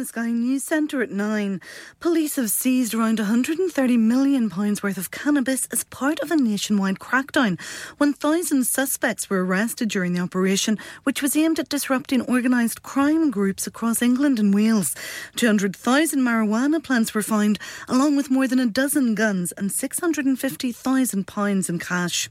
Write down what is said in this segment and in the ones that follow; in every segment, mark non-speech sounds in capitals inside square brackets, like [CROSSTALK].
The Sky News Centre at 9, police have seized around £130 million worth of cannabis as part of a nationwide crackdown. 1,000 suspects were arrested during the operation, which was aimed at disrupting organised crime groups across England and Wales. 200,000 marijuana plants were found, along with more than a dozen guns and £650,000 in cash.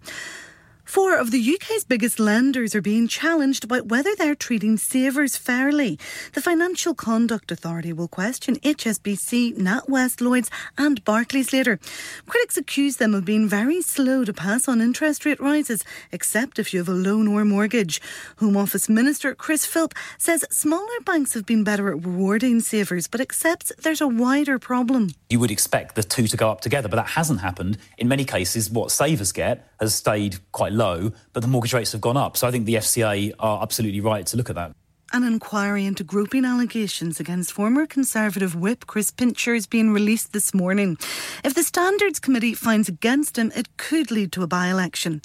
Four of the UK's biggest lenders are being challenged about whether they're treating savers fairly. The Financial Conduct Authority will question HSBC, NatWest, Lloyds, and Barclays later. Critics accuse them of being very slow to pass on interest rate rises, except if you have a loan or mortgage. Home Office Minister Chris Philp says smaller banks have been better at rewarding savers, but accepts there's a wider problem. You would expect the two to go up together, but that hasn't happened. In many cases, what savers get has stayed quite low, but the mortgage rates have gone up. So I think the FCA are absolutely right to look at that. An inquiry into groping allegations against former Conservative whip Chris Pincher is being released this morning. If the Standards Committee finds against him, it could lead to a by election.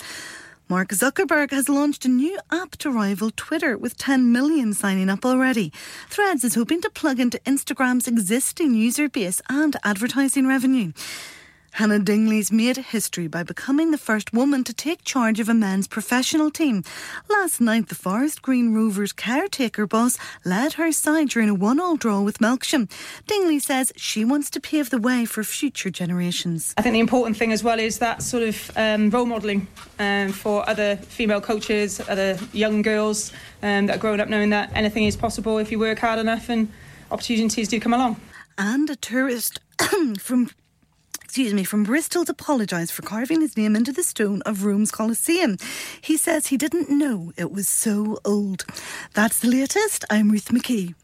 Mark Zuckerberg has launched a new app to rival Twitter with 10 million signing up already. Threads is hoping to plug into Instagram's existing user base and advertising revenue. Hannah Dingley's made history by becoming the first woman to take charge of a men's professional team. Last night, the Forest Green Rovers caretaker boss led her side during a one-all draw with Melksham. Dingley says she wants to pave the way for future generations. I think the important thing as well is that sort of um, role modelling um, for other female coaches, other young girls um, that are growing up knowing that anything is possible if you work hard enough and opportunities do come along. And a tourist [COUGHS] from excuse me, from Bristol to apologise for carving his name into the stone of Rome's Colosseum. He says he didn't know it was so old. That's the latest. I'm Ruth McKee.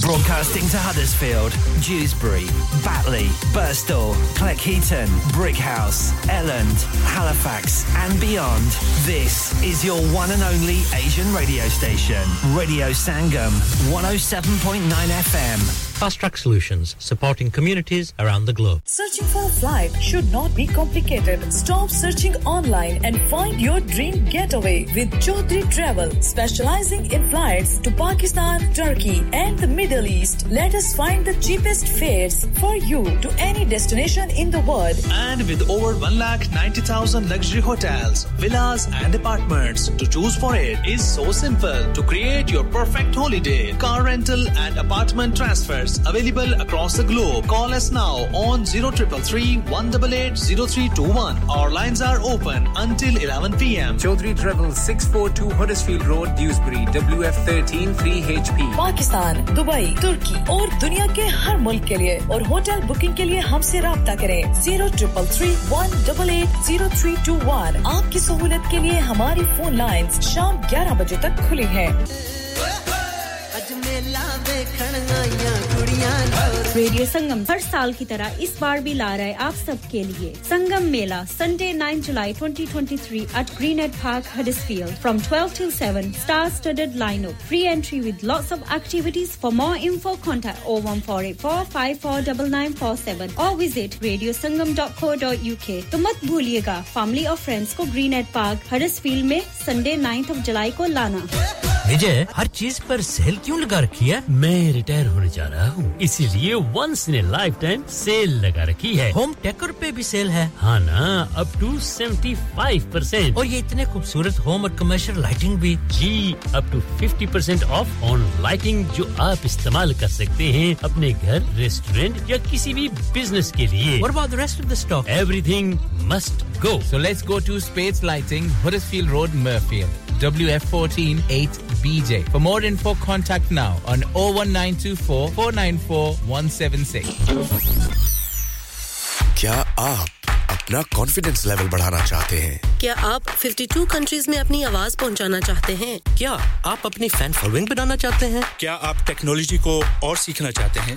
Broadcasting to Huddersfield, Dewsbury, Batley, Burstall, Cleckheaton, Brickhouse, Elland, Halifax, and beyond. This is your one and only Asian radio station, Radio Sangam, 107.9 FM. Fast Track Solutions, supporting communities around the globe. Searching for a flight should not be complicated. Stop searching online and find your dream getaway with Chaudhry Travel, specializing in flights to Pakistan, Turkey, and the Middle East. Let us find the cheapest fares for you to any destination in the world. And with over 1,90,000 luxury hotels, villas, and apartments to choose for it is so simple to create your perfect holiday. Car rental and apartment transfers available across the globe. Call us now on 0333 188 Our lines are open until 11 pm. Chaudhry Travel 642 Huddersfield Road, Dewsbury, WF13 3HP. Pakistan, Dubai, ترکی اور دنیا کے ہر ملک کے لیے اور hotel booking کے لیے ہم سے رابطہ کریں۔ Zero triple three one double eight zero three two one. آپ کی سہولت کے لیے ہماری فون لائن شام گیارہ بجے تک کھلی ہے ریڈیو سنگم ہر سال کی طرح اس بار بھی لا رہا ہے آپ سب کے لیے۔ Sangam Mela Sunday nine July twenty twenty three at Greenhead Park Huddersfield from twelve to seven star studded line up free entry with lots of activities for more info contact O one four eight four five four double nine four seven اور visit Radio Sangam dot co dot U K تو مت بھولیے گا family اور friends کو Greenhead Park Huddersfield میں Sunday ninth of July کو لانا وجے ہر چیز پر سیل کیوں لگا رکھی ہے؟ میں ریٹائر ہونے جا رہا ہوں۔ اسی لیے once in lifetime sale لگا رکھی ہے۔ ہوم ٹیکر پہ بھی سیل ہے۔ ہاں نا up to seventy five percent اور یہ اتنے خوبصورت ہوم اور کمرشل لائٹنگ بھی۔ جی up to fifty percent off on lighting جو آپ استعمال کر سکتے ہیں اپنے گھر ریسٹورینٹ یا کسی بھی بزنس کے لیے۔ اور rest of the stock everything must go so let's go to Space Lighting Huddersfield Road Mirfield WF14 8BJ. For more info, contact now on 01924 494 176. کیا آپ اپنا کانفیڈنس لیول بڑھانا چاہتے ہیں کیا آپ 52 کنٹریز میں اپنی آواز پہنچانا چاہتے ہیں کیا آپ اپنی فین فالوئنگ بنانا چاہتے ہیں کیا آپ ٹیکنالوجی کو اور سیکھنا چاہتے ہیں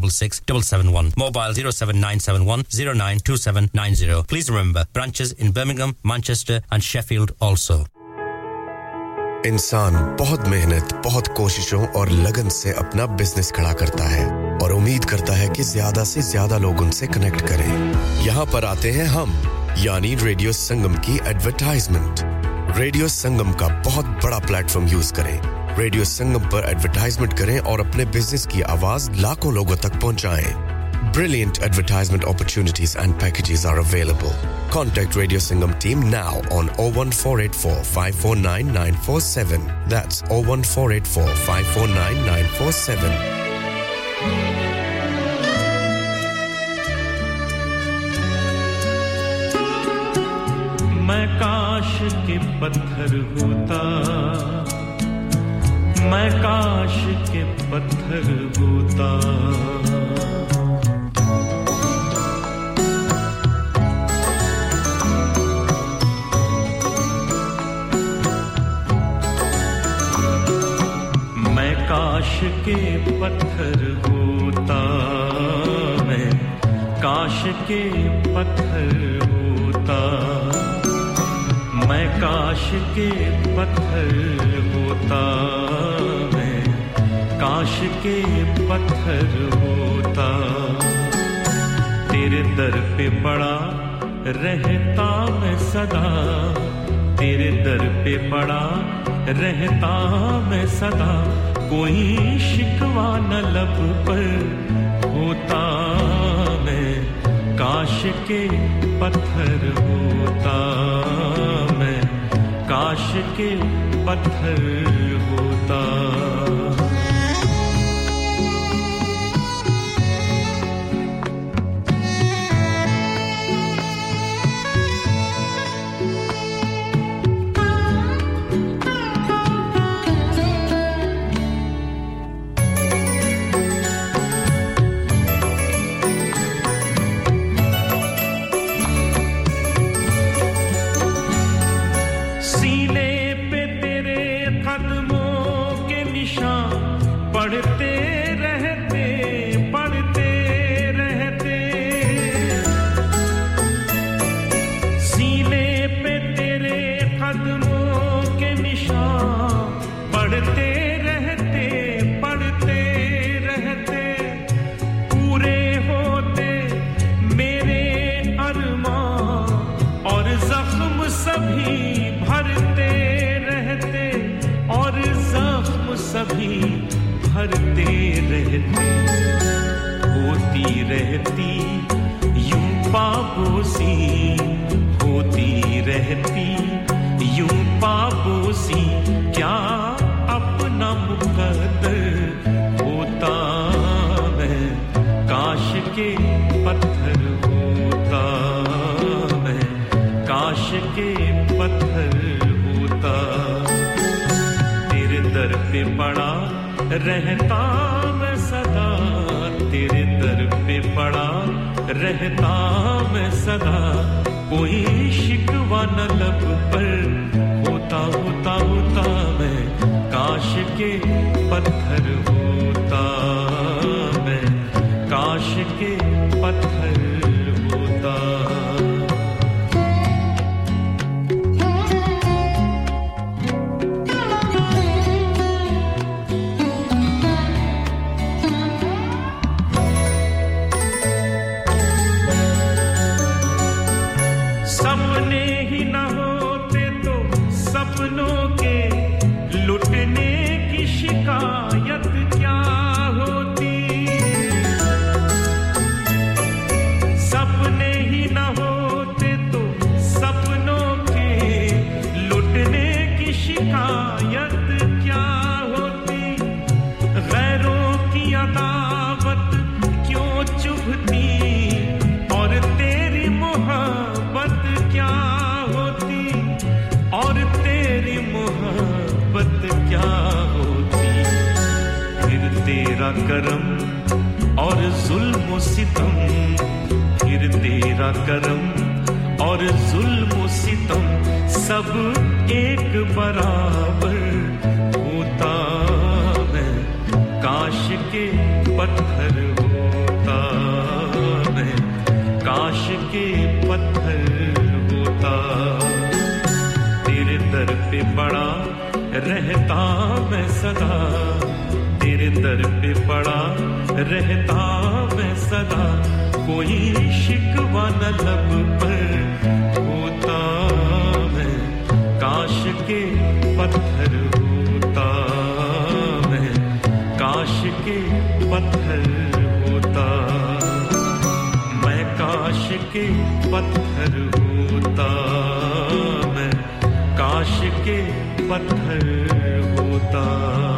076 771. Mobile 07971 092790. Please remember, branches in Birmingham, Manchester and Sheffield also. انسان بہت محنت بہت کوششوں اور لگن سے اپنا بزنس کھڑا کرتا ہے اور امید کرتا ہے کہ زیادہ سے زیادہ لوگ ان سے کنیکٹ کریں یہاں پر آتے ہیں ہم یعنی ریڈیو سنگم کی ایڈورٹائزمنٹ ریڈیو سنگم کا بہت بڑا پلیٹ فارم یوز کریں ریڈیو سنگم پر ایڈورٹائزمنٹ کریں اور اپنے بزنس کی آواز لاکھوں لوگوں تک پہنچائیں۔ Brilliant advertisement opportunities and packages are available contact Radio Sangam team now on O one four eight four five four nine nine four seven that's O one four eight four five four nine nine four seven میں کاش کے پتھر ہوتا میں کاش کے پتھر ہوتا میں کاش کے پتھر ہوتا میں کاش کے پتھر ہوتا میں کاش کے پتھر ہوتا میں کاش کے پتھر ہوتا۔ تیرے در پہ پڑا رہتا میں صدا۔ تیرے در پہ پڑا رہتا میں صدا۔ کوئی شکوا نہ لب پر ہوتا میں، کاش کے پتھر ہوتا۔ تاش کے پتھر ہوتا۔ ہوتی رہتی، یوں پابوسی کیا اپنا مقدر ہوتا میں؟ کاش کے پتھر ہوتا میں، کاش کے پتھر ہوتا۔ تیرے در پہ پڑا رہتا رہتا میں سدا کوئی شکوا نہ لب پر ہوتا ہوتا ہوتا میں کاش کے پتھر ہوتا میں، کاش کے پتھر کرم اور ظلم و ستم، پھر تیرا کرم اور ظلم و ستم سب ایک برابر ہوتا میں کاش کے پتھر ہوتا میں کاش کے پتھر ہوتا تیرے در پہ بڑا رہتا میں صدا۔ در پہ پڑا رہتا میں صدا، کوئی شکوا نہ لب پر ہوتا میں۔ کاش کے پتھر ہوتا میں، کاش کے پتھر ہوتا۔ میں کاش کے پتھر ہوتا میں، کاش کے پتھر ہوتا۔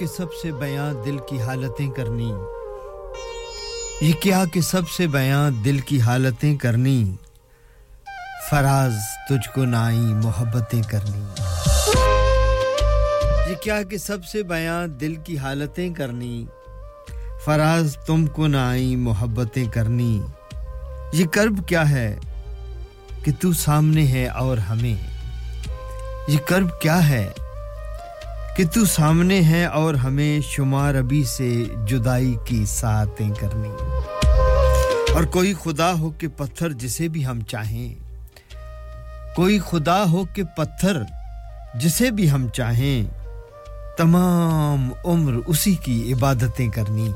کہ سب سے بیاں دل کی حالتیں کرنی۔ یہ کیا کہ سب سے بیاں دل کی حالتیں کرنی۔ فراز تجھ کو نہ محبتیں کرنی۔ یہ کیا کہ سب سے بیاں دل کی حالتیں کرنی۔ فراز تم کو نہ محبتیں کرنی۔ یہ کرب کیا ہے کہ تو سامنے ہے اور ہمیں۔ یہ کرب کیا ہے کہ تو سامنے ہے اور ہمیں شمار ابھی سے جدائی کی ساتیں کرنی اور کوئی خدا ہو کہ پتھر جسے بھی ہم چاہیں۔ کوئی خدا ہو کہ پتھر جسے بھی ہم چاہیں۔ تمام عمر اسی کی عبادتیں کرنی۔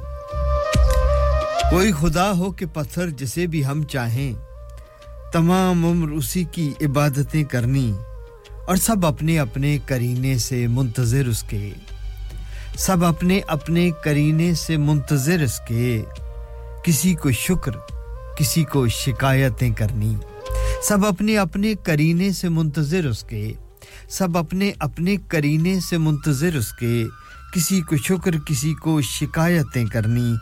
کوئی خدا ہو کہ پتھر جسے بھی ہم چاہیں۔ تمام عمر اسی کی عبادتیں کرنی۔ اور سب اپنے اپنے کرینے سے منتظر اس کے۔ سب اپنے اپنے کرینے سے منتظر اس کے۔ کسی کو شکر، کسی کو شکایتیں کرنی۔ سب اپنے اپنے کرینے سے منتظر اس کے۔ سب اپنے اپنے کرینے سے منتظر اس کے۔ کسی کو شکر، کسی کو شکایتیں کرنی۔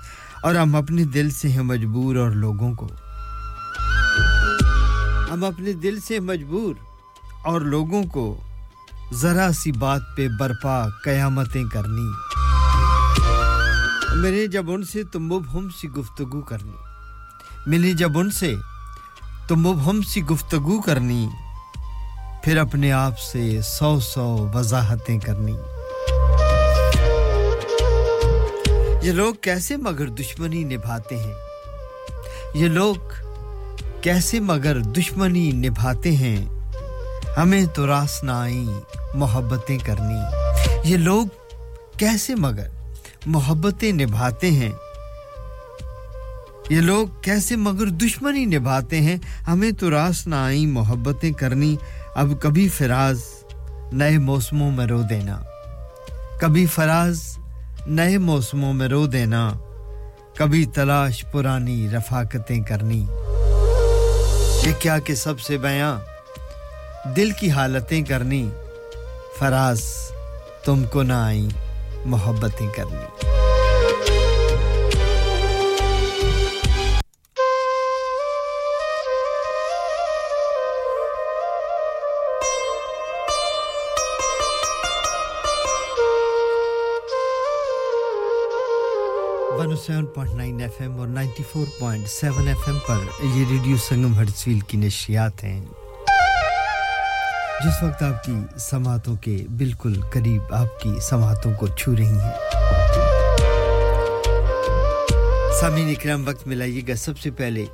اور ہم اپنے دل سے ہیں مجبور اور لوگوں کو۔ ہم اپنے دل سے مجبور۔ اور لوگوں کو ذرا سی بات پہ برپا قیامتیں کرنی۔ میں نے جب ان سے تو مبہم سی گفتگو کرنی۔ میں نے جب ان سے تو مبہم سی گفتگو کرنی، پھر اپنے آپ سے سو سو وضاحتیں کرنی۔ یہ لوگ کیسے مگر دشمنی نبھاتے ہیں؟ یہ لوگ کیسے مگر دشمنی نبھاتے ہیں؟ ہمیں تو راس نہ آئیں محبتیں کرنی۔ یہ لوگ کیسے مگر محبتیں نبھاتے ہیں؟ یہ لوگ کیسے مگر دشمنی نبھاتے ہیں؟ ہمیں تو راس نہ آئیں محبتیں کرنی۔ اب کبھی فراز نئے موسموں میں رو دینا۔ کبھی فراز نئے موسموں میں رو دینا۔ کبھی تلاش پرانی رفاقتیں کرنی۔ یہ کیا کہ سب سے بیاں دل کی حالتیں کرنی۔ فراز، تم کو نہ آئیں محبتیں کرنی۔ Seven point nine F M اور ninety four point seven F M پر یہ ریڈیو سنگم ہرسیل کی نشیات ہیں۔ جس وقت آپ کی سماعتوں کے بالکل قریب آپ کی سماعتوں کو چھو رہی ہیں۔ سامعین اکرام، وقت ملائیے گا سب سے پہلے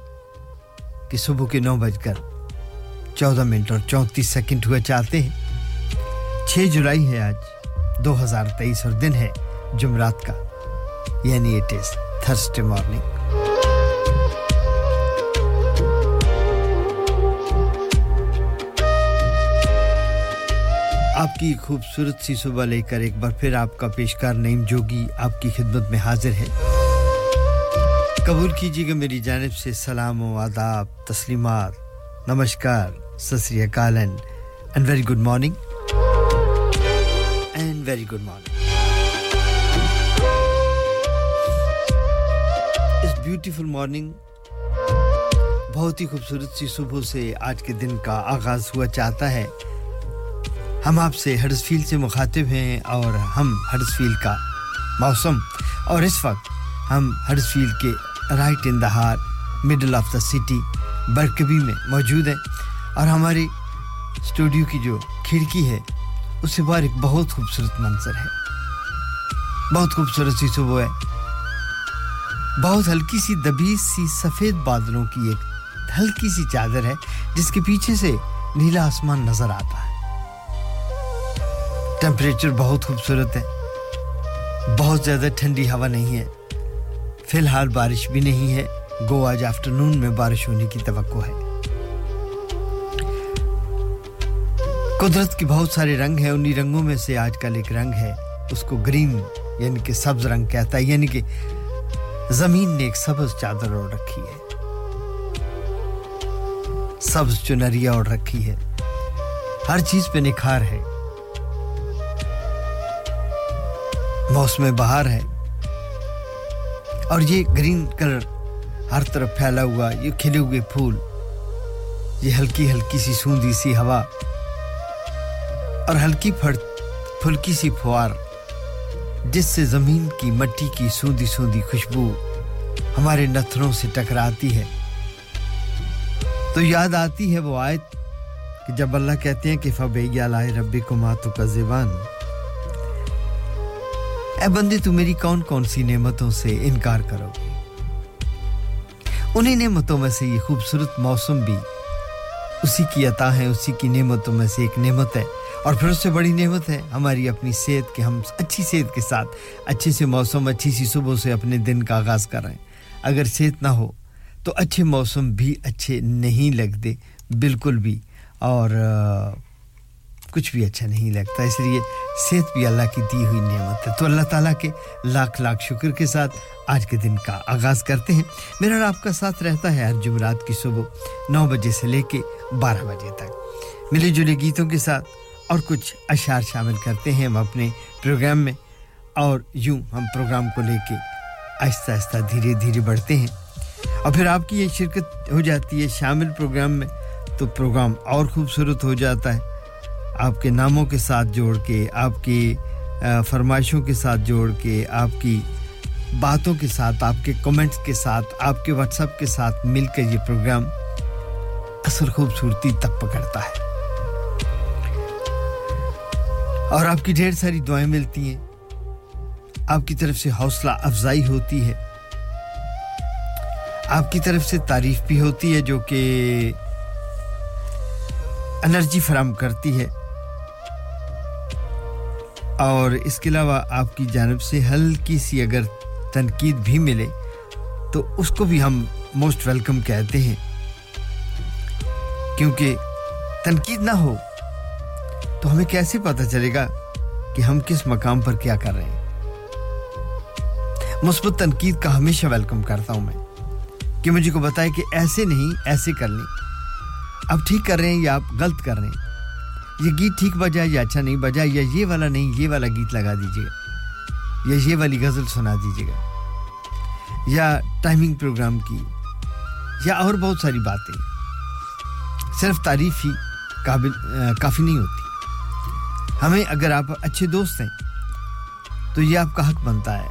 کہ صبح کے نو بج کر چودہ منٹ اور چونتیس سیکنڈ ہوا چاہتے ہیں۔ چھ جولائی ہے آج، دو ہزار تیئیس اور دن ہے جمعرات کا یعنی اٹ از تھرسڈے مارننگ آپ کی خوبصورت سی صبح لے کر ایک بار پھر آپ کا پیشکار نعیم جوگی آپ کی خدمت میں حاضر ہے۔ قبول کیجیے گا میری جانب سے سلام و آداب، تسلیمات۔ نمسکار سسری اکالن and very good morning and very good morning us beautiful morning بہت ہی خوبصورت سی صبح سے آج کے دن کا آغاز ہوا چاہتا ہے۔ ہم آپ سے ہرز فیل سے مخاطب ہیں اور ہم ہرز فیل کا موسم اور اس وقت ہم ہرز فیل کے right in the heart middle of the city Birkby میں موجود ہیں اور ہماری اسٹوڈیو کی جو کھڑکی ہے، اس سے باہر ایک بہت خوبصورت منظر ہے۔ بہت خوبصورت سی صبح ہے۔ بہت ہلکی سی دبیس سی سفید بادلوں کی ایک ہلکی سی چادر ہے، جس کے پیچھے سے نیلا آسمان نظر آتا ہے۔ ٹیمپریچر بہت خوبصورت ہے۔ بہت زیادہ ٹھنڈی ہوا نہیں ہے۔ فی الحال بارش بھی نہیں ہے۔ گو آج آفٹر نون میں بارش ہونے کی توقع ہے۔ قدرت کے بہت سارے رنگ ہیں۔ انہی رنگوں میں سے آج کل ایک رنگ ہے۔ اس کو گرین یعنی کہ سبز رنگ کہتا ہے۔ یعنی کہ زمین نے ایک سبز چادر اوڑھ رکھی ہے۔ سبز چنریا اوڑھ رکھی ہے۔ ہر چیز پہ نکھار ہے۔ موسم بہار ہے۔ اور یہ گرین کلر ہر طرف پھیلا ہوا، یہ کھلے ہوئے پھول، یہ ہلکی ہلکی سی سوندی سی ہوا اور ہلکی پھڑ، پھلکی سی پھوار، جس سے زمین کی مٹی کی سوندی سوندی خوشبو ہمارے نتھروں سے ٹکراتی ہے۔ تو یاد آتی ہے وہ آیت کہ جب اللہ کہتے ہیں کہ فبیہ لائے ربی کو ماتو کا زبان اے بندے، تو میری کون کون سی نعمتوں سے انکار کرو گے؟ انہیں نعمتوں میں سے یہ خوبصورت موسم بھی اسی کی عطا ہے، اسی کی نعمتوں میں سے ایک نعمت ہے۔ اور پھر اس سے بڑی نعمت ہے، ہماری اپنی صحت کے، ہم اچھی صحت کے ساتھ اچھے سے موسم، اچھی سی صبح سے اپنے دن کا آغاز کر رہے ہیں۔ اگر صحت نہ ہو، تو اچھے موسم بھی اچھے نہیں لگتے، بالکل بھی۔ اور کچھ بھی اچھا نہیں لگتا، اس لیے صحت بھی اللہ کی دی ہوئی نعمت ہے۔ تو اللہ تعالیٰ کے لاکھ لاکھ شکر کے ساتھ آج کے دن کا آغاز کرتے ہیں۔ میرا اور آپ کا ساتھ رہتا ہے ہر جمعرات کی صبح نو بجے سے لے کے بارہ بجے تک۔ ملے جلے گیتوں کے ساتھ اور کچھ اشعار شامل کرتے ہیں ہم اپنے پروگرام میں۔ اور یوں ہم پروگرام کو لے کے آہستہ آہستہ دھیرے دھیرے بڑھتے ہیں۔ اور پھر آپ کی یہ شرکت ہو جاتی ہے شامل پروگرام میں، تو پروگرام اور خوبصورت ہو جاتا ہے۔ آپ کے ناموں کے ساتھ جوڑ کے، آپ کی فرمائشوں کے ساتھ جوڑ کے، آپ کی باتوں کے ساتھ، آپ کے کمنٹس کے ساتھ، آپ کے واٹس اپ کے ساتھ مل کر یہ پروگرام اثر خوبصورتی تک پکڑتا ہے۔ اور آپ کی ڈھیر ساری دعائیں ملتی ہیں۔ آپ کی طرف سے حوصلہ افزائی ہوتی ہے۔ آپ کی طرف سے تعریف بھی ہوتی ہے جو کہ انرجی فراہم کرتی ہے۔ اور اس کے علاوہ آپ کی جانب سے ہلکی سی اگر تنقید بھی ملے، تو اس کو بھی ہم موسٹ ویلکم کہتے ہیں۔ کیونکہ تنقید نہ ہو، تو ہمیں کیسے پتہ چلے گا کہ ہم کس مقام پر کیا کر رہے ہیں؟ مثبت تنقید کا ہمیشہ ویلکم کرتا ہوں میں۔ کہ مجھے کو بتائے کہ ایسے نہیں، ایسے کر لیں۔ آپ ٹھیک کر رہے ہیں یا آپ غلط کر رہے ہیں؟ یہ گیت ٹھیک بجا یا اچھا نہیں بجا یا یہ والا نہیں، یہ والا گیت لگا دیجیے گا یا یہ والی غزل سنا دیجیے گا، یا ٹائمنگ پروگرام کی، یا اور بہت ساری باتیں۔ صرف تعریف ہی قابل، کافی نہیں ہوتی۔ ہمیں اگر آپ اچھے دوست ہیں تو یہ آپ کا حق بنتا ہے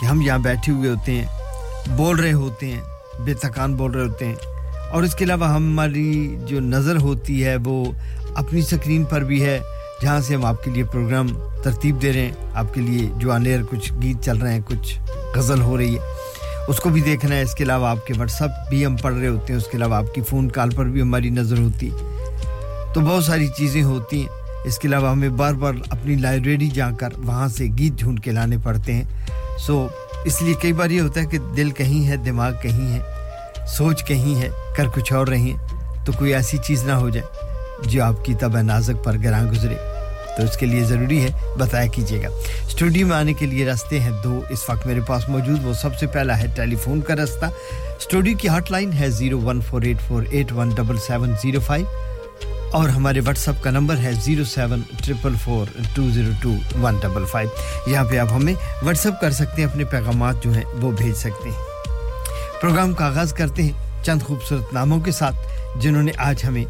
کہ ہم یہاں بیٹھے ہوئے ہوتے ہیں، بول رہے ہوتے ہیں، بے تھکان بول رہے ہوتے ہیں۔ اور اس کے علاوہ ہماری جو نظر ہوتی ہے وہ اپنی سکرین پر بھی ہے، جہاں سے ہم آپ کے لیے پروگرام ترتیب دے رہے ہیں۔ آپ کے لیے جو آنیر کچھ گیت چل رہے ہیں، کچھ غزل ہو رہی ہے، اس کو بھی دیکھنا ہے۔ اس کے علاوہ آپ کے واٹس اپ بھی ہم پڑھ رہے ہوتے ہیں۔ اس کے علاوہ آپ کی فون کال پر بھی ہماری نظر ہوتی تو بہت ساری چیزیں ہوتی ہیں۔ اس کے علاوہ ہمیں بار بار اپنی لائبریری جا کر وہاں سے گیت ڈھونڈ کے لانے پڑتے ہیں۔ سو، اس لیے کئی بار یہ ہوتا ہے کہ دل کہیں ہے، دماغ کہیں ہے، سوچ کہیں ہے، کر کچھ اور رہی ہیں۔ تو کوئی ایسی چیز نہ ہو جائے۔ جو آپ کی طبع نازک پر گراں گزرے۔ تو اس کے لیے ضروری ہے، بتایا کیجیے گا۔ اسٹوڈیو میں آنے کے لیے راستے ہیں دو۔ اس وقت میرے پاس موجود وہ سب سے پہلا ہے ٹیلی فون کا راستہ۔ اسٹوڈیو کی ہاٹ لائن ہے zero one four eight four eight one double seven zero five. اور ہمارے واٹس اپ کا نمبر ہے zero seven triple four two zero two one double five. یہاں پہ آپ ہمیں واٹس اپ کر سکتے ہیں، اپنے پیغامات جو ہیں وہ بھیج سکتے ہیں۔ پروگرام کا آغاز کرتے ہیں چند خوبصورت ناموں کے ساتھ، جنہوں نے آج ہمیں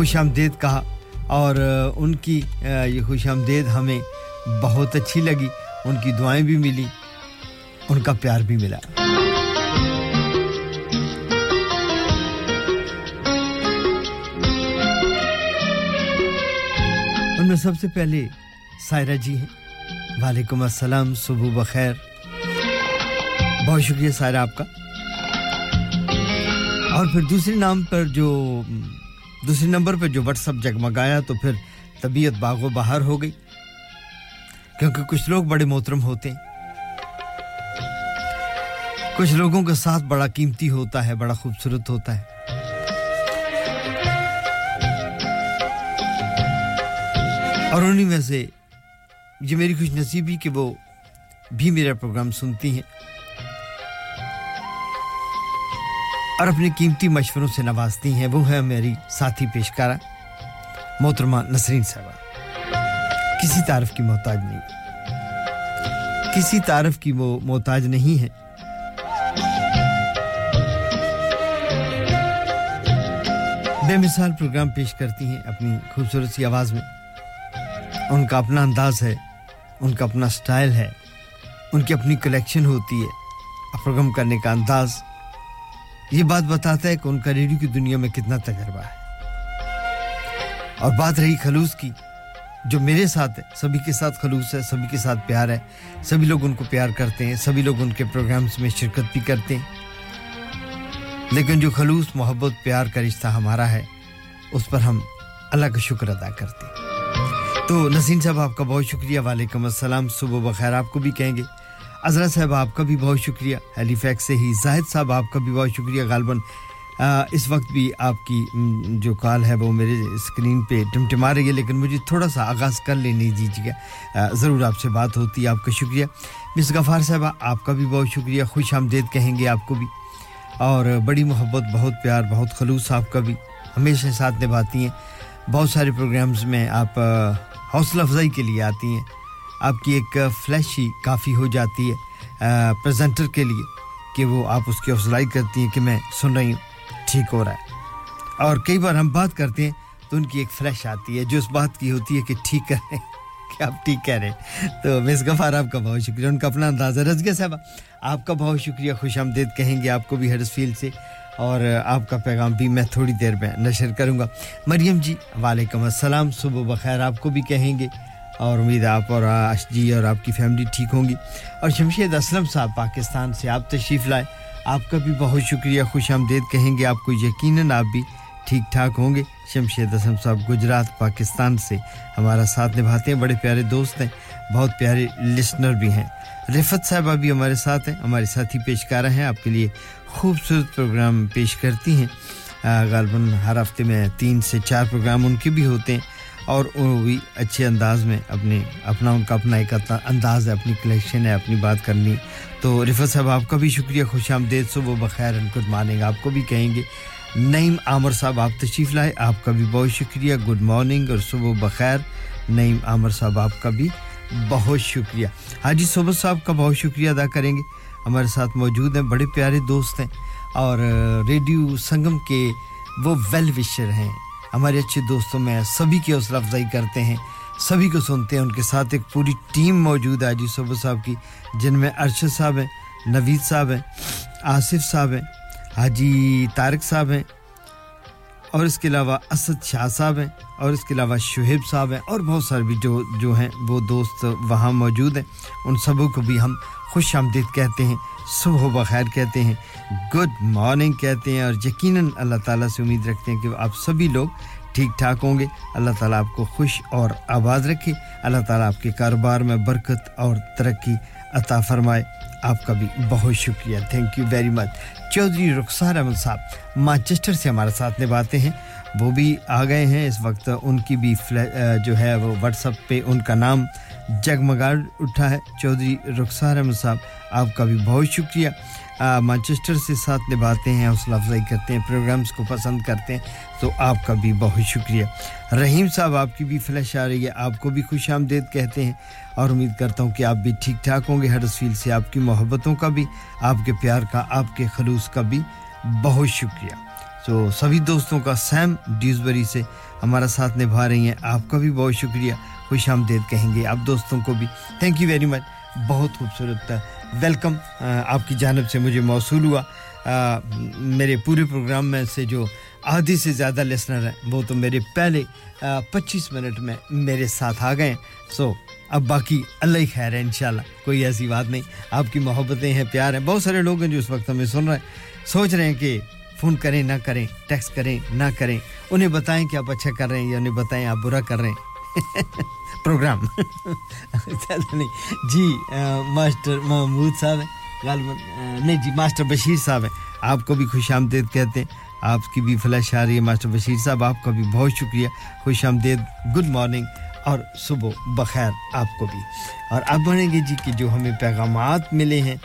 خوش آمدید کہا اور ان کی یہ خوش آمدید ہمیں بہت اچھی لگی، ان کی دعائیں بھی ملی، ان کا پیار بھی ملا۔ ان میں سب سے پہلے سائرہ جی ہیں۔ وعلیکم السلام، صبح بخیر۔ بہت شکریہ سائرہ آپ کا۔ اور پھر دوسرے نام پر جو دوسرے نمبر پہ جو واٹس ایپ جگمگایا تو پھر طبیعت باغ و بہار ہو گئی، کیونکہ کچھ لوگ بڑے محترم ہوتے ہیں۔ کچھ لوگوں کے ساتھ بڑا قیمتی ہوتا ہے، بڑا خوبصورت ہوتا ہے۔ اور انہی میں سے یہ میری خوش نصیبی کہ وہ بھی میرا پروگرام سنتی ہیں۔ اور اپنے قیمتی مشوروں سے نوازتی ہیں، وہ ہے میری ساتھی پیشکارہ محترمہ نسرین صاحبہ۔ کسی تعارف کی محتاج نہیں۔ کسی تعارف کی وہ محتاج نہیں ہے۔ بے مثال پروگرام پیش کرتی ہیں اپنی خوبصورت سی آواز میں۔ ان کا اپنا انداز ہے، ان کا اپنا سٹائل ہے، ان کی اپنی کلیکشن ہوتی ہے۔ پروگرام کرنے کا انداز یہ بات بتاتا ہے کہ ان کا ریڈیو کی دنیا میں کتنا تجربہ ہے۔ اور بات رہی خلوص کی، جو میرے ساتھ ہے، سبھی کے ساتھ خلوص ہے، سبھی کے ساتھ پیار ہے۔ سبھی لوگ ان کو پیار کرتے ہیں، سبھی لوگ ان کے پروگرامز میں شرکت بھی کرتے ہیں۔ لیکن جو خلوص، محبت، پیار کا رشتہ ہمارا ہے، اس پر ہم اللہ کا شکر ادا کرتے ہیں۔ تو نسین صاحب، آپ کا بہت شکریہ۔ وعلیکم السلام۔ صبح بخیر، آپ کو بھی کہیں گے۔ اظہر صاحب، آپ کا بھی بہت شکریہ۔ ہیلی فیکس سے ہی، زاہد صاحب، آپ کا بھی بہت شکریہ۔ غالباً اس وقت بھی آپ کی جو کال ہے، وہ میرے اسکرین پہ ٹمٹما رہی ہے، لیکن مجھے تھوڑا سا آغاز کر لینے دیجیے گا۔ ضرور آپ سے بات ہوتی ہے آپ کا شکریہ۔ مس غفار صاحبہ آپ کا بھی بہت شکریہ۔ خوش آمدید کہیں گے آپ کو بھی۔ اور بڑی محبت، بہت پیار، بہت خلوص آپ کا بھی۔ ہمیشہ ساتھ نبھاتی ہیں۔ بہت سارے پروگرامز میں آپ حوصلہ افزائی کے لیے آتی ہیں۔ آپ کی ایک فلیش ہی کافی ہو جاتی ہے پریزنٹر کے لیے کہ وہ آپ اس کی افزلائی کرتی ہیں کہ میں سن رہی ہوں۔ ٹھیک ہو رہا ہے۔ اور کئی بار ہم بات کرتے ہیں تو ان کی ایک فلیش آتی ہے، جو اس بات کی ہوتی ہے کہ ٹھیک کر رہے ہیں کہ آپ ٹھیک کہہ رہے ہیں۔ تو مس گفار آپ کا بہت شکریہ، ان کا اپنا اندازہ۔ رزگہ صاحبہ، آپ کا بہت شکریہ، خوش آمدید کہیں گے آپ کو بھی ہرس فیلڈ سے۔ اور آپ کا پیغام بھی میں تھوڑی دیر میں نشر کروں گا۔ مریم جی وعلیکم السلام، صبح بخیر، آپ کو بھی کہیں گے۔ اور امید آپ اور آش جی اور آپ کی فیملی ٹھیک ہوں گی۔ اور شمشید اسلم صاحب پاکستان سے آپ تشریف لائے۔ آپ کا بھی بہت شکریہ، خوش آمدید۔ کہیں گے آپ کو یقیناً آپ بھی ٹھیک ٹھاک ہوں گے۔ شمشید اسلم صاحب گجرات، پاکستان سے ہمارا ساتھ نبھاتے ہیں۔ بڑے پیارے دوست ہیں، بہت پیارے لسنر بھی ہیں۔ رفت صاحب ابھی ہمارے ساتھ ہیں، ہمارے ساتھی پیشکارہ ہیں، آپ کے لیے خوبصورت پروگرام پیش کرتی ہیں۔ غالباً ہر ہفتے میں تین سے چار پروگرام ان کے بھی ہوتے ہیں۔ اور وہ بھی اچھے انداز میں اپنے اپنا ان کا اپنا ایک انداز ہے، اپنی کلیکشن ہے، اپنی بات کرنی۔ تو رفت صاحب، آپ کا بھی شکریہ خوش آمدید صبح بخیر گڈ مارننگ آپ کو بھی کہیں گے۔ نعیم عامر صاحب، آپ تشریف لائے۔ آپ کا بھی بہت شکریہ۔ گڈ مارننگ اور صبح بخیر۔ نعیم عامر صاحب، آپ کا بھی بہت شکریہ۔ حاجی صبح صاحب کا بہت شکریہ ادا کریں گے۔ ہمارے ساتھ موجود ہیں، بڑے پیارے دوست ہیں۔ اور ریڈیو سنگم کے وہ ویل وشر ہیں۔ ہمارے اچھے دوستوں میں سبھی کی حوصلہ افزائی کرتے ہیں، سبھی کو سنتے ہیں، ان کے ساتھ ایک پوری ٹیم موجود ہے۔ جی صوبہ صاحب کی، جن میں ارشد صاحب ہیں، نوید صاحب ہیں، آصف صاحب ہیں، حاجی طارق صاحب ہیں، اور اس کے علاوہ اسد شاہ صاحب ہیں، اور اس کے علاوہ شعیب صاحب ہیں، اور بہت سارے بھی جو جو ہیں، وہ دوست وہاں موجود ہیں۔ ان سبوں کو بھی ہم خوش آمدید کہتے ہیں، صبح بخیر کہتے ہیں۔ گڈ مارننگ کہتے ہیں اور یقیناً اللہ تعالیٰ سے امید رکھتے ہیں کہ آپ سبھی لوگ ٹھیک ٹھاک ہوں گے۔ اللہ تعالیٰ آپ کو خوش اور آواز رکھے۔ اللہ تعالیٰ آپ کے کاروبار میں برکت اور ترقی عطا فرمائے۔ آپ کا بھی بہت شکریہ۔ Thank you very much Chaudhry Rukhsar Ahmed صاحب، مانچسٹر سے ہمارے ساتھ نبھاتے ہیں۔ وہ بھی آ گئے ہیں۔ اس وقت ان کی بھی جو ہے وہ واٹس اپ پہ ان کا نام جگمگاڑ اٹھا ہے۔ چودھری رخسار احمد صاحب، آپ کا بھی بہت شکریہ۔ مانچسٹر سے ساتھ نبھاتے ہیں حوصلہ افزائی کرتے ہیں، پروگرامز کو پسند کرتے ہیں، تو آپ کا بھی بہت شکریہ۔ رحیم صاحب، آپ کی بھی فلیش آ رہی ہے، آپ کو بھی خوش آمدید کہتے ہیں۔ اور امید کرتا ہوں کہ آپ بھی ٹھیک ٹھاک ہوں گے، ہر فیل سے آپ کی محبتوں کا بھی، آپ کے پیار کا، آپ کے خلوص کا بھی بہت شکریہ۔ تو سبھی دوستوں کا سیم ڈیوزبری سے ہمارا ساتھ نبھا رہی ہیں، آپ کا بھی بہت شکریہ۔ خوش آمدید کہیں گے آپ دوستوں کو بھی۔ تھینک یو ویری مچ بہت خوبصورت ویلکم آپ کی جانب سے مجھے موصول ہوا۔ میرے پورے پروگرام میں سے جو آدھی سے زیادہ لسنر ہیں، وہ تو میرے پہلے پچیس منٹ میں میرے ساتھ آ گئے ہیں۔ سو اب باقی اللہ ہی خیر ہے، انشاءاللہ، کوئی ایسی بات نہیں۔ آپ کی محبتیں ہیں، پیار ہیں۔ بہت سارے لوگ ہیں جو اس وقت ہمیں سن رہے ہیں۔ سوچ رہے ہیں کہ فون کریں، نہ کریں ٹیکس کریں، نہ کریں۔ انہیں بتائیں کہ آپ اچھا کر رہے ہیں یا انہیں بتائیں آپ برا کر رہے ہیں۔ [LAUGHS] پروگرام۔ زیادہ نہیں۔ جی ماسٹر محمود صاحب ہیں۔ غالباً نہیں جی ماسٹر بشیر صاحب ہیں۔ آپ کو بھی خوش آمدید کہتے ہیں۔ آپ کی بھی فلاح آ رہی ہے ماسٹر بشیر صاحب آپ کا بھی بہت شکریہ۔ خوش آمدید۔ گڈ مارننگ اور صبح بخیر آپ کو بھی۔ اور اب بڑھیں گے جی کہ جو ہمیں پیغامات ملے ہیں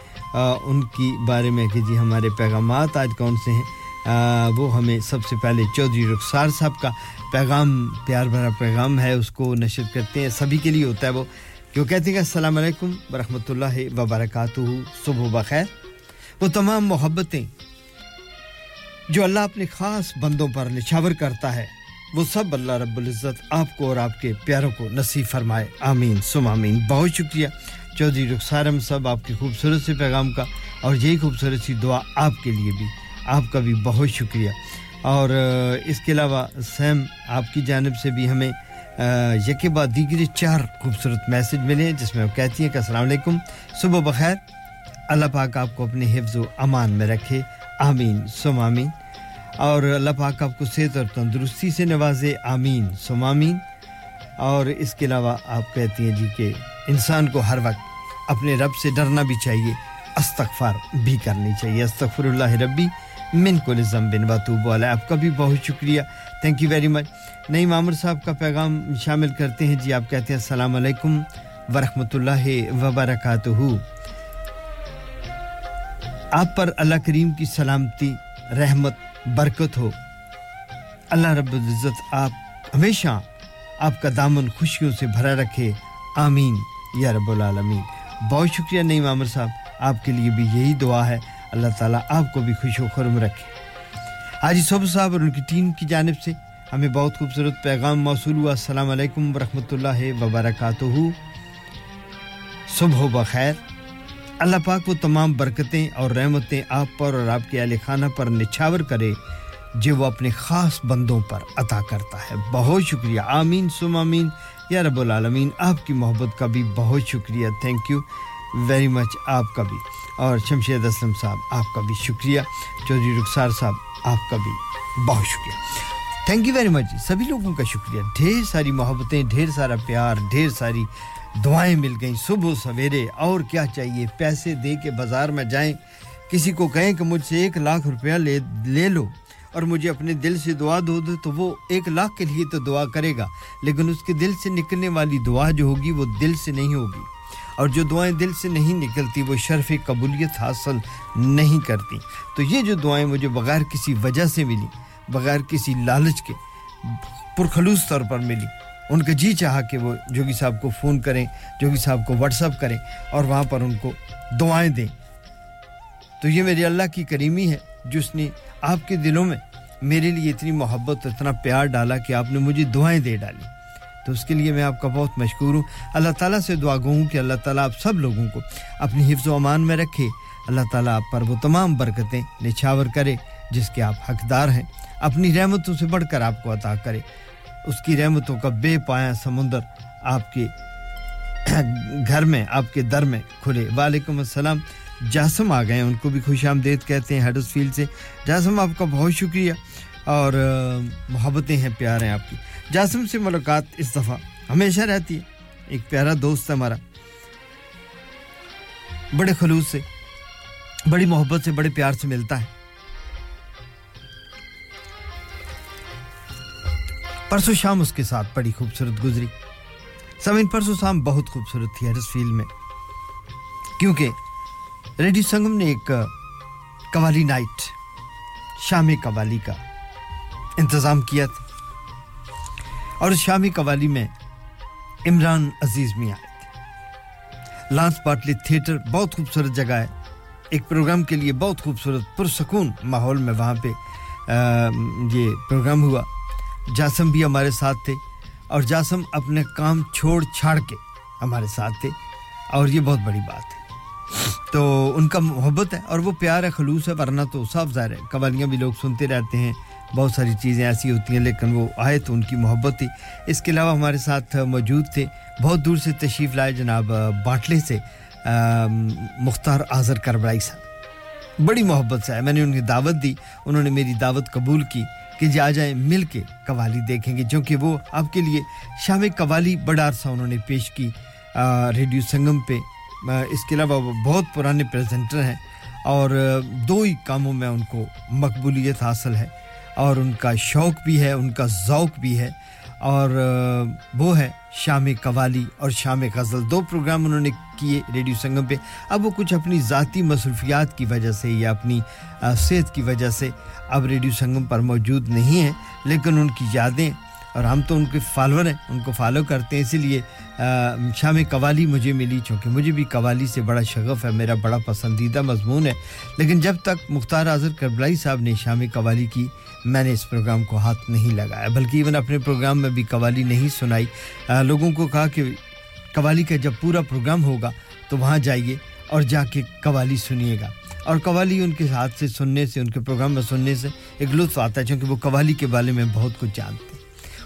ان کی بارے میں کہ جی ہمارے پیغامات آج کون سے ہیں۔ آ, وہ ہمیں سب سے پہلے چودھری رخسار صاحب کا پیغام، پیار بھرا پیغام ہے، اس کو نشر کرتے ہیں، سبھی کے لیے ہوتا ہے وہ۔ جو کہتے ہیں کہ السلام علیکم ورحمۃ اللہ وبرکاتہ، صبح بخیر۔ وہ تمام محبتیں جو اللہ اپنے خاص بندوں پر نچھاور کرتا ہے، وہ سب اللہ رب العزت آپ کو اور آپ کے پیاروں کو نصیب فرمائے۔ آمین سم آمین۔ بہت شکریہ۔ چودھری رخسارم صاحب، آپ کے خوبصورت سے پیغام کا، اور یہی خوبصورت سی دعا آپ کے لیے بھی۔ آپ کا بھی بہت شکریہ۔ اور اس کے علاوہ سیم آپ کی جانب سے بھی ہمیں یکے بعد دیگری چار خوبصورت میسج ملے جس میں وہ کہتی ہیں کہ السلام علیکم، صبح بخیر، اللہ پاک آپ کو اپنے حفظ و امان میں رکھے، آمین، سم آمین۔ اور اللہ پاک آپ کو صحت اور تندرستی سے نوازے، آمین، سم آمین۔ اور اس کے علاوہ آپ کہتی ہیں جی کہ انسان کو ہر وقت اپنے رب سے ڈرنا بھی چاہیے، استغفار بھی کرنی چاہیے، استغفر اللہ ربی۔ من کو نظم بن وطوب والا آپ کا بھی بہت شکریہ۔ تھینک یو ویری مچ نئی عامر صاحب کا پیغام شامل کرتے ہیں۔ جی آپ کہتے ہیں السلام علیکم ورحمۃ اللہ وبرکاتہ آپ پر اللہ کریم کی سلامتی، رحمت، برکت ہو۔ اللہ رب العزت آپ ہمیشہ آپ کا دامن خوشیوں سے بھرا رکھے۔ آمین۔ یا رب العالمین۔ بہت شکریہ نئی مامر صاحب۔ آپ کے لیے بھی یہی دعا ہے۔ اللہ تعالیٰ آپ کو بھی خوش و خرم رکھے۔ حاجی صبح صاحب اور ان کی ٹیم کی جانب سے ہمیں بہت خوبصورت پیغام موصول ہوا۔ السلام علیکم ورحمۃ اللہ وبرکاتہ۔ صبح بخیر۔ اللہ پاک وہ تمام برکتیں اور رحمتیں آپ پر اور آپ کے اہل خانہ پر نچھاور کرے، جو وہ اپنے خاص بندوں پر عطا کرتا ہے۔ بہت شکریہ۔ آمین سم آمین۔ یا رب العالمین، آپ کی محبت کا بھی بہت شکریہ۔ تھینک یو ویری مچ آپ کا بھی۔ اور شمشید اسلم صاحب، آپ کا بھی شکریہ۔ چودھری رخسار صاحب، آپ کا بھی بہت شکریہ۔ تھینک یو ویری مچ سبھی لوگوں کا شکریہ۔ ڈھیر ساری محبتیں، ڈھیر سارا پیار، ڈھیر ساری دعائیں مل گئیں۔ صبح سویرے اور کیا چاہیے؟ پیسے دے کے بازار میں جائیں۔ کسی کو کہیں کہ مجھ سے ایک لاکھ روپیہ لے لے لو اور مجھے اپنے دل سے دعا دو دو، تو وہ ایک لاکھ کے لیے تو دعا کرے گا۔ لیکن اس کے دل سے نکلنے والی دعا جو ہوگی وہ دل سے نہیں ہوگی۔ اور جو دعائیں دل سے نہیں نکلتی، وہ شرف قبولیت حاصل نہیں کرتی۔ تو یہ جو دعائیں مجھے بغیر کسی وجہ سے ملی، بغیر کسی لالچ کے پرخلوص طور پر ملی، ان کا جی چاہا کہ وہ جوگی صاحب کو فون کریں، جوگی صاحب کو واٹس اپ کریں اور وہاں پر ان کو دعائیں دیں۔ تو یہ میرے اللہ کی کریمی ہے، جس نے آپ کے دلوں میں میرے لیے اتنی محبت، اتنا پیار ڈالا کہ آپ نے مجھے دعائیں دے ڈالیں تو اس کے لیے میں آپ کا بہت مشکور ہوں۔ اللہ تعالیٰ سے دعا گوں کہ اللہ تعالیٰ آپ سب لوگوں کو اپنی حفظ و امان میں رکھے۔ اللہ تعالیٰ آپ پر وہ تمام برکتیں نچھاور کرے جس کے آپ حقدار ہیں۔ اپنی رحمتوں سے بڑھ کر آپ کو عطا کرے۔ اس کی رحمتوں کا بے پایا سمندر آپ کے گھر میں، آپ کے در میں کھلے۔ وعلیکم السلام۔ جاسم آ گئے ہیں، ان کو بھی خوش آمدید کہتے ہیں ہیڈس فیلڈ سے۔ جاسم، آپ کا بہت شکریہ اور محبتیں ہیں، پیار ہیں آپ کی۔ جاسم سے ملاقات اس دفعہ ہمیشہ رہتی ہے۔ ایک پیارا دوست ہے ہمارا۔ بڑے خلوص سے، بڑی محبت سے، بڑے پیار سے ملتا ہے۔ پرسوں شام اس کے ساتھ بڑی خوبصورت گزری۔ سمین پرسوں شام بہت خوبصورت تھی ہیرس فیل میں۔ کیونکہ ریڈیو سنگم نے ایک قوالی نائٹ، شامی قوالی کا انتظام کیا تھا۔ اور شامی قوالی میں عمران عزیز میں آئے تھے۔ لانس پاٹلی تھیٹر بہت خوبصورت جگہ ہے۔ ایک پروگرام کے لیے بہت خوبصورت پرسکون ماحول میں وہاں پہ یہ پروگرام ہوا۔ جاسم بھی ہمارے ساتھ تھے اور جاسم اپنے کام چھوڑ چھاڑ کے ہمارے ساتھ تھے۔ اور یہ بہت بڑی بات ہے۔ تو ان کا محبت ہے اور وہ پیار ہے، خلوص ہے، ورنہ تو صاف ظاہر ہے۔ قوالیاں بھی لوگ سنتے رہتے ہیں۔ بہت ساری چیزیں ایسی ہوتی ہیں، لیکن وہ آئے تو ان کی محبت تھی۔ اس کے علاوہ ہمارے ساتھ موجود تھے۔ بہت دور سے تشریف لائے جناب باٹلے سے مختار آذر کربرائی صاحب۔ بڑی محبت سے آئے۔ میں نے ان کی دعوت دی۔ انہوں نے میری دعوت قبول کی کہ جی آ جائیں، مل کے قوالی دیکھیں گے۔ کیونکہ وہ آپ کے لیے شام قوالی بڑا عرصہ انہوں نے پیش کی ریڈیو سنگم پہ۔ اس کے علاوہ وہ بہت پرانے پریزنٹر ہیں۔ اور دو ہی کاموں میں ان کو مقبولیت حاصل ہے۔ اور ان کا شوق بھی ہے، ان کا ذوق بھی ہے۔ اور وہ ہے شام قوالی اور شام غزل۔ دو پروگرام انہوں نے کیے ریڈیو سنگم پہ۔ اب وہ کچھ اپنی ذاتی مصروفیات کی وجہ سے یا اپنی صحت کی وجہ سے اب ریڈیو سنگم پر موجود نہیں ہیں، لیکن ان کی یادیں، اور ہم تو ان کے فالور ہیں، ان کو فالو کرتے ہیں۔ اسی لیے شام قوالی مجھے ملی، چونکہ مجھے بھی قوالی سے بڑا شغف ہے، میرا بڑا پسندیدہ مضمون ہے۔ لیکن جب تک مختار اظہر کربلائی صاحب نے شام قوالی کی میں نے اس پروگرام کو ہاتھ نہیں لگایا، بلکہ ایون اپنے پروگرام میں بھی قوالی نہیں سنائی۔ لوگوں کو کہا کہ قوالی کا جب پورا پروگرام ہوگا تو وہاں جائیے اور جا کے قوالی سنیے گا۔ اور قوالی ان کے ہاتھ سے سننے سے، ان کے پروگرام میں سننے سے ایک لطف آتا ہے، چونکہ وہ قوالی کے بارے میں بہت کچھ جانتے ہیں۔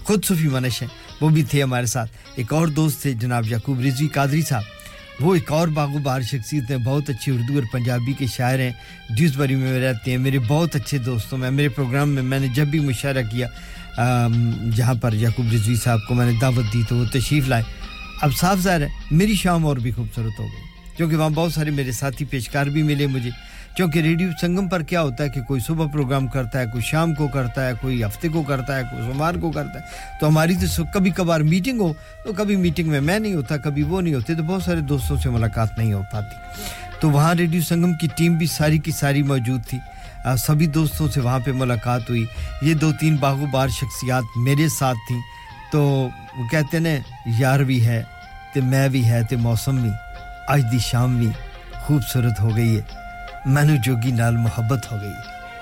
خود صفی منش ہیں، وہ بھی تھے ہمارے ساتھ۔ ایک اور دوست تھے جناب یعقوب رضوی قادری صاحب۔ وہ ایک اور باغ و بہار شخصیت ہیں بہت اچھی اردو اور پنجابی کے شاعر ہیں۔ جس بری میں رہتے ہیں۔ میرے بہت اچھے دوستوں میں، میرے پروگرام میں میں نے جب بھی مشاعرہ کیا جہاں پر یعقوب رضوی صاحب کو میں نے دعوت دی تو وہ تشریف لائے۔ اب صاف ظاہر ہے، میری شام اور بھی خوبصورت ہو گئی، کیونکہ وہاں بہت سارے میرے ساتھی پیشکار بھی ملے مجھے۔ کیونکہ ریڈیو سنگم پر کیا ہوتا ہے کہ کوئی صبح پروگرام کرتا ہے، کوئی شام کو کرتا ہے، کوئی ہفتے کو کرتا ہے، کوئی سوموار کو کرتا ہے۔ تو ہماری تو کبھی کبھار میٹنگ ہو تو کبھی میٹنگ میں میں نہیں ہوتا، کبھی وہ نہیں ہوتے، تو بہت سارے دوستوں سے ملاقات نہیں ہو پاتی۔ تو وہاں ریڈیو سنگم کی ٹیم بھی ساری کی ساری موجود تھی۔ سبھی دوستوں سے وہاں پہ ملاقات ہوئی۔ یہ دو تین باغ و بار شخصیات میرے ساتھ تھیں۔ تو وہ کہتے نا، یار بھی ہے تو میں بھی ہے تو موسم بھی۔ آج دی شام بھی خوبصورت ہو گئی ہے۔ مینو جوگی نال محبت ہو گئی۔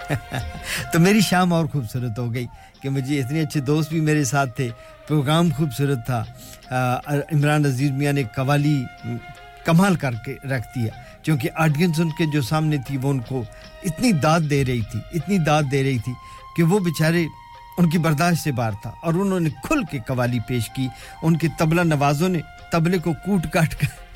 [LAUGHS] تو میری شام اور خوبصورت ہو گئی کہ مجھے اتنے اچھے دوست بھی میرے ساتھ تھے۔ پروگرام خوبصورت تھا۔ عمران عزیز میاں نے قوالی کمال کر کے رکھ دیا۔ کیونکہ آڈینس ان کے جو سامنے تھی وہ ان کو اتنی داد دے رہی تھی، اتنی داد دے رہی تھی کہ وہ بیچارے ان کی برداشت سے باہر تھا اور انہوں نے کھل کے قوالی پیش کی۔ ان کے تبلہ نوازوں نے تبلے کو کوٹ کاٹ کر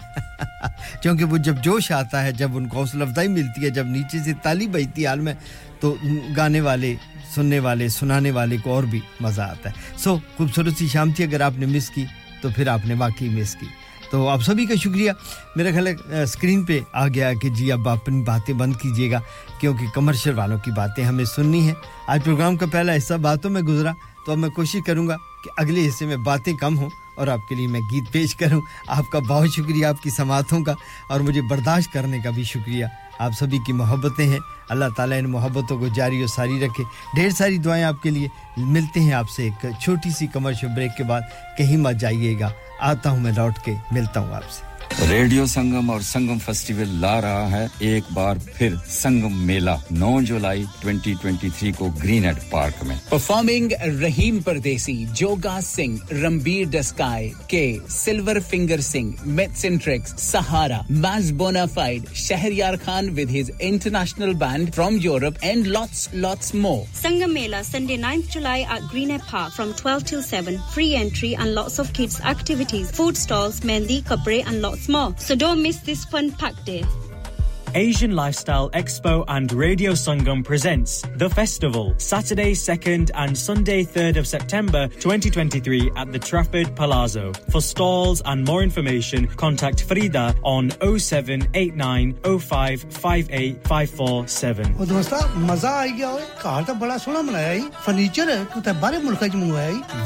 کیونکہ وہ جب جوش آتا ہے، جب ان کو حوصلہ افزائی ملتی ہے، جب نیچے سے تالی بجتی حال میں، تو گانے والے، سننے والے، سنانے والے کو اور بھی مزہ آتا ہے۔ سو خوبصورت سی شام تھی، اگر آپ نے مس کی، تو پھر آپ نے واقعی مس کی۔ تو آپ سبھی کا شکریہ۔ میرا خیال ہے اسکرین پہ آ گیا کہ جی اب اپنی باتیں بند کیجیے گا، کیونکہ کمرشل والوں کی باتیں ہمیں سننی ہیں۔ آج پروگرام کا پہلا حصہ باتوں میں گزرا، تو اب میں کوشش کروں گا کہ اگلے حصے میں باتیں کم ہوں۔ اور آپ کے لیے میں گیت پیش کروں۔ آپ کا بہت شکریہ آپ کی سماعتوں کا، اور مجھے برداشت کرنے کا بھی شکریہ۔ آپ سبھی کی محبتیں ہیں۔ اللہ تعالیٰ ان محبتوں کو جاری و ساری رکھے۔ ڈھیر ساری دعائیں آپ کے لیے۔ ملتے ہیں آپ سے ایک چھوٹی سی کمرشل بریک کے بعد۔ کہیں مت جائیے گا۔ آتا ہوں میں لوٹ کے۔ ملتا ہوں آپ سے۔ ریڈیو سنگم اور سنگم فیسٹیول لا رہا ہے۔ ایک بار پھر سنگم میلہ نو جولائی 2023 کو گرین ایڈ پارک میں۔ پرفارمنگ رحیم پردیسی جوگا سنگھ رمبیر ڈسکائے کے سلور فنگر سنگھ میتس ٹرکس سہارا میز فائڈ Shahryar Khan with his international band from Europe and lots lots more Sangam Mela Sunday 9th July at Greenhead Park from 12 till 7 free entry and lots of kids activities food stalls mehndi kapde and lots more. So don't miss this fun packed day. Asian Lifestyle Expo and Radio Sangam presents The Festival, Saturday 2nd and Sunday 3rd of September 2023 at the Trafford Palazzo. For stalls and more information, contact Frida on 0789 0558547. ਉਹ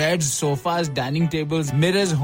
beds dining tables mirrors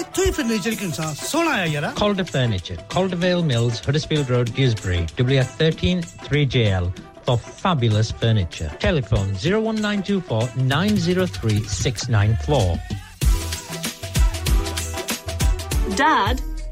ਇੱਥੋਂ ਹੀ furniture ਕਿੰਸਾ ਸੋਹਣਾ ਆ ਯਾਰਾ Calder Furniture Caldervale Mills Huddersfield Road Dewsbury WF13 3JL for fabulous furniture. Telephone 01924 903 694. Dad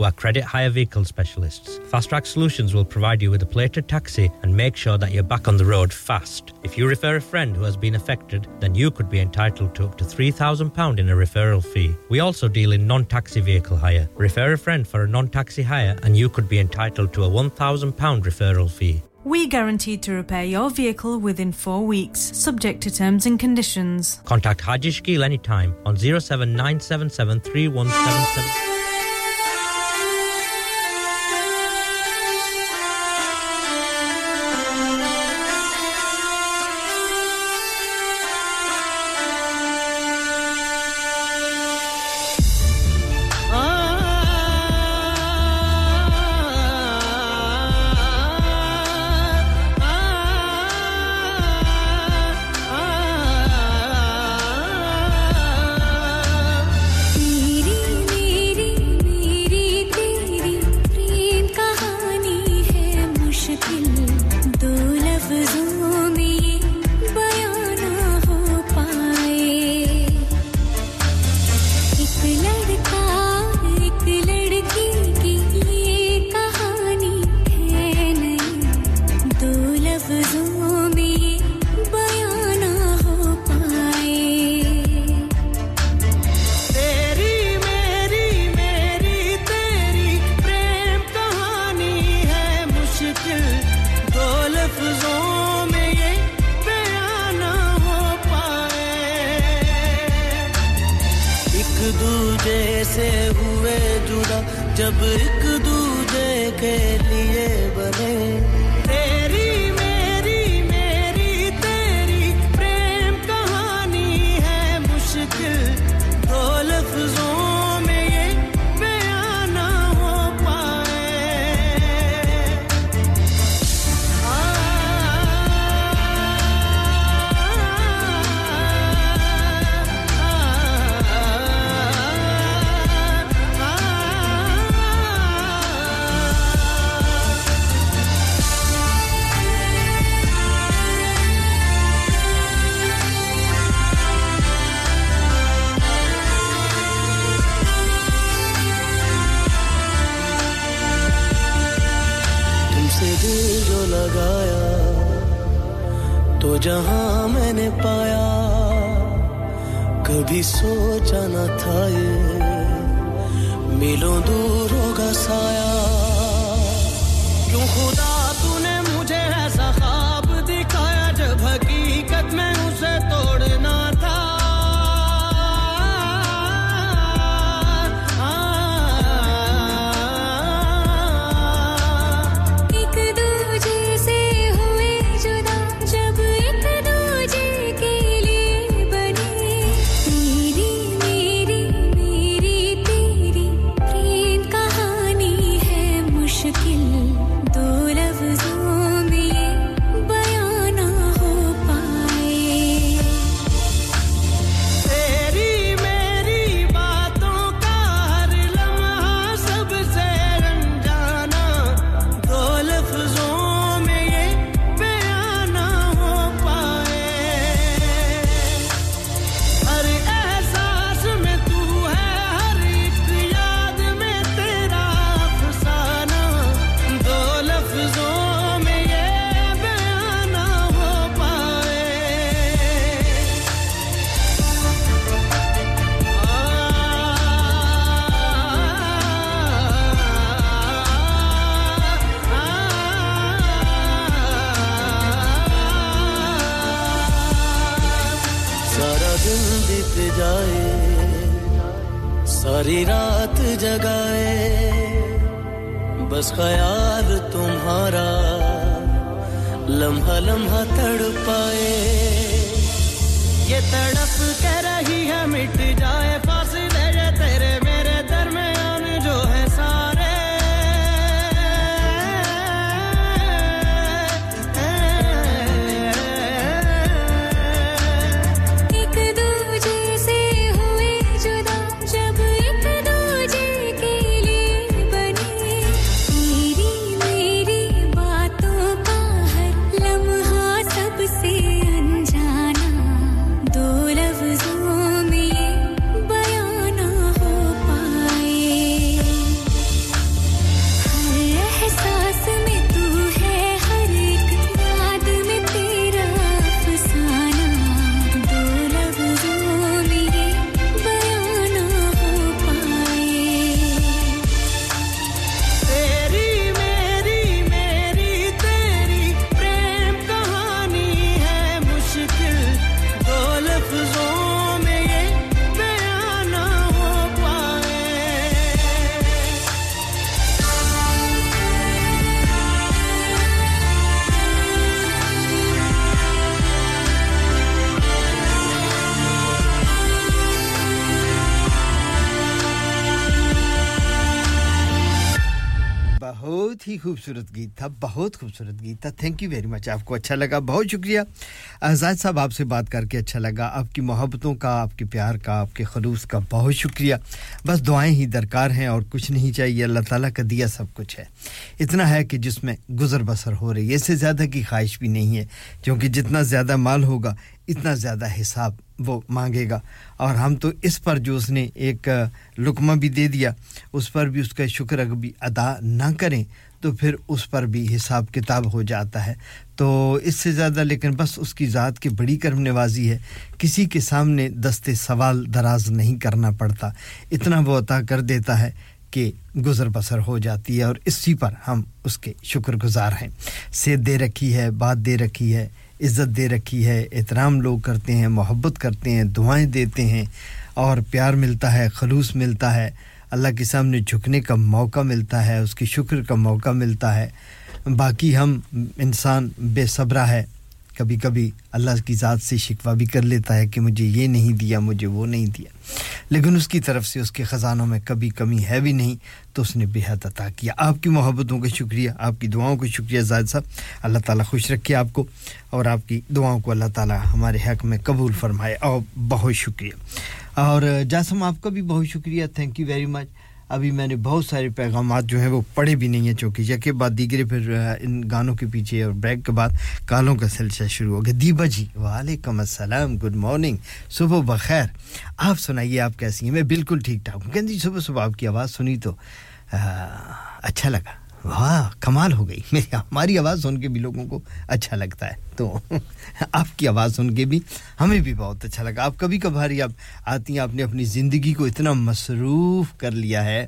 who are credit hire vehicle specialists. Fast Track Solutions will provide you with a plated taxi and make sure that you're back on the road fast. If you refer a friend who has been affected, then you could be entitled to up to £3,000 in a referral fee. We also deal in non taxi vehicle hire. Refer a friend for a non taxi hire and you could be entitled to a £1,000 referral fee. We guarantee to repair your vehicle within four weeks, subject to terms and conditions. Contact Haji Shkil anytime on 079773177. خوبصورت گیت تھا، بہت خوبصورت گیت تھا۔ Thank you very much آپ کو اچھا لگا، بہت شکریہ۔ آزاد صاحب، آپ سے بات کر کے اچھا لگا۔ آپ کی محبتوں کا، آپ کے پیار کا، آپ کے خلوص کا بہت شکریہ۔ بس دعائیں ہی درکار ہیں اور کچھ نہیں چاہیے۔ اللہ تعالیٰ کا دیا سب کچھ ہے۔ اتنا ہے کہ جس میں گزر بسر ہو رہی ہے۔ اس سے زیادہ کی خواہش بھی نہیں ہے۔ کیونکہ جتنا زیادہ مال ہوگا، اتنا زیادہ حساب وہ مانگے گا۔ اور ہم تو اس پر جو اس نے ایک لقمہ بھی دے دیا، اس پر بھی اس کا شکر بھی ادا نہ کریں۔ تو پھر اس پر بھی حساب کتاب ہو جاتا ہے۔ تو اس سے زیادہ لیکن بس اس کی ذات کی بڑی کرم نوازی ہے۔ کسی کے سامنے دستے سوال دراز نہیں کرنا پڑتا۔ اتنا وہ عطا کر دیتا ہے کہ گزر بسر ہو جاتی ہے اور اسی پر ہم اس کے شکر گزار ہیں۔ سید دے رکھی ہے، بات دے رکھی ہے، عزت دے رکھی ہے، احترام لوگ کرتے ہیں، محبت کرتے ہیں، دعائیں دیتے ہیں اور پیار ملتا ہے، خلوص ملتا ہے۔ اللہ کے سامنے جھکنے کا موقع ملتا ہے، اس کے شکر کا موقع ملتا ہے۔ باقی ہم انسان بے صبرہ ہے۔ کبھی کبھی اللہ کی ذات سے شکوہ بھی کر لیتا ہے کہ مجھے یہ نہیں دیا، مجھے وہ نہیں دیا۔ لیکن اس کی طرف سے اس کے خزانوں میں کبھی کمی ہے بھی نہیں، تو اس نے بے حد عطا کیا۔ آپ کی محبتوں کا شکریہ، آپ کی دعاؤں کا شکریہ زائد صاحب۔ اللہ تعالیٰ خوش رکھے آپ کو اور آپ کی دعاؤں کو اللہ تعالیٰ ہمارے حق میں قبول فرمائے۔ اور بہت شکریہ۔ اور جاسم آپ کا بھی بہت شکریہ. تھینک یو ویری مچ ابھی میں نے بہت سارے پیغامات جو ہیں وہ پڑھے بھی نہیں ہیں چونکہ یکے بعد دیگرے پھر ان گانوں کے پیچھے اور بریک کے بعد کالوں کا سلسلہ شروع ہو گیا. دیبا جی وعلیکم السلام. گڈ مارننگ صبح بخیر. آپ سنائیے آپ کیسی ہیں؟ میں بالکل ٹھیک ٹھاک ہوں. کہ صبح صبح آپ کی آواز سنی تو آ, اچھا لگا. واہ کمال ہو گئی. میری ہماری آواز سن کے بھی لوگوں کو اچھا لگتا ہے. تو آپ کی آواز سن کے بھی ہمیں بھی بہت اچھا لگا۔ آپ کبھی کبھار ہی آپ آتی ہیں، آپ نے اپنی زندگی کو اتنا مصروف کر لیا ہے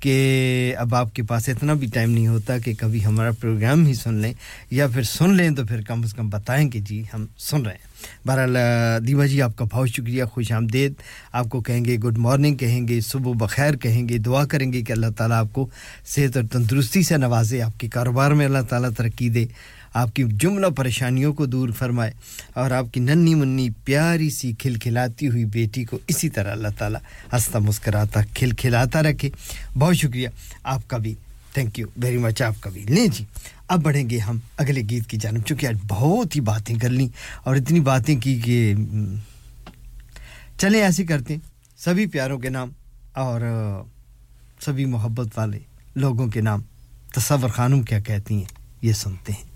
کہ اب آپ کے پاس اتنا بھی ٹائم نہیں ہوتا کہ کبھی ہمارا پروگرام ہی سن لیں یا پھر سن لیں تو پھر کم از کم بتائیں کہ جی ہم سن رہے ہیں۔ بہرحال، دیوا جی آپ کا بہت شکریہ، خوش آمدید۔ آپ کو کہیں گے گڈ مارننگ، کہیں گے صبح بخیر، کہیں گے دعا کریں گے کہ اللہ تعالیٰ آپ کو صحت اور تندرستی سے نوازے، آپ کے کاروبار میں اللہ تعالیٰ ترقی دے۔ آپ کی جملہ پریشانیوں کو دور فرمائے اور آپ کی ننی منی پیاری سی کھل کھلاتی ہوئی بیٹی کو اسی طرح اللہ تعالیٰ ہنستا مسکراتا کھل کھلاتا رکھے۔ بہت شکریہ، آپ کا بھی۔ تھینک یو ویری مچ آپ کا بھی۔ لیں جی اب بڑھیں گے ہم اگلے گیت کی جانب، چونکہ آج بہت ہی باتیں کر لیں اور اتنی باتیں کی کہ چلیں ایسے کرتے ہیں۔ سبھی پیاروں کے نام اور سبھی محبت والے لوگوں کے نام، تصور خانم کیا کہتی ہیں، یہ سنتے ہیں۔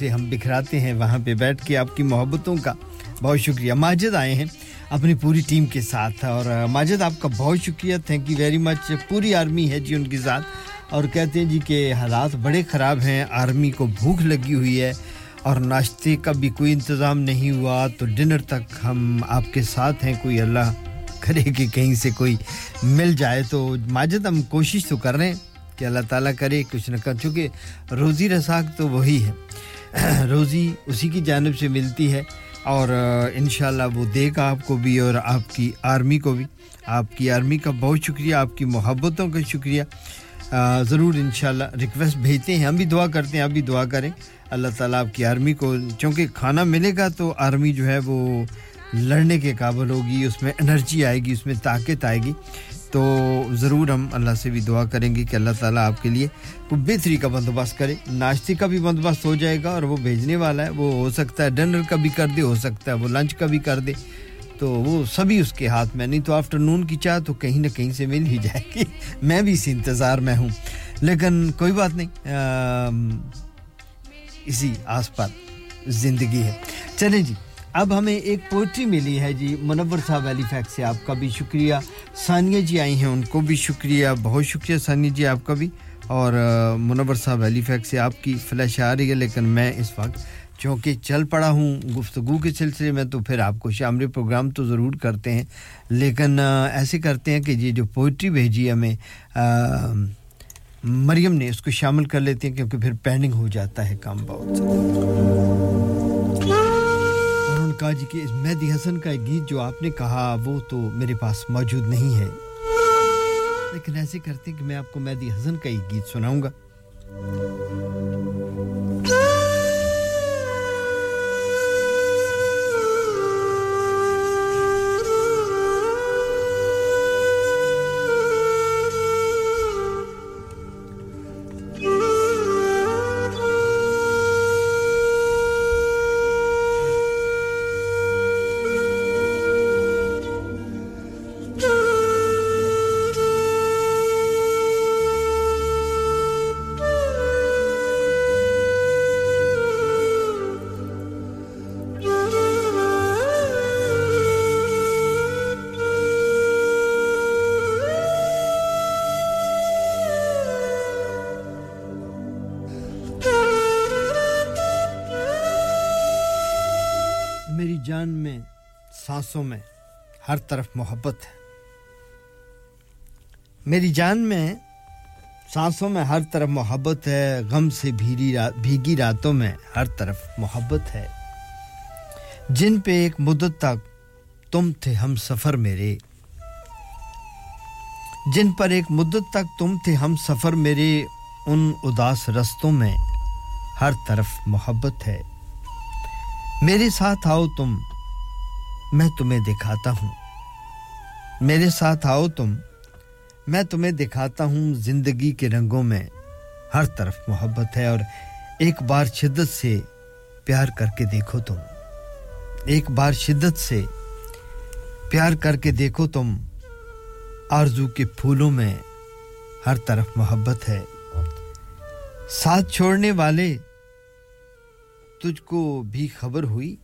سے ہم بکھراتے ہیں، وہاں پہ بیٹھ کے آپ کی محبتوں کا بہت شکریہ۔ ماجد آئے ہیں اپنی پوری ٹیم کے ساتھ اور ماجد، آپ کا بہت شکریہ۔ تھینک یو ویری مچ پوری آرمی ہے جی ان کے ساتھ اور کہتے ہیں جی کہ حالات بڑے خراب ہیں۔ آرمی کو بھوک لگی ہوئی ہے اور ناشتے کا بھی کوئی انتظام نہیں ہوا۔ تو ڈنر تک ہم آپ کے ساتھ ہیں۔ کوئی اللہ کرے کہ کہیں سے کوئی مل جائے۔ تو ماجد، ہم کوشش تو کر رہے ہیں کہ اللہ تعالیٰ کرے، کچھ نہ کر، چونکہ روزی رساک تو وہی ہے۔ [COUGHS] روزی اسی کی جانب سے ملتی ہے اور انشاءاللہ وہ دے گا آپ کو بھی اور آپ کی آرمی کو بھی۔ آپ کی آرمی کا بہت شکریہ، آپ کی محبتوں کا شکریہ۔ ضرور انشاءاللہ ریکویسٹ بھیجتے ہیں، ہم بھی دعا کرتے ہیں، آپ بھی دعا کریں۔ اللہ تعالیٰ آپ کی آرمی کو، چونکہ کھانا ملے گا تو آرمی جو ہے وہ لڑنے کے قابل ہوگی، اس میں انرجی آئے گی، اس میں طاقت آئے گی۔ تو ضرور ہم اللہ سے بھی دعا کریں گے کہ اللہ تعالیٰ آپ کے لیے وہ بہتری کا بندوبست کرے، ناشتے کا بھی بندوبست ہو جائے گا اور وہ بھیجنے والا ہے، وہ ہو سکتا ہے ڈنر کا بھی کر دے، ہو سکتا ہے وہ لنچ کا بھی کر دے۔ تو وہ سبھی اس کے ہاتھ میں، نہیں تو آفٹر نون کی چاہ تو کہیں نہ کہیں سے مل ہی جائے گی۔ [LAUGHS] میں بھی اس انتظار میں ہوں۔ لیکن کوئی بات نہیں اسی آس پاس زندگی ہے۔ چلیں جی۔ اب ہمیں ایک پوئٹری ملی ہے جی منور صاحب علی فیکس سے آپ کا بھی شکریہ۔ ثانیہ جی آئی ہیں، ان کو بھی شکریہ، بہت شکریہ ثانیہ جی آپ کا بھی۔ اور منور صاحب علی فیکس سے آپ کی فلیش آ رہی ہے، لیکن میں اس وقت چونکہ چل پڑا ہوں گفتگو کے سلسلے میں، تو پھر آپ کو شامل پروگرام تو ضرور کرتے ہیں۔ لیکن ایسے کرتے ہیں کہ یہ جو پوئٹری بھیجی ہمیں مریم نے اس کو شامل کر لیتے ہیں، کیونکہ پھر پینڈنگ ہو جاتا ہے کام بہت کاجی اس مہدی حسن کا ایک گیت جو آپ نے کہا، وہ تو میرے پاس موجود نہیں ہے۔ لیکن ایسے کرتے کہ میں آپ کو مہدی حسن کا ایک گیت سناؤں گا۔ سانسوں میں ہر طرف محبت ہے۔ میری جان میں سانسوں میں ہر طرف محبت ہے، غم سے بھیری بھیگی راتوں میں ہر طرف محبت ہے۔ جن پہ ایک مدت تک تم تھے ہم سفر میرے۔ جن پر ایک مدت تک تم تھے ہم سفر میرے، ان اداس رستوں میں ہر طرف محبت ہے۔ میرے ساتھ آؤ تم میں تمہیں دکھاتا ہوں۔ میرے ساتھ آؤ تم۔ میں تمہیں دکھاتا ہوں زندگی کے رنگوں میں۔ ہر طرف محبت ہے اور ایک بار شدت سے پیار کر کے دیکھو تم۔ ایک بار شدت سے پیار کر کے دیکھو تم۔ آرزو کے پھولوں میں ہر طرف محبت ہے۔ ساتھ چھوڑنے والے، تجھ کو بھی خبر ہوئی؟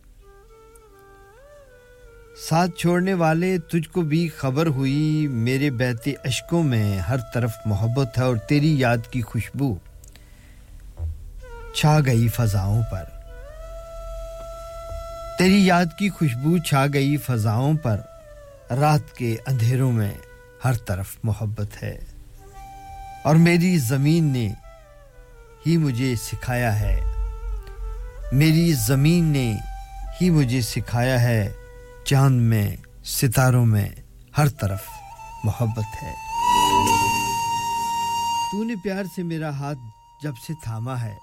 ساتھ چھوڑنے والے، تجھ کو بھی خبر ہوئی، میرے بہتے اشکوں میں ہر طرف محبت ہے اور تیری یاد کی خوشبو چھا گئی فضاؤں پر۔ تیری یاد کی خوشبو چھا گئی فضاؤں پر۔ رات کے اندھیروں میں ہر طرف محبت ہے۔ اور میری زمین نے ہی مجھے سکھایا ہے۔ میری زمین نے ہی مجھے سکھایا ہے۔ چاند میں، ستاروں میں ہر طرف محبت ہے۔ تو نے پیار سے میرا ہاتھ جب سے تھاما ہے۔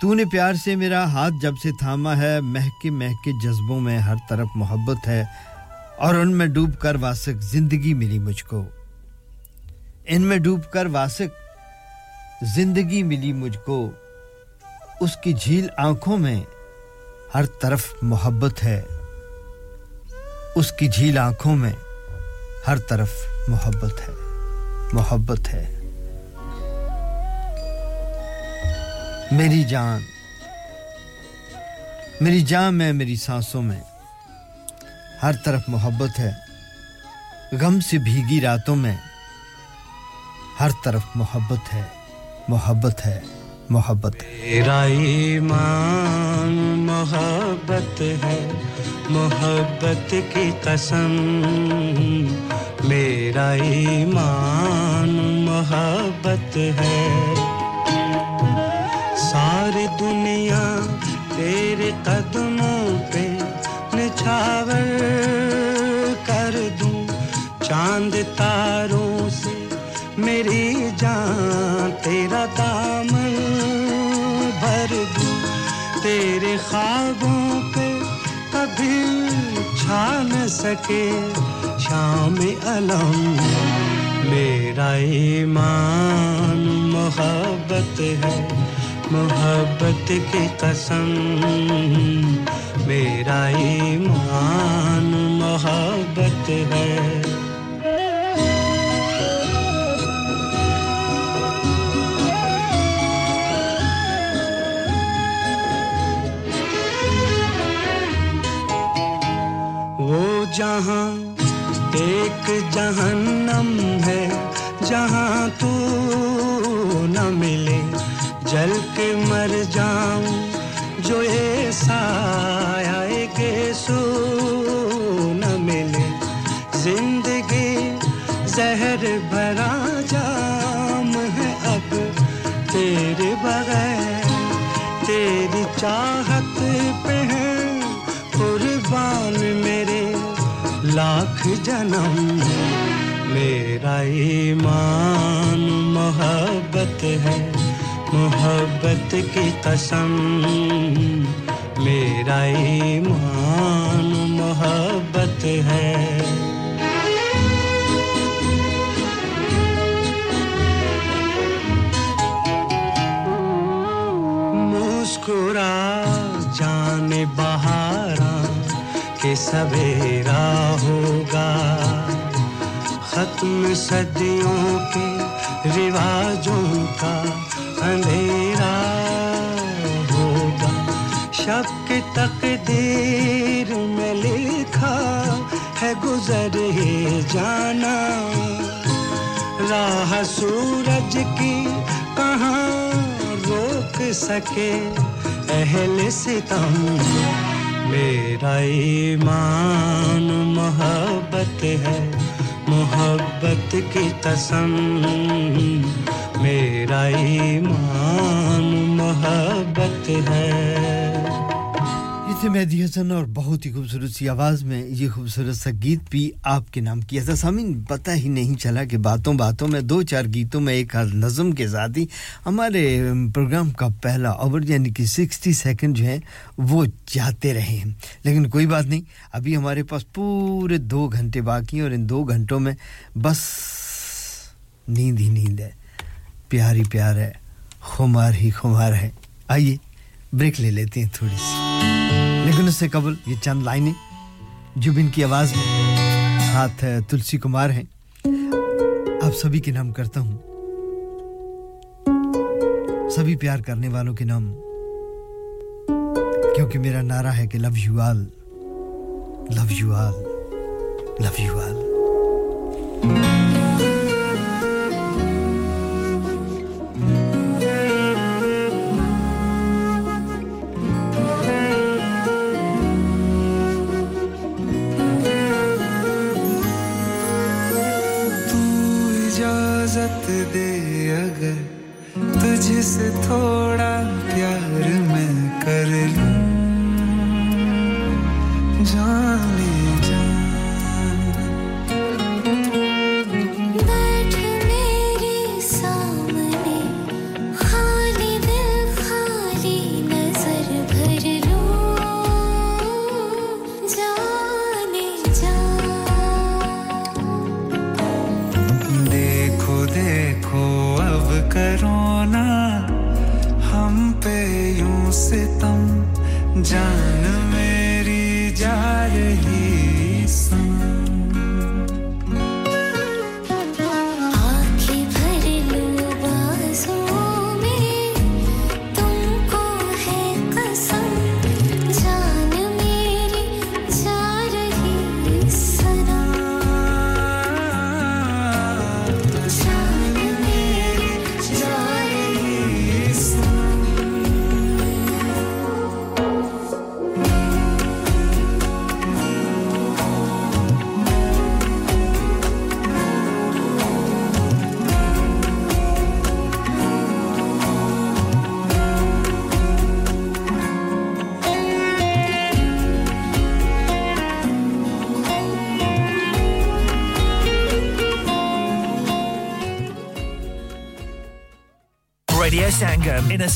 تو نے پیار سے میرا ہاتھ جب سے تھاما ہے، مہکے مہکے جذبوں میں ہر طرف محبت ہے اور ان میں ڈوب کر واسق زندگی ملی مجھ کو۔ ان میں ڈوب کر واسق زندگی ملی مجھ کو۔ اس کی جھیل آنکھوں میں ہر طرف محبت ہے۔ اس کی جھیل آنکھوں میں ہر طرف محبت ہے۔ محبت ہے۔ میری جان میری جان میں، میری سانسوں میں ہر طرف محبت ہے۔ غم سے بھیگی راتوں میں ہر طرف محبت ہے۔ محبت ہے۔ محبت میرا ایمان محبت ہے۔ محبت کی قسم۔ میرا ایمان محبت ہے۔ ساری دنیا تیرے قدموں پہ نچھاور کر دوں۔ چاند تاروں سے میری جان، تیرا دامن تیرے خوابوں پہ کبھی چھا نہ سکے۔ شام علم، میرا ایمان محبت ہے۔ محبت کی قسم، میرا ایمان محبت ہے۔ جہاں ایک جہنم ہے، جہاں تو نہ ملے۔ جل کے مر جاؤں جو یہ سایہ کے سو نہ ملے۔ زندگی زہر بھرا جام ہے اب۔ تیرے بغیر تیری چاہت پہ ہے لاکھ جنم میرا ایمان محبت ہے محبت کی قسم۔ میرا ایمان محبت ہے۔ سویرا ہوگا۔ ختم صدیوں کے رواجوں کا اندھیرا ہوگا۔ شب کی تقدیر میں لکھا ہے گزر ہی جانا۔ راہ سورج کی کہاں روک سکے اہل ستم؟ میرا ایمان محبت ہے محبت کی قسم۔ میرا ایمان محبت ہے۔ سے مہدی حسن اور بہت ہی خوبصورت سی آواز میں یہ خوبصورت سا گیت بھی آپ کے نام کیا تھا۔ سامین پتہ ہی نہیں چلا کہ باتوں باتوں میں دو چار گیتوں میں ایک ہر نظم کے ساتھ ہی ہمارے پروگرام کا پہلا اوور یعنی کہ سکسٹی سیکنڈ جو ہیں وہ جاتے رہے ہیں۔ لیکن کوئی بات نہیں، ابھی ہمارے پاس پورے دو گھنٹے باقی ہیں اور ان دو گھنٹوں میں بس نیند ہی نیند ہے۔ پیار ہی پیار ہے، خمار ہی خمار ہے۔ آئیے، بریک لے لیتے ہیں تھوڑی سی۔ لیکن اس سے قبل یہ چند لائنیں ان کی آواز میں ہاتھ تلسی کمار ہیں۔ آپ سبھی کے نام کرتا ہوں۔ سبھی پیار کرنے والوں کے نام۔ کیونکہ میرا نعرہ ہے کہ love you all love you all love you all.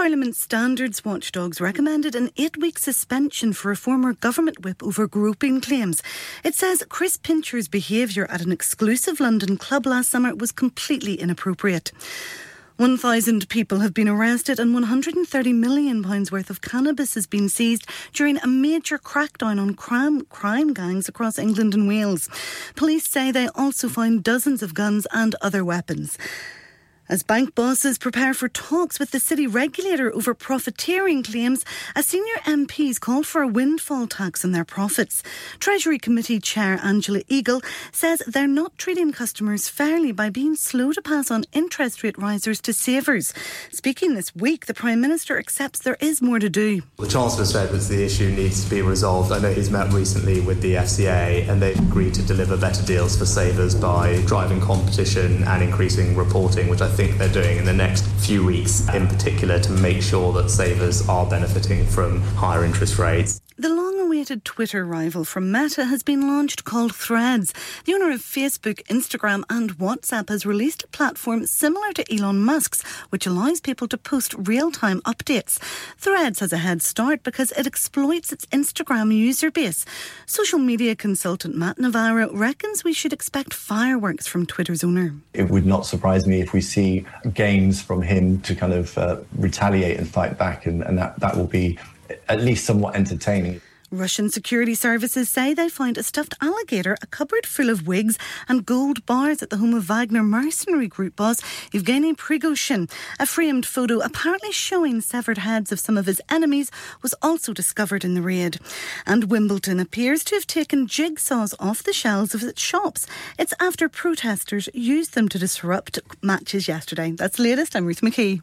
Parliament Standards Watchdogs recommended an eight week suspension for a former government whip over groping claims. It says Chris Pincher's behaviour at an exclusive London club last summer was completely inappropriate. 1,000 people have been arrested and £130 million worth of cannabis has been seized during a major crackdown on crime, crime gangs across England and Wales. Police say they also found dozens of guns and other weapons. As bank bosses prepare for talks with the city regulator over profiteering claims, a senior MP's called for a windfall tax on their profits. Treasury Committee Chair Angela Eagle says they're not treating customers fairly by being slow to pass on interest rate risers to savers. Speaking this week, the Prime Minister accepts there is more to do. The Chancellor said that the issue needs to be resolved. I know he's met recently with the FCA and they've agreed to deliver better deals for savers by driving competition and increasing reporting, which I think they're doing in the next few weeks in particular to make sure that savers are benefiting from higher interest rates. The long awaited Twitter rival from Meta has been launched called Threads. The owner of Facebook, Instagram, and WhatsApp has released a platform similar to Elon Musk's, which allows people to post real time updates. Threads has a head start because it exploits its Instagram user base. Social media consultant Matt Navarro reckons we should expect fireworks from Twitter's owner. It would not surprise me if we see games from him to kind of uh, retaliate and fight back, and, and that, that will be at least somewhat entertaining. Russian security services say they found a stuffed alligator, a cupboard full of wigs, and gold bars at the home of Wagner mercenary group boss Evgeny Prigozhin. A framed photo apparently showing severed heads of some of his enemies was also discovered in the raid. And Wimbledon appears to have taken jigsaws off the shelves of its shops. It's after protesters used them to disrupt matches yesterday. That's the latest. I'm Ruth McKee.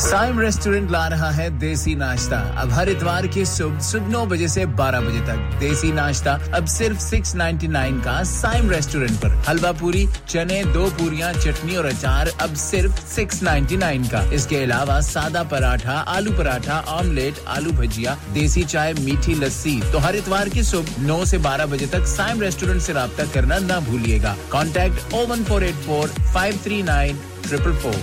Saim restaurant لا رہا ہے دیسی ناشتہ۔ اب ہر اتوار کی صبح صبح نو بجے سے بارہ بجے تک۔ دیسی ناشتہ اب صرف سکس نائنٹی نائن کا سائم ریسٹورنٹ پر۔ حلوہ پوری، چنے، دو پوریاں، چٹنی اور اچار اب صرف سکس نائنٹی نائن کا۔ اس کے علاوہ سادہ پراٹھا، آلو پراٹھا، آملیٹ، آلو بھجیا، دیسی چائے، میٹھی لسی۔ تو ہر اتوار کی صبح نو سے بارہ بجے تک سائم ریسٹورنٹ سے رابطہ کرنا نہ بھولیے گا۔ Contact O one four eight four five three nine triple four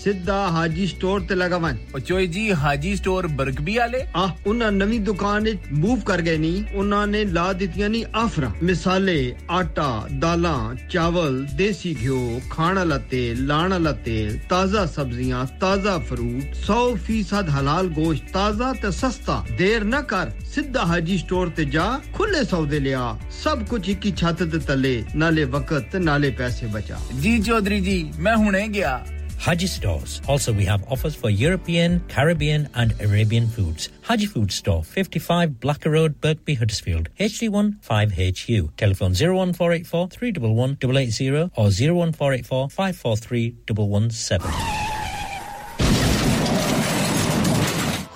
ਸਿੱਧਾ ਹਾਜੀ ਸਟੋਰ ਤੇ ਲਗਾਵਾਂ ਉਹ ਚੋਈ ਜੀ ਹਾਜੀ ਸਟੋਰ ਬਰਗਬੀ ਵਾਲੇ ਆ ਉਹਨਾਂ ਨਵੀਂ ਦੁਕਾਨ ਵਿੱਚ ਮੂਵ ਕਰ ਗਏ ਨਹੀਂ ਉਹਨਾਂ ਨੇ ਲਾ ਦਿੱਤੀਆਂ ਨਹੀਂ ਆਫਰਾਂ ਮਿਸਾਲੇ ਆਟਾ ਦਾਲਾਂ ਚਾਵਲ ਦੇਸੀ ਘਿਓ ਖਾਣ ਵਾਲਾ ਤੇਲ ਲਾਣ ਵਾਲਾ ਤੇਲ ਤਾਜ਼ਾ ਸਬਜ਼ੀਆਂ ਤਾਜ਼ਾ ਫਰੂਟ 100% ਹਲਾਲ ਗੋਸ਼ਤ ਤਾਜ਼ਾ ਤੇ ਸਸਤਾ ਦੇਰ ਨਾ ਕਰ ਸਿੱਧਾ ਹਾਜੀ ਸਟੋਰ ਤੇ ਜਾ ਖੁੱਲੇ ਸੌਦੇ ਲਿਆ ਸਭ ਕੁਝ ਇੱਕ ਹੀ ਛੱਤ ਦੇ ਤਲੇ ਨਾਲੇ ਵਕਤ ਤੇ ਨਾਲੇ ਪੈਸੇ ਬਚਾ ਜੀ ਚੌਧਰੀ ਜੀ ਮੈਂ ਹੁਣੇ ਗਿਆ Haji Stores. Also, we have offers for European, Caribbean, and Arabian foods. Haji Food Store, 55 Blacker Road, Birkby, Huddersfield, HD1 5HU. Telephone 01484 311 880 or 01484 543 117.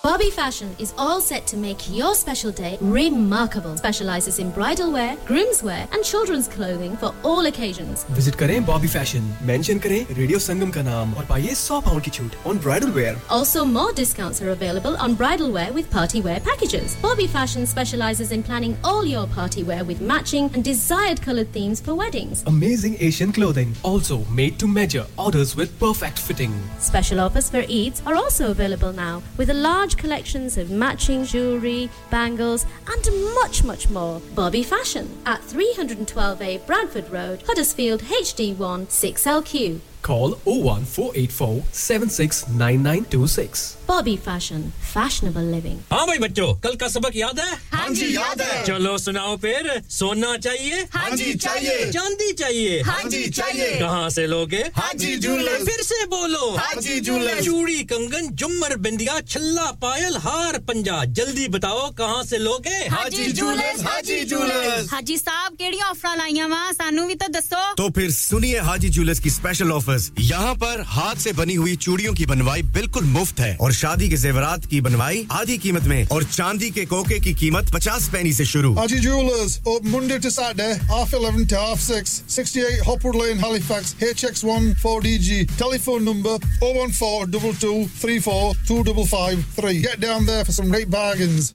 Bobby Fashion is all set to make your special day remarkable. Specializes in bridal wear, grooms wear, and children's clothing for all occasions. Visit Kare Bobby Fashion. Mention Kare Radio Sangam ka naam aur paye 100 pound on bridal wear. Also, more discounts are available on bridal wear with party wear packages. Bobby Fashion specializes in planning all your party wear with matching and desired colored themes for weddings. Amazing Asian clothing, also made to measure. Orders with perfect fitting. Special offers for Eid are also available now with a large collections of matching jewellery, bangles, and much, much more. Bobby Fashion at 312A Bradford Road, Huddersfield HD1 6LQ. Call 01484 769926. Bobby Fashion, fashionable living. ہاں بھائی بچوں کل کا سبق یاد ہے؟ ہاں جی یاد ہے۔ چلو سناؤ پھر سونا چاہیے؟ ہاں جی چاہیے۔ چاندی چاہیے۔ ہاں جی چاہیے۔ کہاں سے لوگے؟ ہاں جی جولر پھر سے بولو۔ ہاں جی جولر چوڑی کنگن جمر بندیا چھلا پائل ہار پنجا۔ جلدی بتاؤ کہاں سے لوگے؟ ہاں جی جولر ہاں جی جولر حاجی ہاں صاحب کیڑی آفر لائیاں وا سانو بھی تو دسو۔ تو پھر سنیے حاجی جولر کی اسپیشل آفر محافظ یہاں پر ہاتھ سے بنی ہوئی چوڑیوں کی بنوائی بالکل مفت ہے اور شادی کے زیورات کی بنوائی آدھی قیمت میں اور چاندی کے کوکے کی قیمت پچاس پینی سے شروع Aji Jewelers, open Monday to Saturday, half 11 to half 6, 68 Hopwood Lane, Halifax, HX1 4DG. Telephone number 014 22 34 2553. Get down there for some great bargains.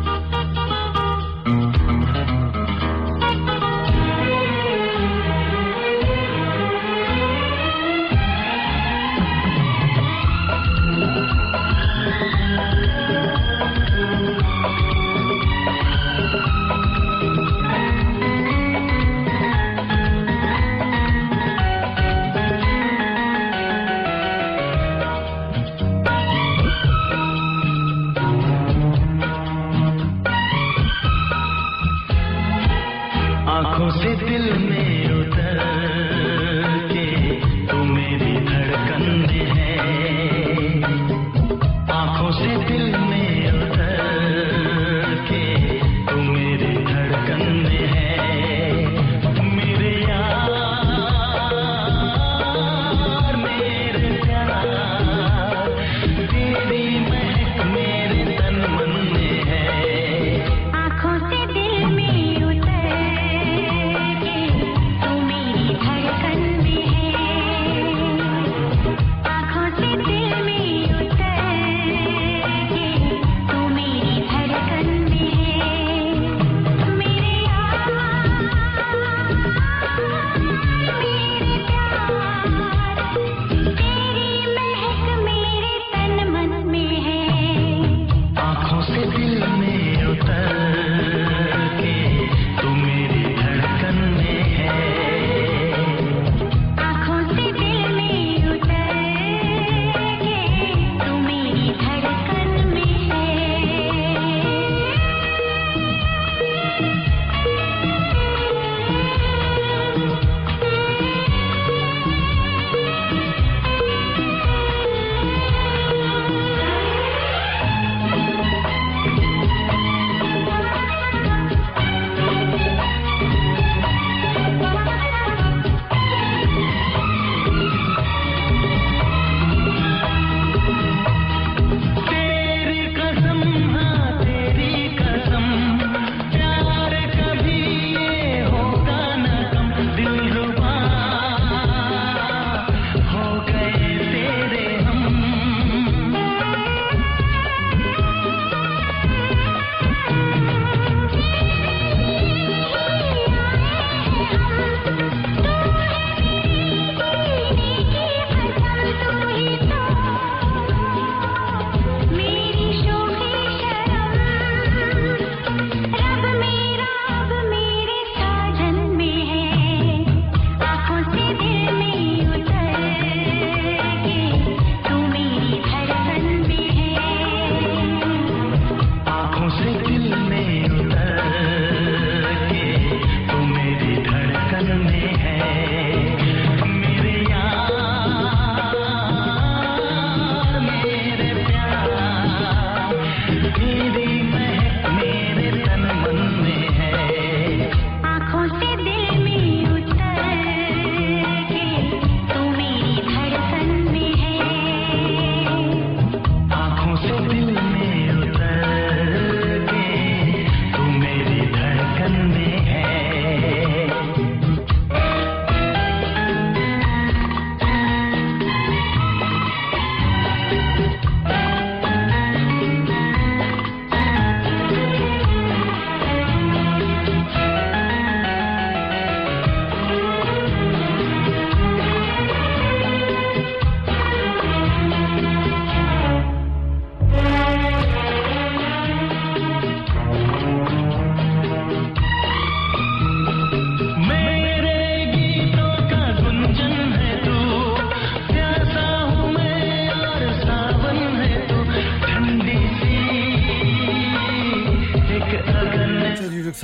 دل میں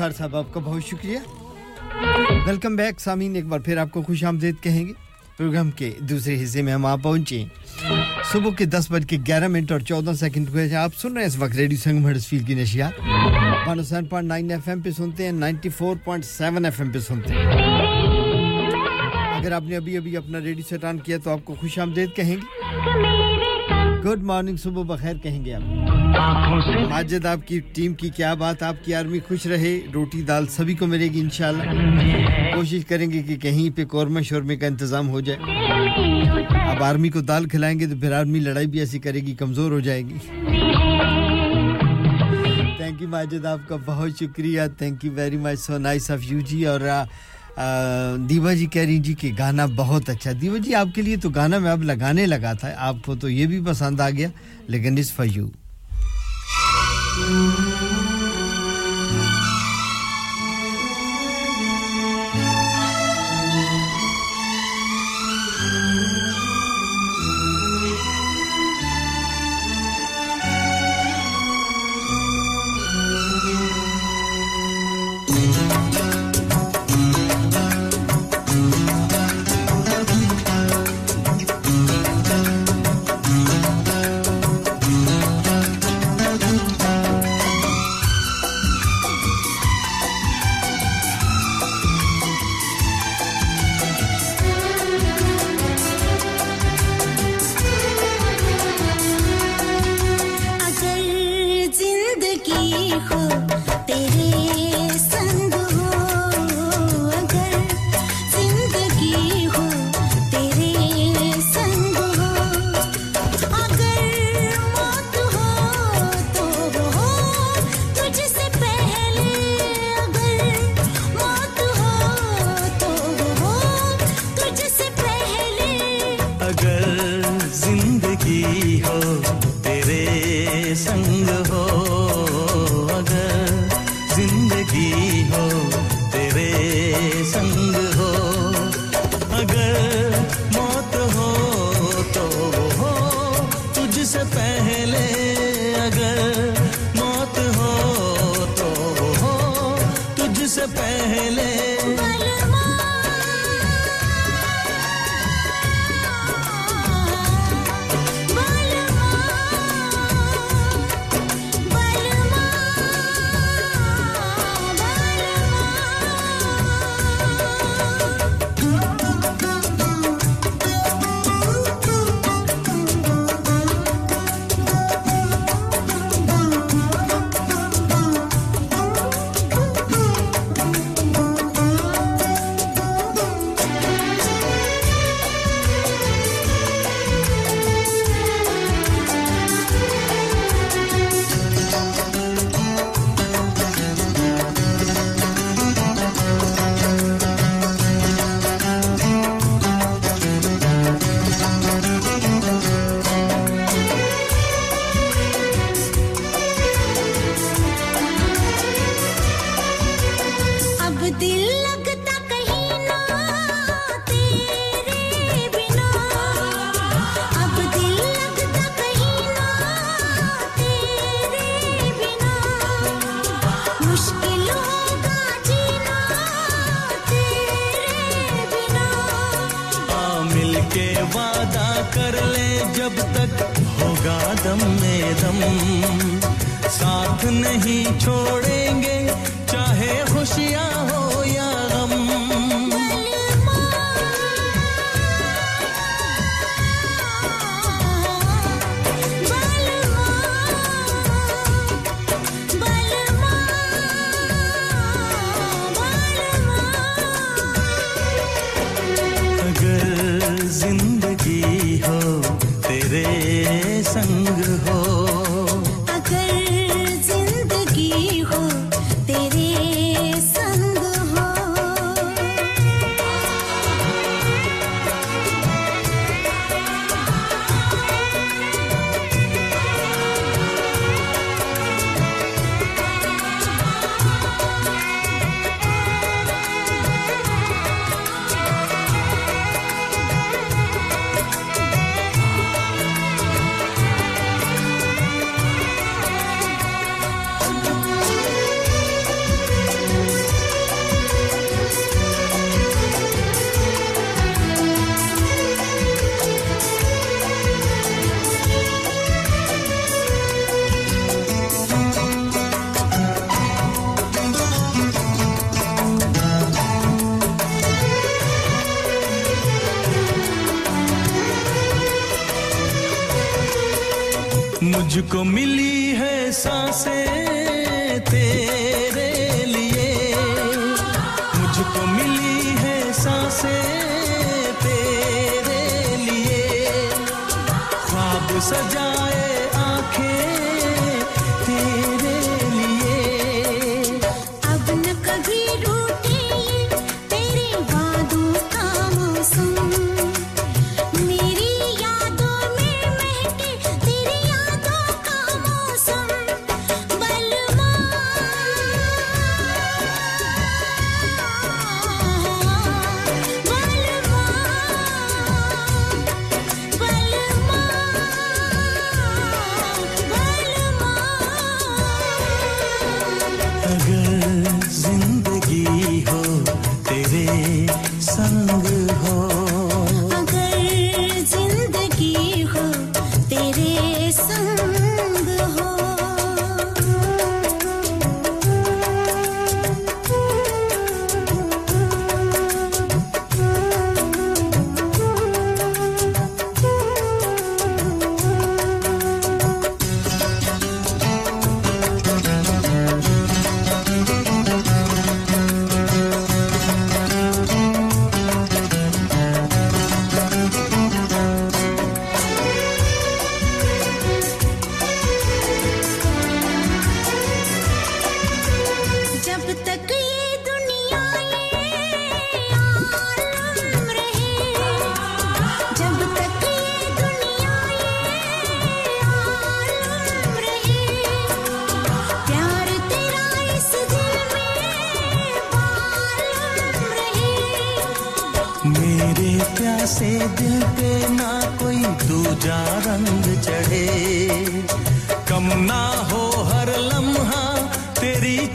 اظہار صاحب، آپ کا بہت شکریہ۔ ویلکم بیک سامین ایک بار پھر آپ کو خوش آمدید کہیں گے۔ پروگرام کے دوسرے حصے میں ہم آپ پہنچے صبح کے دس بج کے گیارہ منٹ اور چودہ سیکنڈ کو آپ سن رہے ہیں اس وقت ریڈیو سنگم ہڈس فیل کی نشیات پانو seven point nine F M پہ سنتے ہیں، ninety four point seven F M پہ سنتے ہیں۔ اگر آپ نے ابھی ابھی اپنا ریڈیو سیٹ آن کیا تو آپ کو خوش آمدید کہیں گے۔ گڈ مارننگ، صبح بخیر کہیں گے آپ۔ ماجد آپ کی ٹیم کی کیا بات، آپ کی آرمی خوش رہے، روٹی دال سبھی کو ملے گی انشاءاللہ۔ کوشش کریں گے کہ کہیں پہ قورمہ شورمے کا انتظام ہو جائے۔ اب آرمی کو دال کھلائیں گے تو پھر آرمی لڑائی بھی ایسی کرے گی، کمزور ہو جائے گی۔ تھینک یو ماجد آپ کا بہت شکریہ۔ Thank you very much so nice of you جی۔ اور دیوا جی کہہ رہی جی کہ گانا بہت اچھا۔ دیوا جی آپ کے لیے تو گانا میں اب لگانے لگا تھا، آپ کو تو یہ بھی پسند آ گیا، لیکن اس فیو Thank you.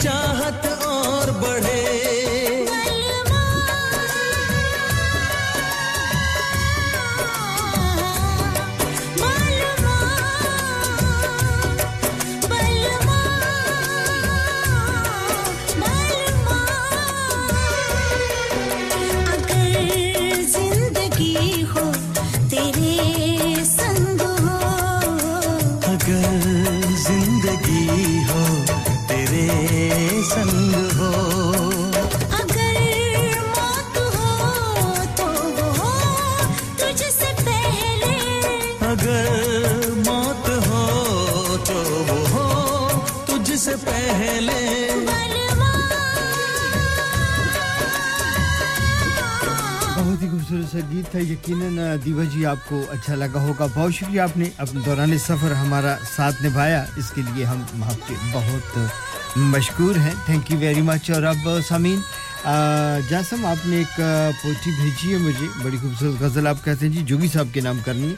چاہت اور بڑھے۔ سے گیت تھا، یقیناً دیوا جی آپ کو اچھا لگا ہوگا۔ بہت شکریہ آپ نے اپنے دوران سفر ہمارا ساتھ نبھایا۔ اس کے لیے ہم آپ کے بہت مشکور ہیں۔ تھینک یو ویری مچ اور اب سامین جاسم، آپ نے ایک پوچھی بھیجی ہے مجھے۔ بڑی خوبصورت غزل آپ کہتے ہیں۔ جی جوگی صاحب کے نام کرنی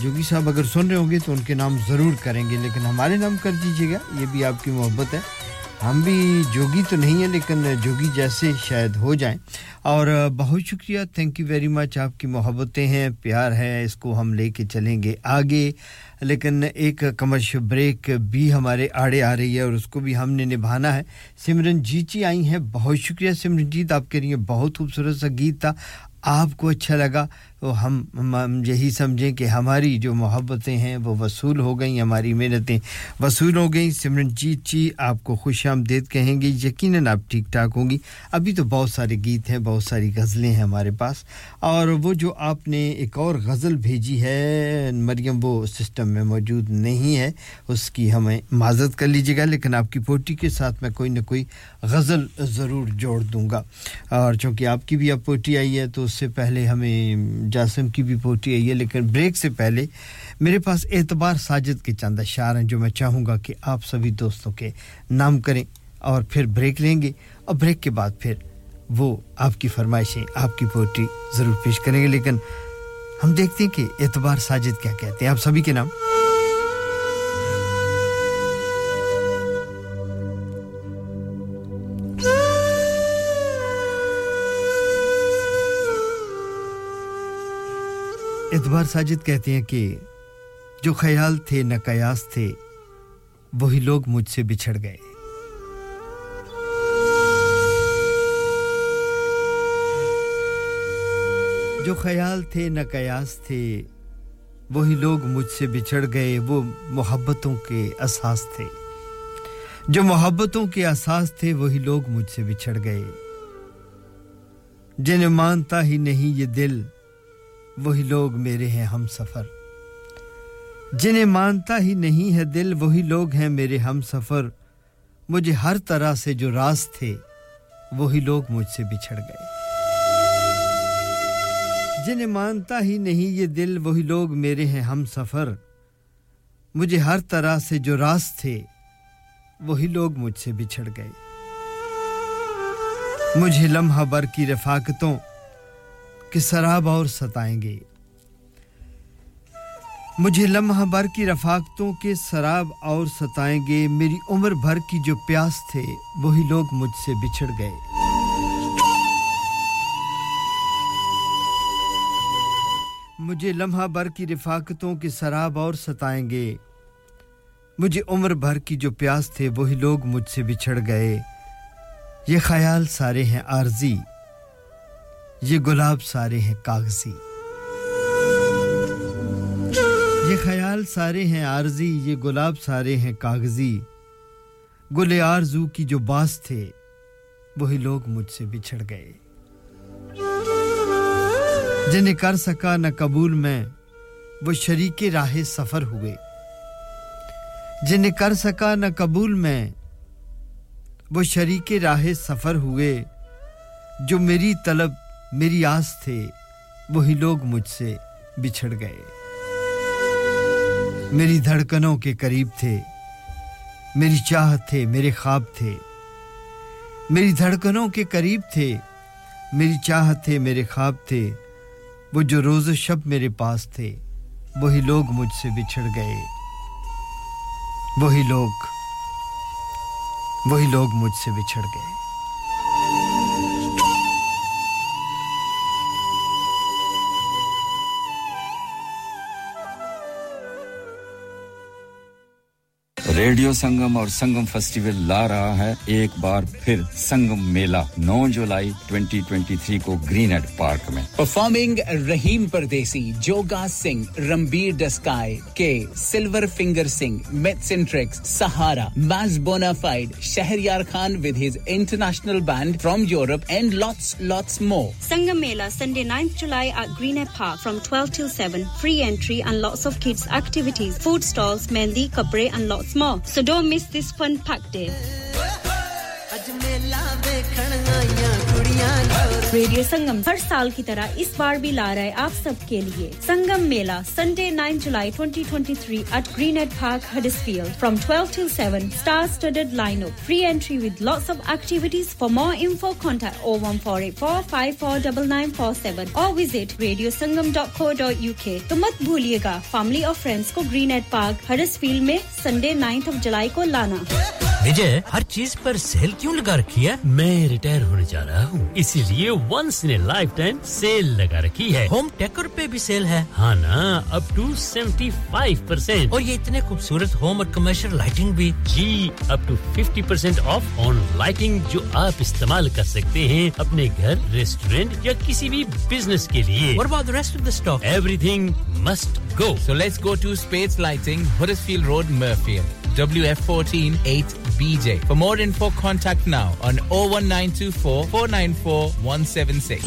جوگی صاحب اگر سن رہے ہوں گے تو ان کے نام ضرور کریں گے، لیکن ہمارے نام کر دیجیے گا۔ یہ بھی آپ کی محبت ہے۔ ہم بھی جوگی تو نہیں ہیں، لیکن جوگی جیسے شاید ہو جائیں۔ اور بہت شکریہ تھینک یو ویری مچ آپ کی محبتیں ہیں، پیار ہے، اس کو ہم لے کے چلیں گے آگے۔ لیکن ایک کمرشل بریک بھی ہمارے آڑے آ رہی ہے اور اس کو بھی ہم نے نبھانا ہے۔ سمرن جیت جی آئی ہیں، بہت شکریہ سمرن جیت آپ کے لیے بہت خوبصورت سا گیت تھا۔ آپ کو اچھا لگا۔ تو ہم, یہی سمجھیں کہ ہماری جو محبتیں ہیں وہ وصول ہو گئیں ہماری محنتیں وصول ہو گئیں۔ سمرن جیت جی آپ کو خوش آمدید کہیں گے یقیناً آپ ٹھیک ٹھاک ہوں گی۔ ابھی تو بہت سارے گیت ہیں بہت ساری غزلیں ہیں ہمارے پاس۔ اور وہ جو آپ نے ایک اور غزل بھیجی ہے مریم وہ سسٹم میں موجود نہیں ہے۔ اس کی ہمیں معذرت کر لیجیے گا لیکن آپ کی پوٹی کے ساتھ میں کوئی نہ کوئی غزل ضرور جوڑ دوں گا۔ اور چونکہ آپ کی بھی اب پوٹی آئی ہے تو اس سے پہلے ہمیں جاسم کی بھی پوٹی ہے یہ، لیکن بریک سے پہلے میرے پاس اعتبار ساجد کے چند اشعار ہیں جو میں چاہوں گا کہ آپ سبھی دوستوں کے نام کریں اور پھر بریک لیں گے اور بریک کے بعد پھر وہ آپ کی فرمائشیں، آپ کی پوٹری ضرور پیش کریں گے، لیکن ہم دیکھتے ہیں کہ اعتبار ساجد کیا کہتے ہیں۔ آپ سبھی کے نام؟ ادوار ساجد کہتے ہیں کہ جو خیال تھے نہ قیاس تھے، وہی لوگ مجھ سے بچھڑ گئے۔ جو خیال تھے نہ قیاس تھے، وہی لوگ مجھ سے بچھڑ گئے، وہ محبتوں کے اساس تھے۔ جو محبتوں کے اساس تھے، وہی لوگ مجھ سے بچھڑ گئے۔ جنہیں مانتا ہی نہیں یہ دل وہی لوگ میرے ہیں ہم سفر۔ جنہیں مانتا ہی نہیں ہے دل، وہی لوگ ہیں میرے ہم سفر۔ مجھے ہر طرح سے جو راز تھے، وہی لوگ مجھ سے بچھڑ گئے۔ جنہیں مانتا ہی نہیں یہ دل، وہی لوگ میرے ہیں ہم سفر۔ مجھے ہر طرح سے جو راز تھے، وہی لوگ مجھ سے بچھڑ گئے۔ مجھے لمحہ بر کی رفاقتوں کہ سراب اور ستائیں گے۔ مجھے لمحہ بھر کی رفاقتوں کے سراب اور ستائیں گے۔ میری عمر بھر کی جو پیاس تھے، وہی لوگ مجھ سے بچھڑ گئے۔ مجھے لمحہ بھر کی رفاقتوں کے سراب اور ستائیں گے۔ مجھے عمر بھر کی جو پیاس تھے، وہی لوگ مجھ سے بچھڑ گئے۔ یہ خیال سارے ہیں، عارضی۔ یہ گلاب سارے ہیں کاغذی۔ یہ خیال سارے ہیں عارضی، یہ گلاب سارے ہیں کاغذی۔ گل آرزو کی جو باس تھے، وہی لوگ مجھ سے بچھڑ گئے۔ جنہیں کر سکا نہ قبول میں، وہ شریک راہ سفر ہوئے۔ جنہیں کر سکا نہ قبول میں، وہ شریک راہ سفر ہوئے۔ جو میری طلب میری آس تھے، وہی لوگ مجھ سے بچھڑ گئے۔ میری دھڑکنوں کے قریب تھے، میری چاہ تھے، میرے خواب تھے۔ میری دھڑکنوں کے قریب تھے، میری چاہ تھے، میرے خواب تھے۔ وہ جو روز و شب میرے پاس تھے، وہی لوگ مجھ سے بچھڑ گئے۔ وہی لوگ وہی لوگ مجھ سے بچھڑ گئے۔ ریڈیو سنگم اور سنگم فیسٹیول لا رہا ہے۔ ایک بار پھر سنگم میلہ نو جولائی 2023 کو گرین ایڈ پارک میں۔ پرفارمنگ رحیم پردیسی جوگا سنگھ رمبیر ڈسکائے کے سلور فنگر سنگھ میتسنٹرکس Sahara فائڈ Shahryar Khan with his international band from Europe and lots lots more Sangam Mela Sunday 9th July at Green Air Park from 12 till 7 free entry and lots of kids activities food stalls mehndi kapre and lots more Oh, so don't miss this fun packed day. Radio Sangam ہر سال کی طرح اس بار بھی لا رہا ہے آپ سب کے لیے۔ Sangam Mela Sunday nine July twenty twenty three at Greenhead Park Huddersfield from twelve to seven star studded line up free entry with lots of activities for more info contact O one four eight four five four double nine four seven اور visit Radio Sangam dot co dot U K تو مت بھولیے گا family اور friends کو Greenhead Park Huddersfield میں Sunday ninth of July کو لانا وجے ہر چیز پر سیل کیوں لگا رکھی ہے؟ میں ریٹائر ہونے جا رہا ہوں۔ اسی لیے ونس نے لائف ٹائم سیل لگا رکھی ہے۔ ہوم ٹیکر پہ بھی سیل ہے۔ ہاں نا up to seventy five percent اور یہ اتنے خوبصورت ہوم اور کمرشل لائٹنگ بھی۔ جی up to fifty percent off on lighting جو آپ استعمال کر سکتے ہیں اپنے گھر ریسٹورینٹ یا کسی بھی بزنس کے لیے۔ اور بعد rest of the stock everything must go so let's go to Space Lighting Huddersfield Road Mirfield W F fourteen eight BJ. For more info, contact now on 01924 494 176.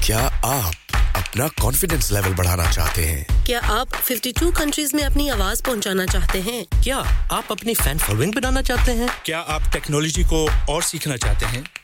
کیا آپ اپنا کانفیڈینس لیول بڑھانا چاہتے ہیں کیا آپ 52 کنٹریز میں اپنی آواز پہنچانا چاہتے ہیں کیا آپ اپنی فین فالوئنگ بنانا چاہتے ہیں کیا آپ ٹیکنالوجی کو اور سیکھنا چاہتے ہیں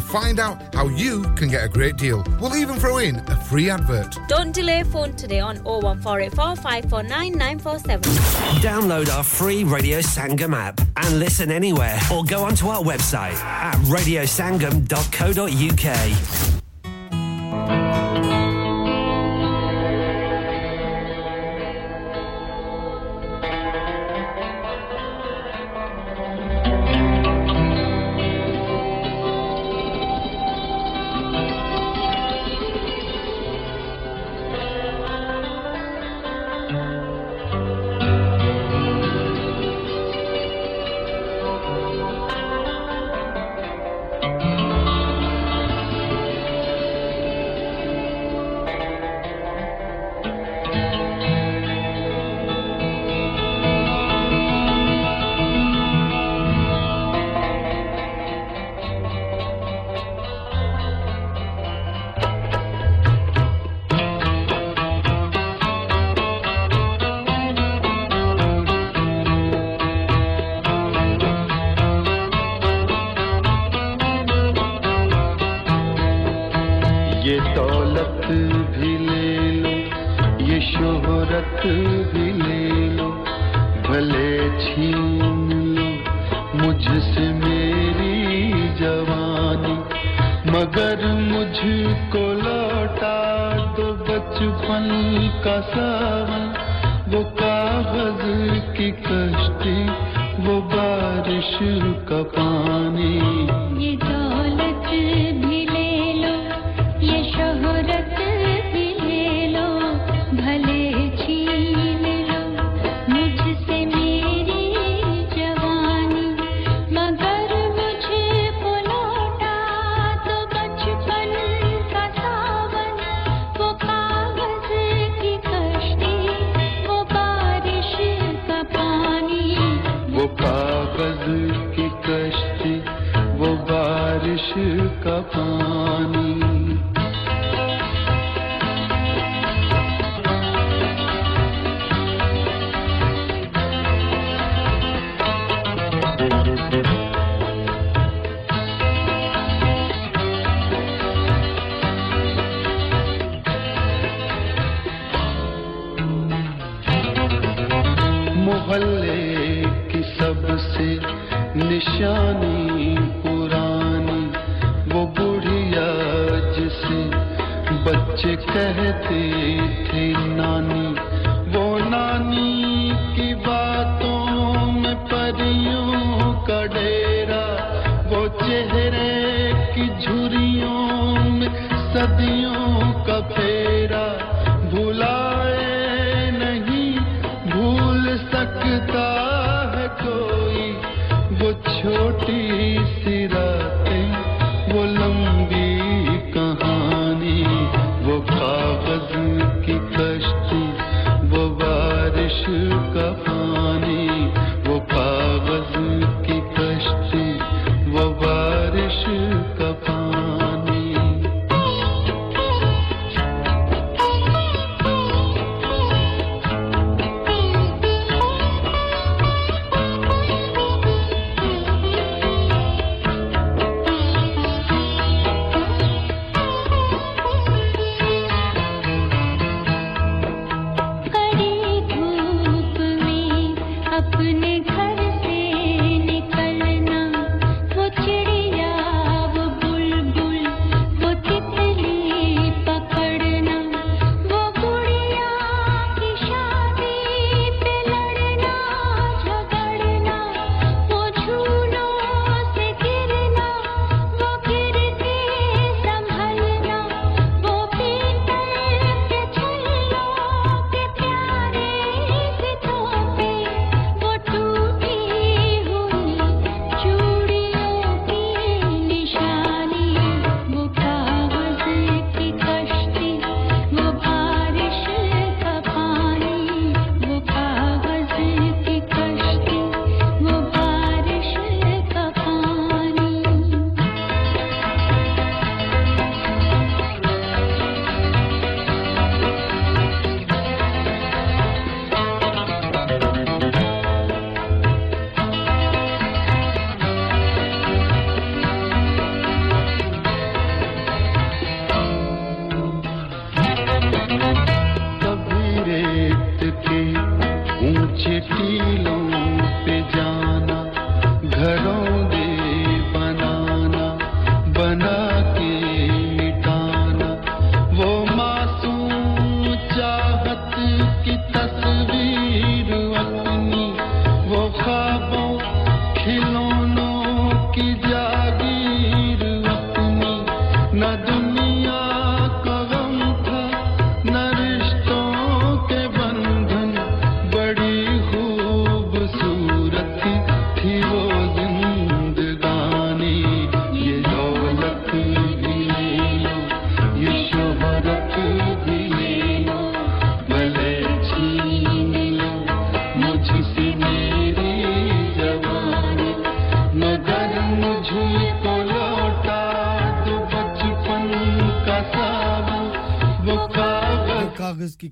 find out how you can get a great deal. We'll even throw in a free advert. Don't delay phone today on 01484 549 947. Download our free Radio Sangam app and listen anywhere or go onto our website at radiosangam.co.uk. بچے کہتے تھے نانی، وہ نانی کی باتوں میں پریوں کا ڈیرا وہ چہرے کی جھریوں میں صدیوں کا پھیرا۔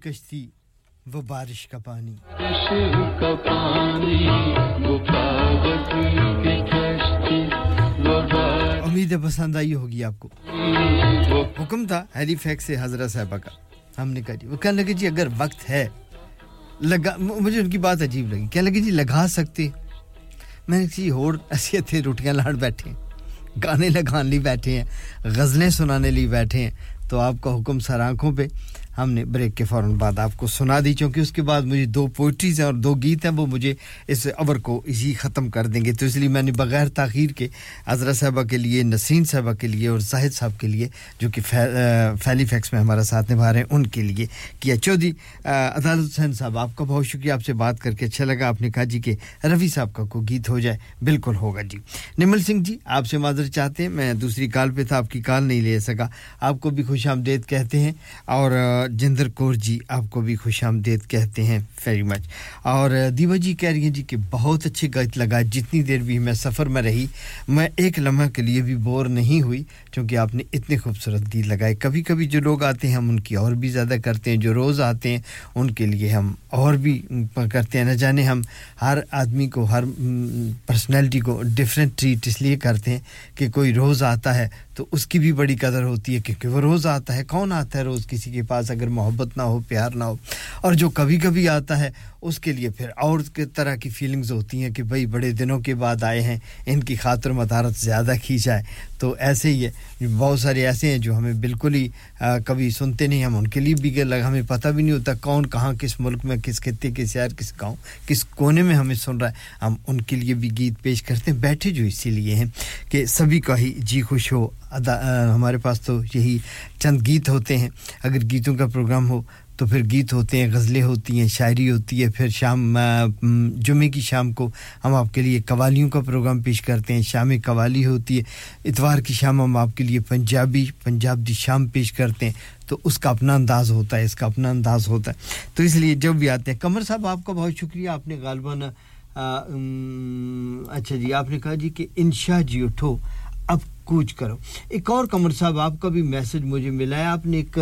کشتی وہ بارش کا پانی۔ امید پسند آئی ہوگی آپ کو۔ حکم تھا ہیری فیک سے حضرت صاحبہ کا۔ ہم نے کہا جی وہ کہنے لگے جی اگر وقت ہے لگا مجھے ان کی بات عجیب لگی۔ کہنے لگے جی لگا سکتے۔ میں نے کہا جی اور ایسی اتنے روٹیاں لاڑ بیٹھے ہیں۔ گانے لگانے لی بیٹھے ہیں غزلیں سنانے لی بیٹھے ہیں۔ تو آپ کا حکم سر آنکھوں پہ۔ ہم نے بریک کے فوراً بعد آپ کو سنا دی، چونکہ اس کے بعد مجھے دو پوئٹریز ہیں اور دو گیت ہیں، وہ مجھے اس عبر کو اسی ختم کر دیں گے۔ تو اس لیے میں نے بغیر تاخیر کے عذرا صاحبہ کے لیے نسین صاحبہ کے لیے اور زاہد صاحب کے لیے، جو کہ فیلی فیکس میں ہمارا ساتھ نبھا رہے ہیں، ان کے لیے کیا۔ چودھری عدالت حسین صاحب، آپ کا بہت شکریہ، آپ سے بات کر کے اچھا لگا۔ آپ نے کہا جی کہ روی صاحب کا کوئی گیت ہو جائے، بالکل ہوگا جی۔ نمل سنگھ جی آپ سے معذرت چاہتے ہیں، میں دوسری کال پہ تھا، آپ کی کال نہیں لے سکا۔ آپ کو بھی خوش آمدید کہتے ہیں اور جندر کور جی آپ کو بھی خوش آمدید کہتے ہیں ویری مچ اور دیوا جی کہہ رہی ہیں جی کہ بہت اچھے گیت لگا، جتنی دیر بھی میں سفر میں رہی، میں ایک لمحہ کے لیے بھی بور نہیں ہوئی چونکہ آپ نے اتنے خوبصورت گیت لگائے کبھی کبھی جو لوگ آتے ہیں ہم ان کی اور بھی زیادہ کرتے ہیں، جو روز آتے ہیں ان کے لیے ہم اور بھی کرتے ہیں۔ نہ جانے ہم ہر آدمی کو، ہر پرسنالٹی کو ڈفرینٹ ٹریٹ اس لیے کرتے ہیں کہ کوئی روز آتا ہے تو اس کی بھی بڑی قدر ہوتی ہے کیونکہ وہ روز آتا ہے، کون آتا ہے روز کسی کے پاس اگر محبت نہ ہو، پیار نہ ہو؟ اور جو کبھی کبھی آتا ہے اس کے لیے پھر اور طرح کی فیلنگز ہوتی ہیں کہ بھائی بڑے دنوں کے بعد آئے ہیں، ان کی خاطر مدارت زیادہ کی جائے۔ تو ایسے ہی ہے بہت سارے ایسے ہیں جو ہمیں بالکل ہی کبھی سنتے نہیں، ہم ان کے لیے بھی لگ ہمیں پتہ بھی نہیں ہوتا کون کہاں کس ملک میں کس خطے کے شہر، کس گاؤں، کس کونے میں ہمیں سن رہا ہے۔ ہم ان کے لیے بھی گیت پیش کرتے ہیں، بیٹھے جو اسی لیے ہیں کہ سبھی کا ہی جی خوش ہو۔ ادا ہمارے پاس تو یہی چند گیت ہوتے ہیں۔ اگر گیتوں کا پروگرام ہو تو پھر گیت ہوتے ہیں، غزلیں ہوتی ہیں، شاعری ہوتی ہے۔ پھر شام جمعے کی شام کو ہم آپ کے لیے قوالیوں کا پروگرام پیش کرتے ہیں۔ شام قوالی ہوتی ہے، اتوار کی شام ہم آپ کے لیے پنجابی پنجاب دی شام پیش کرتے ہیں۔ تو اس کا اپنا انداز ہوتا ہے، اس کا اپنا انداز ہوتا ہے۔ تو اس لیے جب بھی آتے ہیں، قمر صاحب، آپ کا بہت شکریہ۔ آپ نے غالباً اچھا جی آپ نے کہا جی کہ انشا جیوٹھو کوچ کرو۔ ایک اور قمر صاحب، آپ کا بھی میسج مجھے ملا ہے۔ آپ نے ایک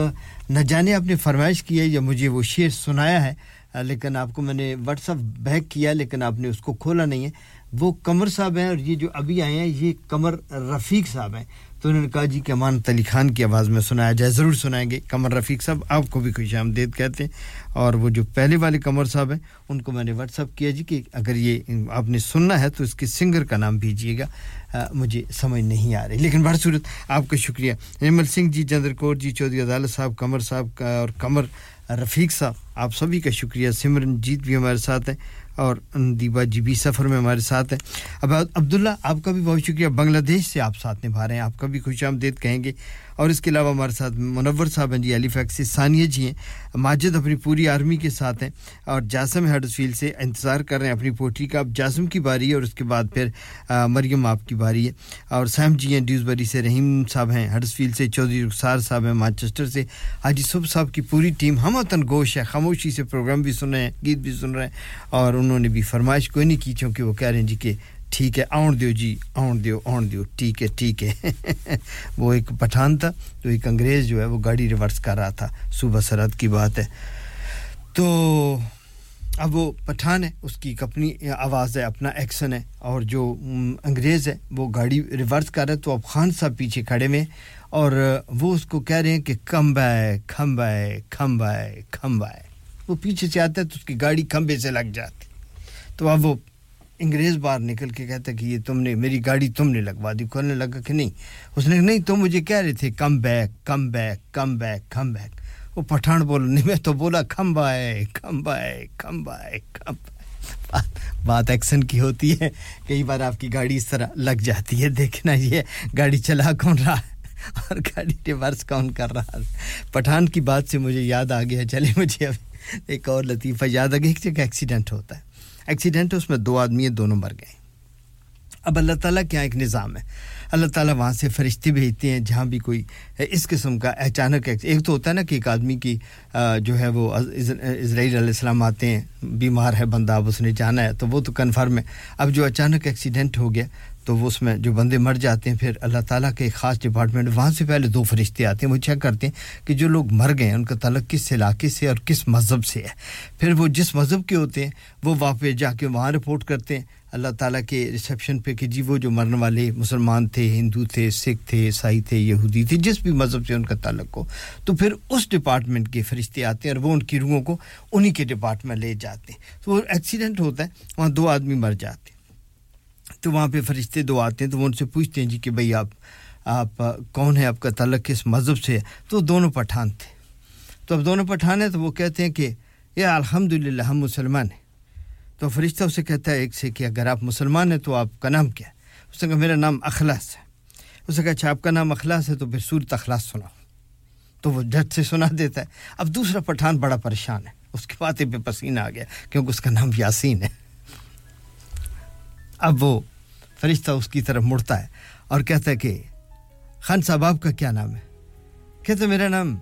نہ جانے آپ نے فرمائش کی ہے، یا مجھے وہ شعر سنایا ہے، لیکن آپ کو میں نے واٹس اپ بیک کیا، لیکن آپ نے اس کو کھولا نہیں ہے۔ وہ قمر صاحب ہیں اور یہ جو ابھی آئے ہیں، یہ قمر رفیق صاحب ہیں۔ تو انہوں نے کہا جی کہ امان علی خان کی آواز میں سنایا جائے، ضرور سنائیں گے۔ قمر رفیق صاحب، آپ کو بھی خوش آمدید کہتے ہیں۔ اور وہ جو پہلے والے قمر صاحب ہیں، ان کو میں نے واٹس اپ کیا جی کہ اگر یہ آپ نے سننا ہے تو اس کے سنگر کا نام بھیجیے گا۔ مجھے سمجھ نہیں آ رہی۔ لیکن بہر صورت، آپ کا شکریہ۔ نرمل سنگھ جی چندر کور جی چودھری عدالت صاحب، قمر صاحب کا اور قمر رفیق صاحب، آپ سبھی کا شکریہ۔ سمرن جیت بھی ہمارے ساتھ ہیں۔ اور دیبا جی بھی سفر میں ہمارے ساتھ ہیں۔ اب عبداللہ، آپ کا بھی بہت شکریہ۔ بنگلہ دیش سے آپ ساتھ نبھا رہے ہیں۔ آپ کا بھی خوش آمدید کہیں گے۔ اور اس کے علاوہ ہمارے ساتھ منور صاحب ہیں جی علیفیک سے ثانیہ جی ہیں۔ ماجد اپنی پوری آرمی کے ساتھ ہیں اور جاسم ہیڈس فیلڈ سے انتظار کر رہے ہیں اپنی پوٹری کا۔ اب جاسم کی باری ہے اور اس کے بعد پھر مریم آپ کی باری ہے۔ اور سیم جی ہیں، ڈیوزبری سے رحیم صاحب ہیں ہیڈس فیلڈ سے چودھری رخسار صاحب ہیں، مانچسٹر سے حاجی صبح صاحب کی پوری ٹیم۔ ہم وطن گوش ہے خاموشی سے پروگرام بھی سن رہے ہیں، گیت بھی سن رہے ہیں اور انہوں نے بھی فرمائش کوئی نہیں کی، چونکہ وہ کہہ رہے ہیں جی کہ ٹھیک ہے، آن دیو جی آن دیو آن دیو، ٹھیک ہے ٹھیک ہے۔ [LAUGHS] وہ ایک پٹھان تھا تو ایک انگریز جو ہے، وہ گاڑی ریورس کر رہا تھا۔ صوبہ سرحد کی بات ہے۔ تو اب وہ پٹھان ہے، اس کی اپنی آواز ہے، اپنا ایکشن ہے۔ اور جو انگریز ہے، وہ گاڑی ریورس کر رہا ہے۔ تو اب خان صاحب پیچھے کھڑے ہوئے اور وہ اس کو کہہ رہے ہیں کہ کم ہے کم ہے کم بائے کم بائے۔ وہ پیچھے سے آتا ہے تو اس کی گاڑی کھمبے سے لگ جاتی۔ تو اب وہ انگریز باہر نکل کے کہتا کہ یہ تم نے، میری گاڑی تم نے لگوا دی کھولنے لگا کہ نہیں۔ اس نے کہا، نہیں تم مجھے کہہ رہے تھے come back come back come back come back وہ پٹھان بولا نہیں، میں تو بولا come by come by come by come بات ایکسن کی ہوتی ہے، کئی بار آپ کی گاڑی اس طرح لگ جاتی ہے، دیکھنا یہ گاڑی چلا کون رہا ہے اور گاڑی ریورس کون کر رہا پٹھان کی بات سے مجھے یاد آ گیا، چلے مجھے اب ایک اور لطیفہ یاد آ گیا، ایک جگہ ایکسیڈنٹ ہوتا ہے۔ ایکسیڈنٹ ہے، اس میں دو آدمی ہیں دونوں مر گئے۔ اب اللہ تعالیٰ کے یہاں ایک نظام ہے۔ اللہ تعالیٰ وہاں سے فرشتے بھیجتے ہیں، جہاں بھی کوئی اس قسم کا اچانک ایک تو ہوتا ہے نا کہ ایک آدمی کی جو ہے وہ اسرائیل علیہ السلام آتے ہیں، بیمار ہے بندہ، اب اس نے جانا ہے، تو وہ تو کنفرم ہے۔ اب جو اچانک ایکسیڈنٹ ہو گیا تو وہ اس میں جو بندے مر جاتے ہیں، پھر اللہ تعالیٰ کے ایک خاص ڈپارٹمنٹ وہاں سے پہلے دو فرشتے آتے ہیں، وہ چیک کرتے ہیں کہ جو لوگ مر گئے ہیں، ان کا تعلق کس علاقے سے اور کس مذہب سے ہے۔ پھر وہ جس مذہب کے ہوتے ہیں، وہ واپس جا کے وہاں رپورٹ کرتے ہیں۔ اللہ تعالیٰ کے ریسپشن پہ کہ جی وہ جو مرنے والے مسلمان تھے، ہندو تھے، سکھ تھے، عیسائی تھے، یہودی تھے، جس بھی مذہب سے ان کا تعلق ہو۔ تو پھر اس ڈپارٹمنٹ کے فرشتے آتے ہیں اور وہ ان کی روحوں کو انہی کے ڈپارٹمنٹ لے جاتے ہیں۔ تو وہ ایکسیڈنٹ ہوتا ہے، وہاں دو آدمی مر جاتے ہیں۔ تو وہاں پہ فرشتے دو آتے ہیں تو وہ ان سے پوچھتے ہیں جی کہ بھئی آپ آپ کون ہے آپ کا تعلق کس مذہب سے؟ ہے تو دونوں پٹھان تھے۔ تو اب دونوں پٹھان ہیں تو وہ کہتے ہیں کہ یہ الحمد للہ ہم مسلمان ہیں۔ تو فرشتہ اسے کہتا ہے ایک سے کہ اگر آپ مسلمان ہیں تو آپ کا نام کیا ہے؟ اس نے کہا میرا نام اخلاص ہے۔ اس نے کہا اچھا آپ کا نام اخلاص ہے تو پھر صورت اخلاص سناؤ۔ تو وہ جٹ سے سنا دیتا ہے۔ اب دوسرا پٹھان بڑا پریشان ہے۔ اس کے پاتے پہ پسینہ آ گیا کیونکہ اس کا نام یاسین ہے۔ اب وہ فرشتہ اس کی طرف مڑتا ہے اور کہتا ہے کہ خان صاحب، آپ کا کیا نام ہے؟ کہتے میرا نام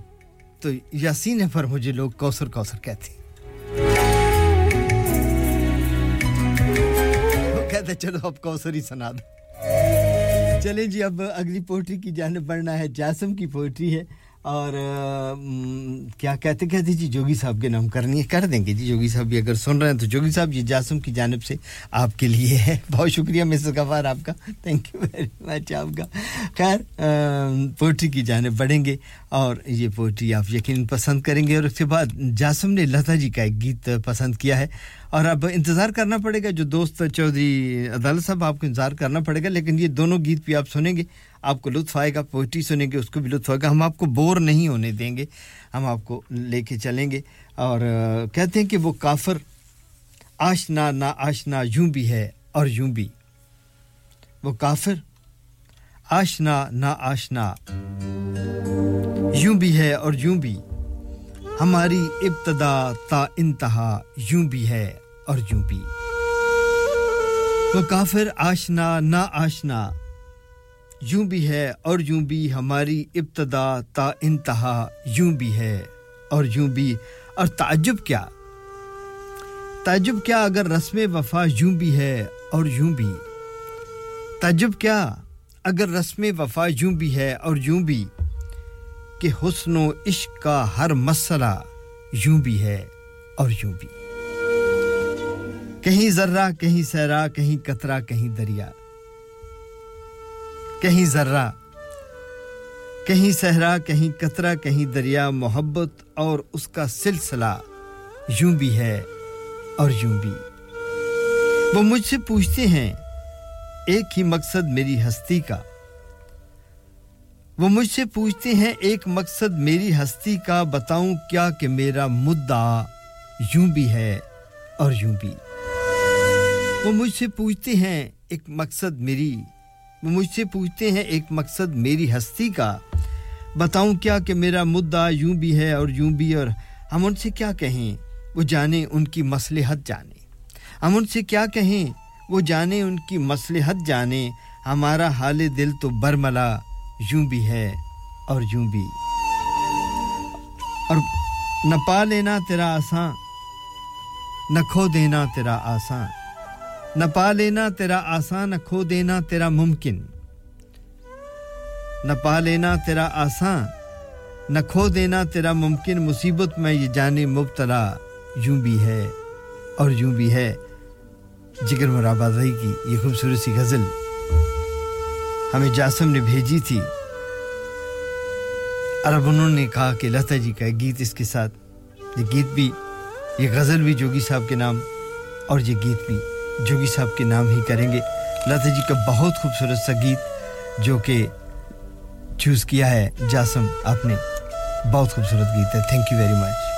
تو یاسین ہے، پر مجھے لوگ کوسر کوسر کہتے ہیں۔ وہ کہتے چلو اب کوسر ہی سنا دو۔ چلیں جی اب اگلی پوئٹری کی جانب بڑھنا ہے۔ جاسم کی پوئٹری ہے۔ اور کیا کہتے کہتے جی جوگی صاحب کے نام کرنی ہے، کر دیں گے جی۔ جوگی صاحب بھی اگر سن رہے ہیں تو جوگی صاحب یہ جاسم کی جانب سے آپ کے لیے ہے۔ بہت شکریہ مسز غفار، آپ کا۔ تھینک یو ویری مچ آپ کا۔ خیر پوئٹری کی جانب بڑھیں گے اور یہ پوئٹری آپ یقین پسند کریں گے۔ اور اس کے بعد جاسم نے لتا جی کا ایک گیت پسند کیا ہے۔ اور اب انتظار کرنا پڑے گا۔ جو دوست چودھری عدالت صاحب، آپ کو انتظار کرنا پڑے گا، لیکن یہ دونوں گیت بھی آپ سنیں گے۔ آپ کو لطف آئے گا، پوئٹری سنیں گے، اس کو بھی لطف آئے گا ہم آپ کو بور نہیں ہونے دیں گے، ہم آپ کو لے کے چلیں گے۔ اور کہتے ہیں کہ وہ کافر آشنا نا آشنا یوں بھی ہے اور یوں بھی۔ وہ کافر آشنا نا آشنا یوں بھی ہے اور یوں بھی۔ ہماری ابتدا تا انتہا یوں بھی ہے اور یوں بھی۔ وہ کافر آشنا نا آشنا یوں بھی ہے اور یوں بھی ہماری ابتدا تا انتہا یوں بھی ہے اور یوں بھی۔ اور تعجب کیا؟ تعجب کیا اگر رسم وفا یوں بھی ہے اور یوں بھی؟ تعجب کیا اگر رسم وفا یوں بھی ہے اور یوں بھی؟ کہ حسن و عشق کا ہر مسئلہ یوں بھی ہے اور یوں بھی۔ کہیں ذرہ، کہیں سہرا کہیں قطرہ، کہیں دریا۔ کہیں ذرہ، کہیں صحرا، کہیں قطرہ، کہیں دریا، محبت اور اس کا سلسلہ یوں بھی ہے اور یوں بھی۔ وہ مجھ سے پوچھتے ہیں، ایک ہی مقصد میری ہستی کا۔ وہ مجھ سے پوچھتے ہیں، ایک مقصد میری ہستی کا، بتاؤں کیا کہ میرا مدعا یوں بھی ہے اور یوں بھی۔ وہ مجھ سے پوچھتے ہیں، ایک مقصد میری وہ مجھ سے پوچھتے ہیں، ایک مقصد میری ہستی کا۔ بتاؤں کیا کہ میرا مدعا یوں بھی ہے اور یوں بھی، اور ہم ان سے کیا کہیں؟ وہ جانیں ان کی مصلحت جانیں۔ ہم ان سے کیا کہیں؟ وہ جانیں ان کی مصلحت جانیں۔ ہمارا حال دل تو برملا، یوں بھی ہے اور یوں بھی۔ اور نہ پا لینا تیرا آسان نہ کھو دینا تیرا آسان نہ پا لینا تیرا آسان کھو دینا تیرا ممکن۔ نہ پا لینا تیرا آسان، نہ کھو دینا تیرا ممکن۔ مصیبت میں یہ جانے مبتلا یوں بھی ہے اور یوں بھی ہے۔ جگر مرابازی کی یہ خوبصورت سی غزل۔ ہمیں جاسم نے بھیجی تھی۔ عرب انہوں نے کہا کہ لتا جی کا گیت اس کے ساتھ۔ یہ گیت بھی، یہ غزل بھی جوگی صاحب کے نام اور یہ گیت بھی۔ جوگی صاحب کے نام ہی کریں گے۔ لتا جی کا بہت خوبصورت سا گیت جو کہ چوز کیا ہے۔ جاسم، آپ نے بہت خوبصورت گیت ہے۔ تھینک یو ویری مچ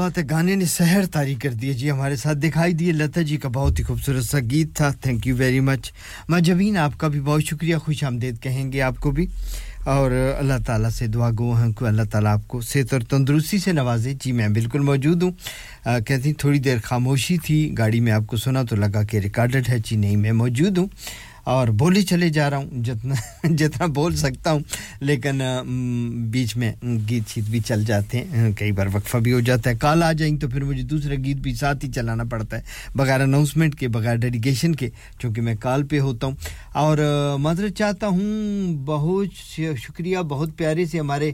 بات ہے گانے نے سحر تاری کر دی جی ہمارے ساتھ دکھائی دیے لتا جی کا بہت ہی خوبصورت سا گیت تھا۔ تھینک یو ویری مچ مجبین آپ کا بھی بہت شکریہ۔ خوش آمدید کہیں گے آپ کو بھی۔ اور اللہ تعالیٰ سے دعا گو ہیں کہ اللہ تعالیٰ آپ کو صحت اور تندرستی سے نوازے۔ جی میں بالکل موجود ہوں۔ آ, کہتی تھوڑی دیر خاموشی تھی۔ گاڑی میں آپ کو سنا تو لگا کہ ریکارڈڈ ہے۔ جی نہیں میں موجود ہوں۔ اور بولی چلے جا رہا ہوں، جتنا جتنا بول سکتا ہوں، لیکن بیچ میں گیت شیت بھی چل جاتے ہیں، کئی بار وقفہ بھی ہو جاتا ہے، کال آ جائیں تو پھر مجھے دوسرا گیت بھی ساتھ ہی چلانا پڑتا ہے، بغیر اناؤنسمنٹ کے، بغیر ڈیڈیکیشن کے، چونکہ میں کال پہ ہوتا ہوں۔ اور، مدر چاہتا ہوں، بہت شکریہ، بہت پیارے سے ہمارے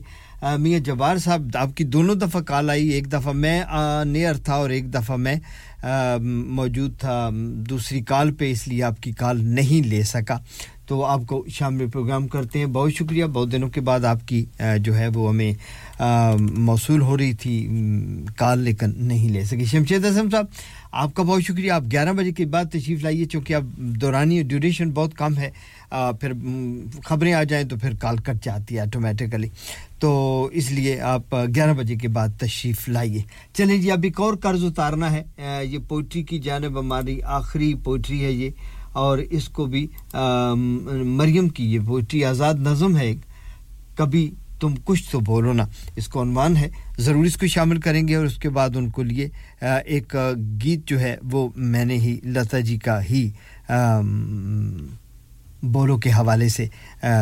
میاں جبار صاحب، آپ کی دونوں دفعہ کال آئی، ایک دفعہ میں نیئر تھا اور ایک دفعہ میں موجود تھا دوسری کال پہ، اس لیے آپ کی کال نہیں لے سکا۔ تو آپ کو شام میں پروگرام کرتے ہیں۔ بہت شکریہ۔ بہت دنوں کے بعد آپ کی جو ہے وہ ہمیں موصول ہو رہی تھی۔ کال لیکن نہیں لے سکی شمشید اعظم صاحب، آپ کا بہت شکریہ۔ آپ گیارہ بجے کے بعد تشریف لائیے، چونکہ اب دورانی ڈیوریشن بہت کم ہے۔ پھر خبریں آ جائیں تو پھر کال کٹ جاتی ہے آٹومیٹیکلی۔ تو اس لیے آپ گیارہ بجے کے بعد تشریف لائیے۔ چلیں جی اب ایک اور قرض اتارنا ہے۔ یہ پوئٹری کی جانب ہماری آخری پوئٹری ہے یہ۔ اور اس کو بھی مریم کی یہ پوئٹری آزاد نظم ہے۔ کبھی تم کچھ تو بولو نا۔ اس کو عنوان ہے۔ ضرور اس کو شامل کریں گے اور اس کے بعد ان کو لیے ایک گیت جو ہے وہ میں نے ہی، لتا جی کا ہی بولو کے حوالے سے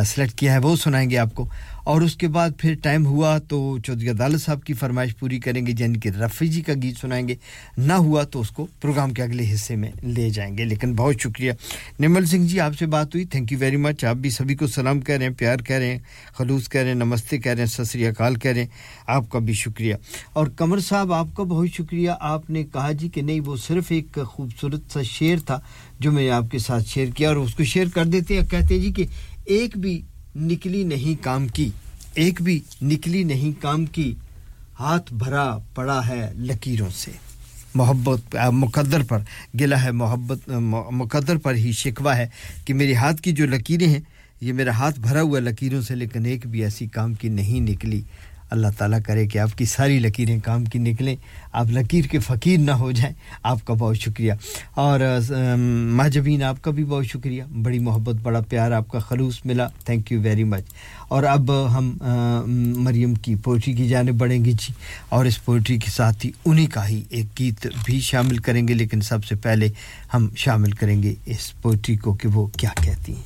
سلیکٹ کیا ہے۔ وہ سنائیں گے آپ کو۔ اور اس کے بعد پھر ٹائم ہوا تو چودھری عدالت صاحب کی فرمائش پوری کریں گے یعنی کہ رفی جی کا گیت سنائیں گے۔ نہ ہوا تو اس کو پروگرام کے اگلے حصے میں لے جائیں گے۔ لیکن بہت شکریہ۔ نمل سنگھ جی آپ سے بات ہوئی۔ تھینک یو ویری مچ آپ بھی سبھی کو سلام کہہ رہے ہیں، پیار کہہ رہے ہیں، خلوص کہہ رہے ہیں، نمستے کہہ رہے ہیں سسری اکال کہہ رہے ہیں۔ آپ کا بھی شکریہ۔ اور قمر صاحب، آپ کا بہت شکریہ۔ آپ نے کہا جی کہ نہیں، وہ صرف ایک خوبصورت سا شعر تھا جو میں نے آپ کے ساتھ شیئر کیا اور اس کو شیئر کر دیتے ہیں۔ کہتے ہیں جی کہ ایک بھی نکلی نہیں کام کی۔ ایک بھی نکلی نہیں کام کی۔ ہاتھ بھرا پڑا ہے لکیروں سے۔ محبت مقدر پر۔ گلا ہے محبت مقدر پر ہی شکوہ ہے کہ میرے ہاتھ کی جو لکیریں ہیں، یہ میرا ہاتھ بھرا ہوا لکیروں سے، لیکن ایک بھی ایسی کام کی نہیں نکلی۔ اللہ تعالیٰ کرے کہ آپ کی ساری لکیریں کام کی نکلیں، آپ لکیر کے فقیر نہ ہو جائیں، آپ کا بہت شکریہ۔ اور مہجبین آپ کا بھی بہت شکریہ۔ بڑی محبت، بڑا پیار آپ کا خلوص ملا۔ تھینک یو ویری مچ اور اب ہم مریم کی پوئٹری کی جانب بڑھیں گے جی۔ اور اس پوئٹری کے ساتھ ہی انہی کا ہی ایک گیت بھی شامل کریں گے، لیکن سب سے پہلے ہم شامل کریں گے اس پوئٹری کو کہ وہ کیا کہتی ہیں۔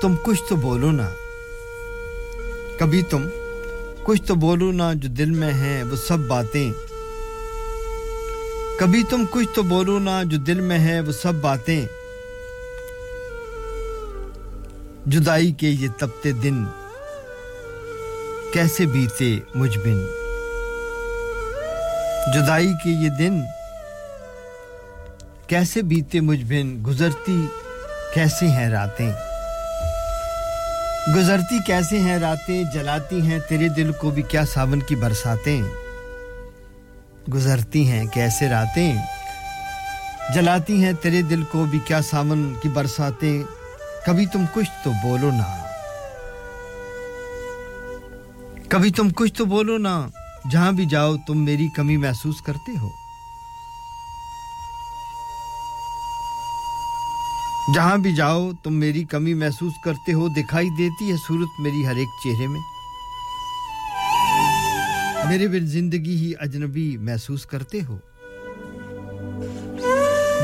تم کچھ تو بولو نا۔ کبھی تم کچھ تو بولو نا جو دل میں ہیں، وہ سب باتیں۔ کبھی تم کچھ تو بولو نا جو دل میں ہے وہ سب باتیں۔ جدائی کے یہ تپتے دن کیسے بیتے مجھ بن۔ جدائی کے یہ دن کیسے بیتے مجھ بن، گزرتی کیسی ہیں راتیں۔ گزرتی کیسے ہیں راتیں، جلاتی ہیں، تیرے دل کو بھی کیا ساون کی برساتیں؟ گزرتی ہیں کیسے راتیں؟ جلاتی ہیں تیرے دل کو بھی کیا ساون کی برساتیں؟ کبھی تم کچھ تو بولو نا۔ کبھی تم کچھ تو بولو نا۔ جہاں بھی جاؤ تم میری کمی محسوس کرتے ہو۔ جہاں بھی جاؤ تم میری کمی محسوس کرتے ہو، دکھائی دیتی ہے صورت میری ہر ایک چہرے میں۔ میرے بن زندگی ہی اجنبی محسوس کرتے ہو۔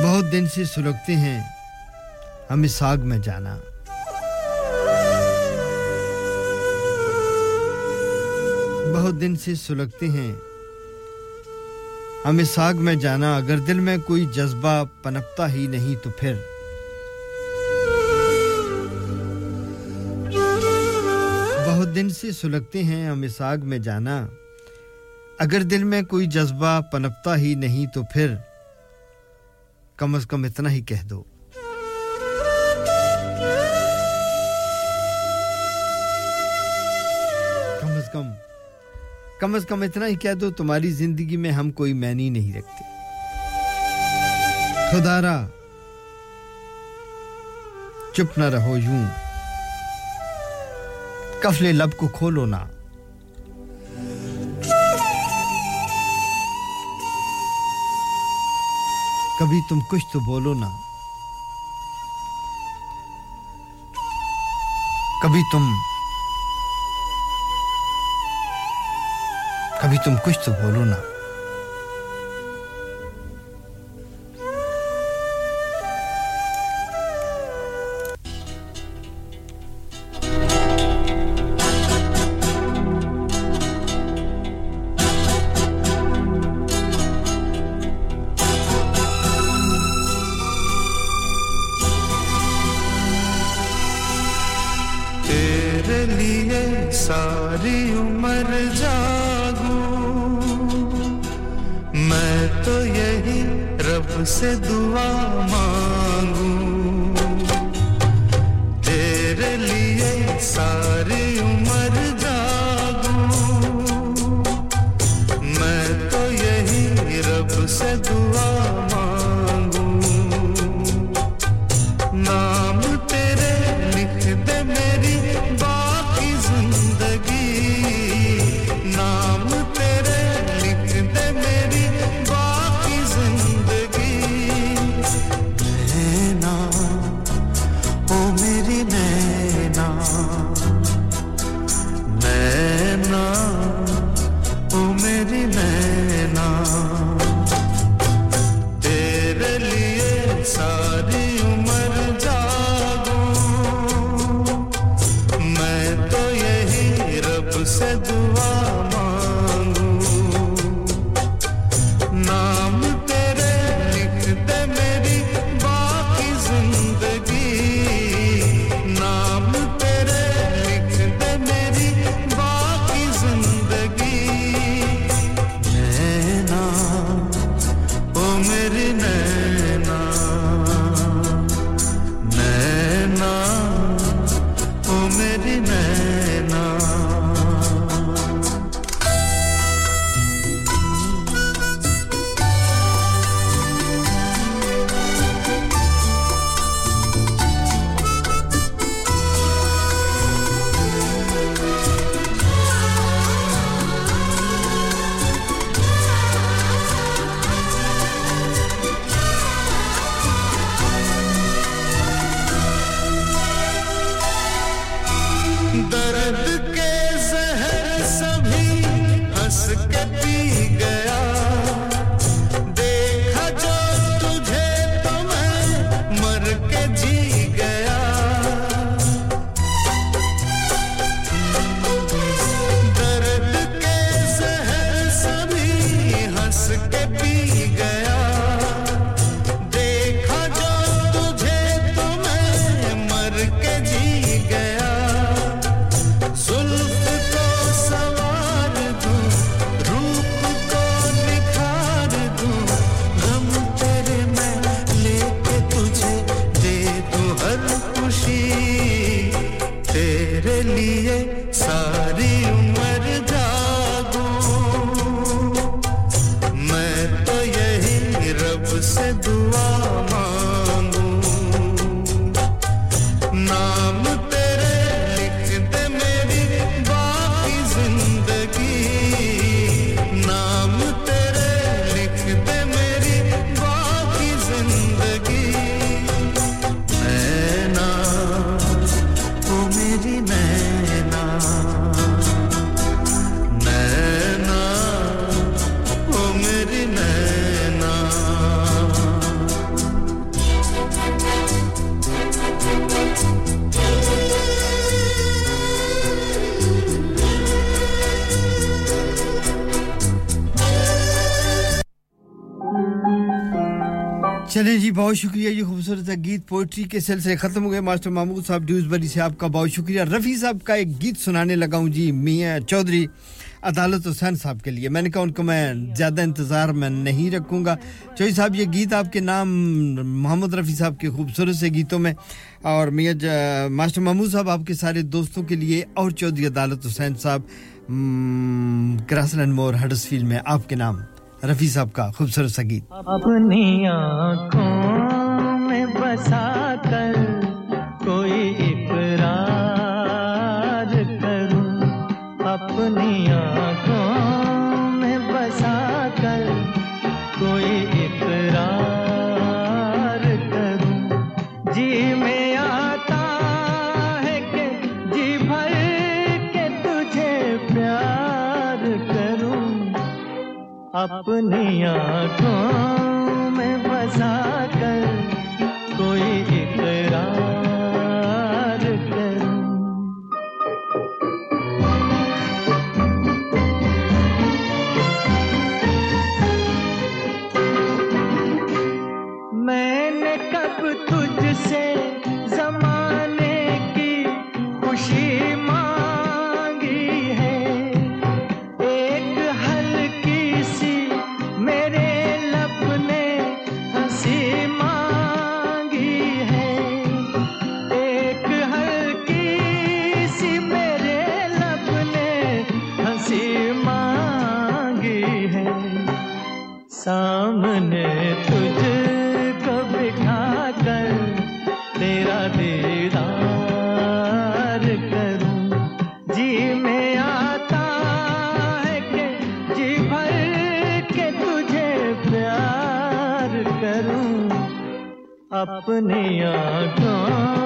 بہت دن سے سلگتے ہیں ہم اس آگ میں جانا۔ بہت دن سے سلگتے ہیں ہم اس آگ میں جانا۔ اگر دل میں کوئی جذبہ پنپتا ہی نہیں تو پھر۔ دن سے سلگتے ہیں ہم اس آگ میں جانا۔ اگر دل میں کوئی جذبہ پنپتا ہی نہیں تو پھر کم از کم اتنا ہی کہہ دو۔ کم از کم کم از کم اتنا ہی کہہ دو تمہاری زندگی میں ہم کوئی معنی نہیں رکھتے۔ خدارا چپ نہ رہو یوں۔ کفلے لب کو کھولو نا۔ کبھی تم کچھ تو بولو نا۔ کبھی تم کبھی تم کچھ تو بولو نا۔ بہت شکریہ، یہ خوبصورت گیت پوئٹری کے سلسلے ختم ہو گئے۔ ماسٹر محمود صاحب ڈیوز بری سے آپ کا بہت شکریہ۔ رفیع صاحب کا ایک گیت سنانے لگا ہوں۔ جی میاں چودھری، عدالت حسین صاحب کے لیے۔ میں نے کہا ان کو میں زیادہ انتظار میں نہیں رکھوں گا۔ چوئی صاحب، یہ گیت آپ کے نام محمد رفیع صاحب کے خوبصورت سے گیتوں میں۔ اور میاں ماسٹر محمود صاحب، آپ کے سارے دوستوں کے لیے اور چودھری، عدالت حسین صاحب کراسلن مور ہڈس فیلڈ میں آپ کے نام رفیع صاحب کا خوبصورت سا گیت۔ اپنی آنکھ اپنے آقا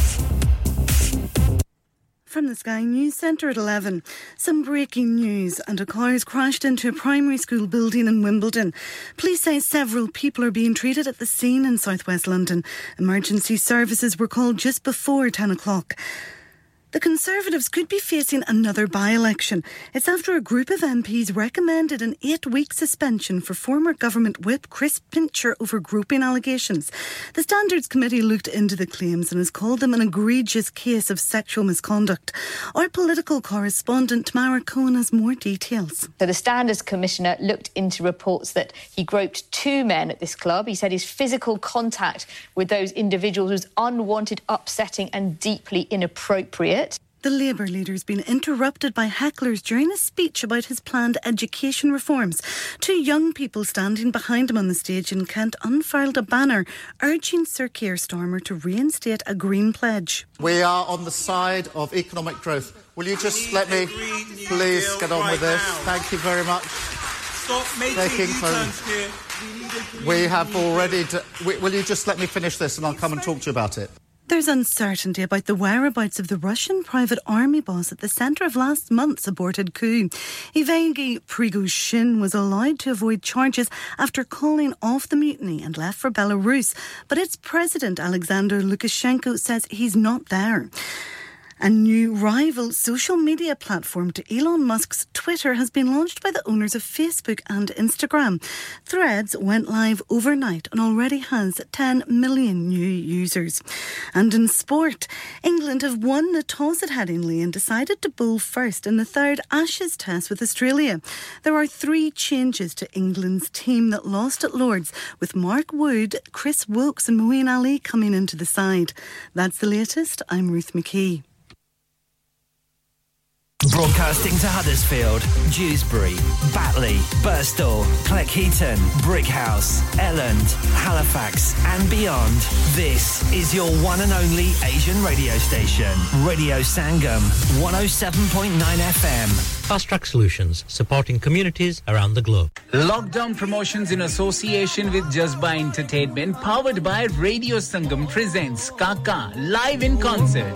The Sky News Centre at 11, some breaking news and a car has crashed into a primary school building in Wimbledon. Police say several people are being treated at the scene in southwest London. Emergency services were called just before 10 o'clock. The Conservatives could be facing another by election. It's after a group of MPs recommended an eight week suspension for former government whip Chris Pincher over groping allegations. The Standards Committee looked into the claims and has called them an egregious case of sexual misconduct. Our political correspondent Tamara Cohen has more details. So the Standards Commissioner looked into reports that he groped two men at this club. He said his physical contact with those individuals was unwanted, upsetting, and deeply inappropriate. The Labour leader's been interrupted by hecklers during a speech about his planned education reforms. Two young people standing behind him on the stage in Kent unfurled a banner urging Sir Keir Starmer to reinstate a Green pledge. We are on the side of economic growth. Will you just let me please get on with this? Thank you very much. Stop making Taking U-turns here. We have already. D- will you just let me finish this and I'll come and talk to you about it? There's uncertainty about the whereabouts of the Russian private army boss at the centre of last month's aborted coup. Yevgeny Prigozhin was allowed to avoid charges after calling off the mutiny and left for Belarus, but its president Alexander Lukashenko says he's not there. A new rival social media platform to Elon Musk's Twitter has been launched by the owners of Facebook and Instagram. Threads went live overnight and already has 10 million new users. And in sport, England have won the toss at Headingley and decided to bowl first in the third Ashes test with Australia. There are three changes to England's team that lost at Lords, with Mark Wood, Chris Wilkes, and Moeen Ali coming into the side. That's the latest. I'm Ruth McKee. Broadcasting to Huddersfield, Dewsbury, Batley, Burstall, Cleckheaton, Brickhouse, Elland, Halifax, and beyond. This is your one and only Asian radio station, Radio Sangam, 107.9 FM. Fast Track Solutions, supporting communities around the globe. Lockdown promotions in association with Jazba Entertainment, powered by Radio Sangam, presents Kaka live in concert.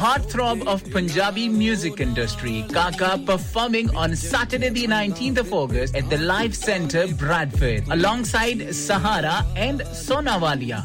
heartthrob of Punjabi music industry, Kaka performing on Saturday the 19th of August at the Live Centre, Bradford, alongside Sahara and Sonawalia.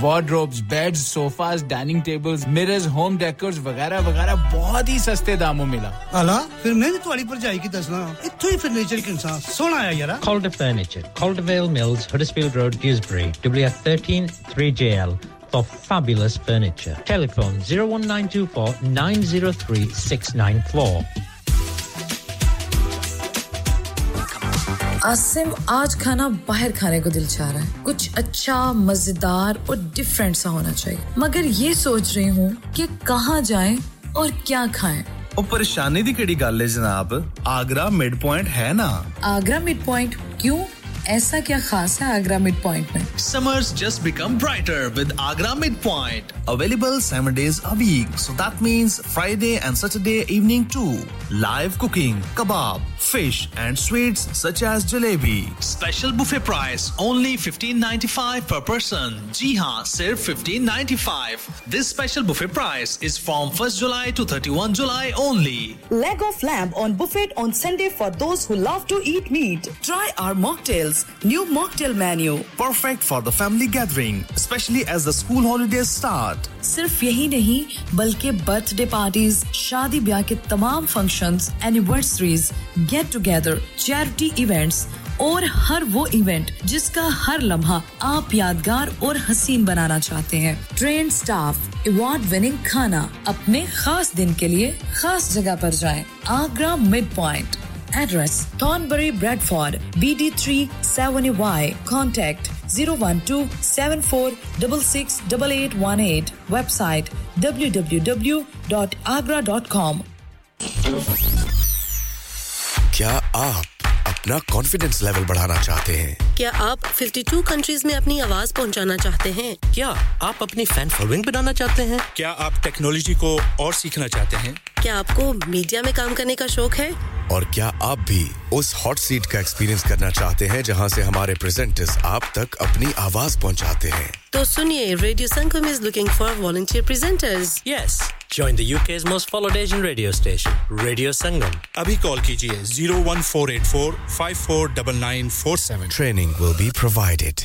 Wardrobes beds sofas dining tables mirrors home decors وغیرہ وغیرہ بہت ہی سستے داموں ملا۔ الا پھر میں نے تواڈی پرجائی کی دسنا ایتھے ہی فرنیچر کی انسان سونا آیا یارا۔ Cald furniture Caldwell Mills Huddersfield Road Dewsbury W 13 3 J L For fabulous furniture. Telephone 01924 903 694. آسم آج کھانا باہر کھانے کو دل چاہ رہا ہے۔ کچھ اچھا مزیدار اور ڈیفرنٹ سا ہونا چاہیے۔ مگر یہ سوچ رہی ہوں کہ کہاں جائیں اور کیا کھائیں۔ ਉਹ پریشانی دی ਕਿਹੜੀ ਗੱਲ ਹੈ ਜਨਾਬ ਆਗਰਾ ਮਿਡ ਪੁਆਇੰਟ ਹੈ ਨਾ ਆਗਰਾ ਮਿਡ ਪੁਆਇੰਟ ਕਿਉਂ ایسا کیا خاص ہے آگرہ مڈ پوائنٹ میں؟ Summers just become brighter with Agra mid point available seven days a week so that means Friday and Saturday evening to live cooking kebab fish and sweets such as jalebi. Special buffet price only 15.95 per person. Ji haan, sirf 15.95. This special buffet price is from 1st July to 31 July only. Leg of lamb on buffet on Sunday for those who love to eat meat. Try our mocktails. New mocktail menu. Perfect for the family gathering, especially as the school holidays start. صرف یہی نہیں بلکہ birth day parties شادی بیاہ کے تمام functions anniversaries get together charity events اور ہر وہ ایونٹ جس کا ہر لمحہ آپ یادگار اور حسین بنانا چاہتے ہیں۔ ٹرین سٹاف ایوارڈ وننگ کھانا اپنے خاص دن کے لیے خاص جگہ پر جائیں۔ Agra mid point address Thornbury Bradford B D three seven Y contact zero one two seven four double six double eight one eight website W W W dot Agra dot com کیا آپ اپنا confidence level بڑھانا چاہتے ہیں؟ کیا آپ 52 countries میں اپنی آواز پہنچانا چاہتے ہیں؟ کیا آپ اپنی فین فالوئنگ بنانا چاہتے ہیں؟ کیا آپ ٹیکنالوجی کو اور سیکھنا چاہتے ہیں؟ کیا آپ کو میڈیا میں کام کرنے کا شوق ہے؟ اور کیا آپ بھی اس ہاٹ سیٹ کا ایکسپیرینس کرنا چاہتے ہیں جہاں سے ہمارے پریزنٹرز آپ تک اپنی آواز پہنچاتے ہیں؟ تو سنیے radio Sangam is looking for volunteer presenters yes join the U K is most followed Asian radio station radio Sangam ابھی کال کیجیے 01484549947 training Will be provided.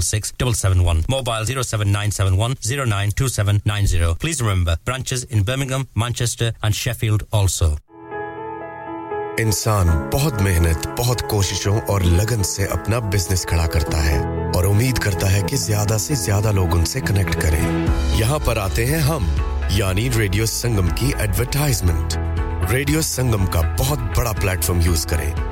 866 Mobile 07971 Please remember, branches in Birmingham, Manchester and Sheffield also. انسان بہت محنت بہت کوششوں اور لگن سے اپنا بزنس کھڑا کرتا ہے اور امید کرتا ہے کہ زیادہ سے زیادہ لوگ ان سے کنیکٹ کریں۔ یہاں پر آتے ہیں ہم یعنی ریڈیو سنگم کی ایڈورٹائزمنٹ ریڈیو سنگم کا بہت بڑا پلیٹ فارم یوز کریں۔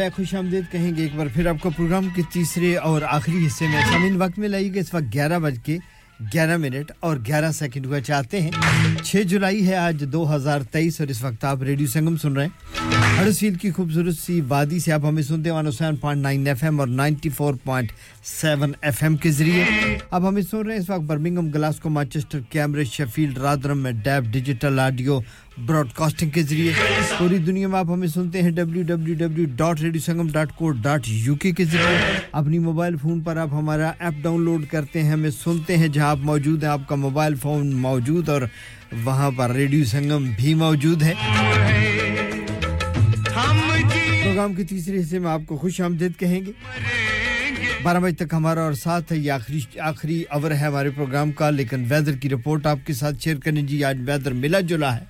بے خوش آمدید کہیں گے ایک بار پھر آپ کو پروگرام کے تیسرے اور آخری حصے میں سامین وقت میں لائیے گا۔ اس وقت گیارہ بج کے گیارہ منٹ اور گیارہ سیکنڈ ہوا چاہتے ہیں۔ چھ جولائی ہے آج دو ہزار تیئیس اور اس وقت آپ ریڈیو سنگم سن رہے ہیں۔ ہرسفیل کی خوبصورت سی وادی سے آپ ہمیں سنتے ہیں حسین پوائنٹ نائن ایف ایم اور ninety four point seven F M کے ذریعے۔ آپ ہمیں سن رہے ہیں اس وقت Birmingham Glasgow, Manchester, Cambridge Sheffield Rotherham میں DAB, digital audio broadcasting کے ذریعے۔ پوری دنیا میں آپ ہمیں سنتے ہیں W W W dot radio Sangam dot co dot U K کے ذریعے۔ اپنی موبائل فون پر آپ ہمارا ایپ ڈاؤن لوڈ کرتے ہیں، ہمیں سنتے ہیں جہاں آپ موجود ہیں۔ آپ کا موبائل فون موجود اور وہاں پر ریڈیو سنگم بھی موجود ہے۔ پروگرام کے تیسرے حصے میں آپ کو خوش آمدید کہیں گے۔ بارہ بجے تک ہمارا اور ساتھ ہے یہ آخری آخری اور ہے ہمارے پروگرام کا، لیکن ویدر کی رپورٹ آپ کے ساتھ شیئر کرنے جی آج ویدر ملا جلا ہے۔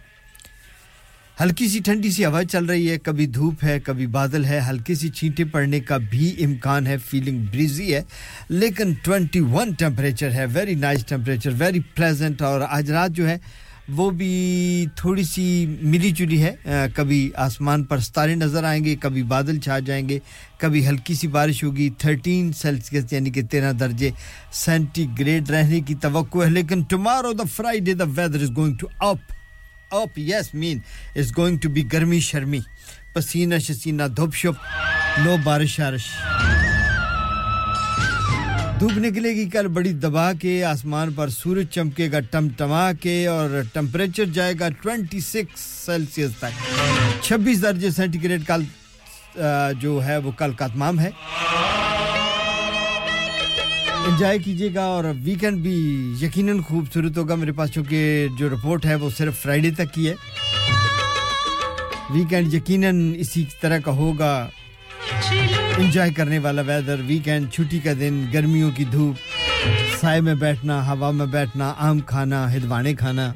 ہلکی سی ٹھنڈی سی ہوا چل رہی ہے، کبھی دھوپ ہے، کبھی بادل ہے۔ ہلکی سی چھینٹے پڑنے کا بھی امکان ہے فیلنگ بریزی ہے۔ لیکن ٹوینٹی ون ٹیمپریچر ہے very nice temperature very pleasant اور آج رات جو ہے وہ بھی تھوڑی سی ملی جلی ہے۔ کبھی آسمان پر ستارے نظر آئیں گے، کبھی بادل چھا جائیں گے، کبھی ہلکی سی بارش ہوگی۔ تھرٹین سیلسیس یعنی کہ تیرہ درجے سینٹی گریڈ رہنے کی توقع ہے، لیکن tomorrow the Friday the weather is going to up up yes man is going to be گرمی شرمی۔ پسینہ شسینہ دھوپ شپ نو بارش آرش۔ دھوپ نکلے گی، کل بڑی دبا کے، آسمان پر سورج چمکے گا ٹم ٹما کے، اور ٹمپریچر جائے گا ٹوینٹی سکس سیلسیس تک۔ چھبیس درجے سینٹی گریڈ کل جو ہے وہ کل کا تمام ہے۔ انجوائے کیجیے گا، اور ویکنڈ بھی یقیناً خوبصورت ہوگا۔ میرے پاس چونکہ جو رپورٹ ہے وہ صرف فرائیڈے تک کی ہے۔ ویکنڈ یقیناً اسی طرح کا ہوگا۔ انجوائے کرنے والا ویدر ویکینڈ چھٹی کا دن، گرمیوں کی دھوپ، سائے میں بیٹھنا، ہوا میں بیٹھنا، آم کھانا، ہدوانے کھانا۔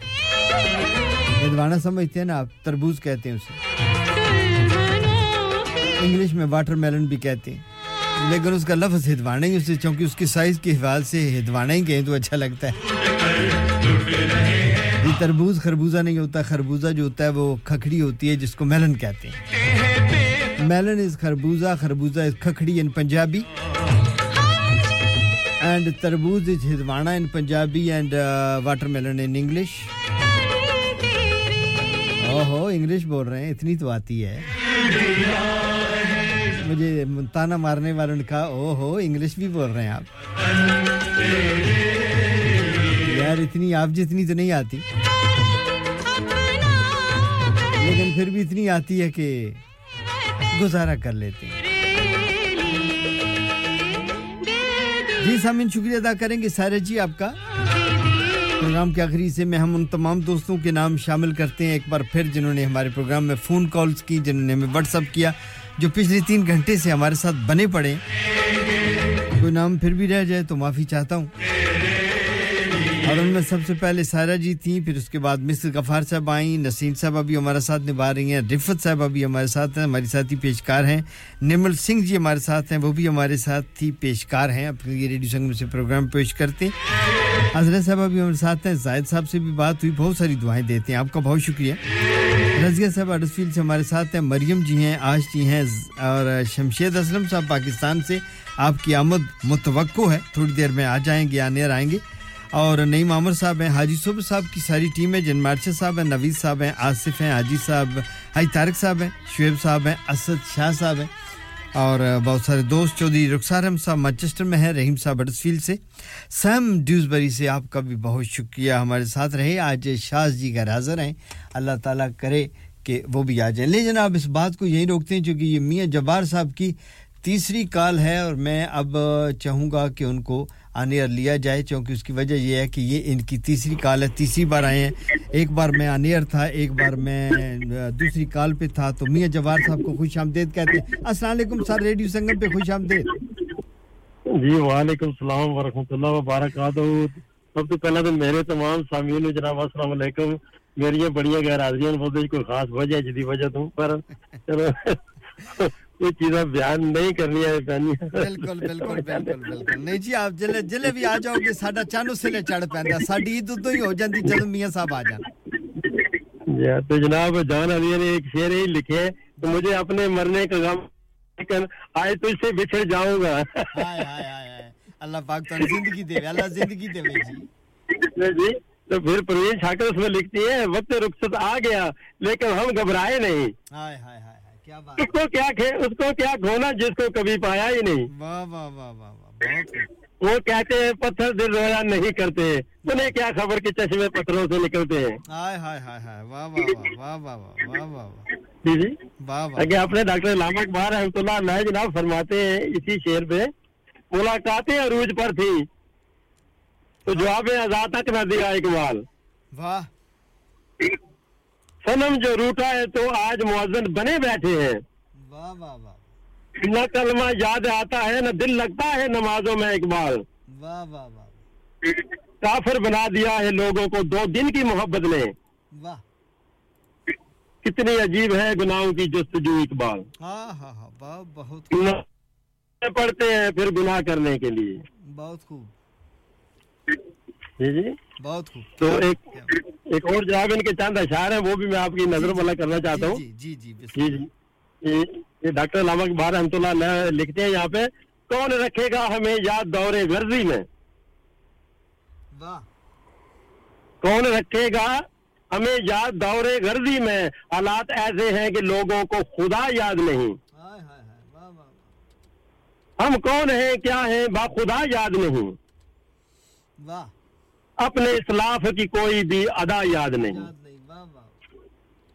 ہدوانا سمجھتے ہیں نا آپ، تربوز کہتے ہیں اسے۔ انگلش میں واٹر میلن بھی کہتے ہیں۔ لیکن اس کا لفظ ہدوانا ہی اسے، چونکہ اس کی سائز کے حوالے سے ہدوانا ہی کہیں تو اچھا لگتا ہے۔ یہ تربوز خربوزہ نہیں ہوتا، خربوزہ جو ہوتا ہے وہ کھکڑی ہوتی ہے، جس کو میلن کہتے ہیں۔ melon is kharbuza, kharbuza is kakhdi in Punjabi. And tarbuz is hidwana in Punjabi and uh, watermelon in English. اوہو انگلش بول رہے ہیں اتنی تو آتی ہے مجھے تانا مارنے والوں نے کہا او ہو انگلش بھی بول رہے ہیں آپ یار اتنی آپ جتنی تو نہیں آتی لیکن پھر بھی اتنی آتی ہے کہ گزارا کر لیتے ہیں۔ جی سامن شکریہ ادا کریں گے سارے جی آپ کا۔ پروگرام کے آخری سے میں ہم ان تمام دوستوں کے نام شامل کرتے ہیں ایک بار پھر جنہوں نے ہمارے پروگرام میں فون کالز کی، جنہوں نے ہمیں واٹس اپ کیا، جو پچھلے تین گھنٹے سے ہمارے ساتھ بنے پڑے۔ کوئی نام پھر بھی رہ جائے تو معافی چاہتا ہوں۔ اور ان میں سب سے پہلے سارا جی تھیں، پھر اس کے بعد مصر غفار صاحب آئیں، نسیم صاحب ابھی ہمارے ساتھ نبھا رہی ہیں، رفت صاحب ابھی ہمارے ساتھ ہیں، ہماری ساتھی ہی پیشکار ہیں، نمل سنگھ جی ہمارے ساتھ ہیں، وہ بھی ہمارے ساتھ ہی پیشکار ہیں، اپنے یہ ریڈیو سنگم سے پروگرام پیش کرتے ہیں۔ حضرت صاحب ابھی ہمارے ساتھ ہیں، زائد صاحب سے بھی بات ہوئی، بہت ساری دعائیں دیتے ہیں، آپ کا بہت شکریہ۔ رضیہ صاحب اڈسفیل سے ہمارے ساتھ ہیں، مریم جی ہیں، آج جی ہیں، اور شمشید اسلم صاحب پاکستان سے آپ کی آمد متوقع ہے، تھوڑی دیر میں آ جائیں گے یا نیر آئیں گے۔ اور نعیم عامر صاحب ہیں، حاجی صبح صاحب کی ساری ٹیم ہے، جن مارشا صاحب ہیں، نوید صاحب ہیں، آصف ہیں، حاجی صاحب، حاجی طارق صاحب ہیں، شعیب صاحب ہیں، اسد شاہ صاحب ہیں، اور بہت سارے دوست، چودھری رخسار ہم صاحب مانچسٹر میں ہیں، رحیم صاحب بٹرسفیلڈ سے، سیم ڈیوزبری سے آپ کا بھی بہت شکریہ ہمارے ساتھ رہے آج شاہ جی گھر حاضر ہیں۔ اللہ تعالیٰ کرے کہ وہ بھی آ جائیں۔ لے جناب، اس بات کو یہیں روکتے ہیں، چونکہ یہ میاں جبار صاحب کی تیسری کال ہے اور میں اب چاہوں گا کہ ان کو آنیر لیا جائے، چونکہ اس کی وجہ یہ ہے کہ یہ ان کی تیسری کال ہے، تیسری بار آئے ہیں۔ ایک بار میں آنیر تھا، ایک بار میں دوسری کال پہ تھا۔ تو میاں جوار صاحب کو خوش آمدید کہتے ہیں۔ السلام علیکم سر، ریڈیو سنگم پہ خوش آمدید۔ جی وعلیکم السلام ورحمۃ اللہ وبرکاتہ۔ سب تو پہلے تو میرے تمام سامعین، جناب، السلام علیکم۔ میری یہ بڑی غیر حاضری بہت کوئی خاص وجہ جدی وجہ تو پر چلو۔ یہ بیان نہیں کرنی ہے بالکل بالکل بالکل بالکل۔ نہیں جی آپ جلے جلے بھی آ جاؤ گے ساڈا چانو سلے چڑھ پیندا۔ ساڈی عید ہی ہو جاندی میاں صاحب آ جان۔ جی ہاں، تو جناب جان علی نے ایک شعر ہی لکھے تو مجھے اپنے مرنے کا غم لیکن آج سے بچھڑ جاؤں گا۔ ہائے ہائے ہائے اللہ پاک تو زندگی دے اللہ زندگی دے جی۔ جی تو پھر پروین اس میں لکھتی ہے وقت رخصت آ گیا لیکن ہم گھبرائے نہیں۔ ہائے ہائے۔ اس کو کیا اس کو کیا گھونا جس کو کبھی پایا ہی نہیں وہ کہتے ہیں پتھر دل رویا نہیں کرتے انہیں کیا خبر کہ چشمے پتھروں سے نکلتے ہیں ہائے جی جی اپنے ڈاکٹر لامہ اکبار رحمت اللہ علیہ جناب فرماتے ہیں اسی شعر پہ ملاقاتیں عروج پر تھی تو جواب آزاد تک نہ دیا اقبال واہ سنم جو روٹا ہے تو آج مؤذن بنے بیٹھے ہیں۔ واہ واہ واہ۔ نہ کلمہ یاد آتا ہے نہ دل لگتا ہے نمازوں میں اقبال۔ واہ واہ واہ۔ کافر بنا دیا ہے لوگوں کو دو دن کی محبت نے۔ کتنی عجیب ہے گناہوں کی جستجو اقبال۔ ہاں ہاں ہاں بہت پڑھتے ہیں پھر گناہ کرنے کے لیے۔ بہت خوب۔ جی جی۔ بہت خوب۔ تو ایک ایک اور جناب ان کے چاند اشعار ہیں وہ بھی میں آپ کی نظر بلا کرنا چاہتا ہوں۔ جی جی جی جی یہ ڈاکٹر علامہ اقبال رحمۃ اللہ لکھتے ہیں یہاں پہ کون رکھے گا ہمیں یاد دور غرضی میں؟ کون رکھے گا ہمیں یاد دور غرضی میں؟ حالات ایسے ہیں کہ لوگوں کو خدا یاد نہیں۔ ہم کون ہیں کیا ہیں با خدا یاد نہیں۔ واہ۔ اپنے اسلاف کی کوئی بھی ادا یاد نہیں۔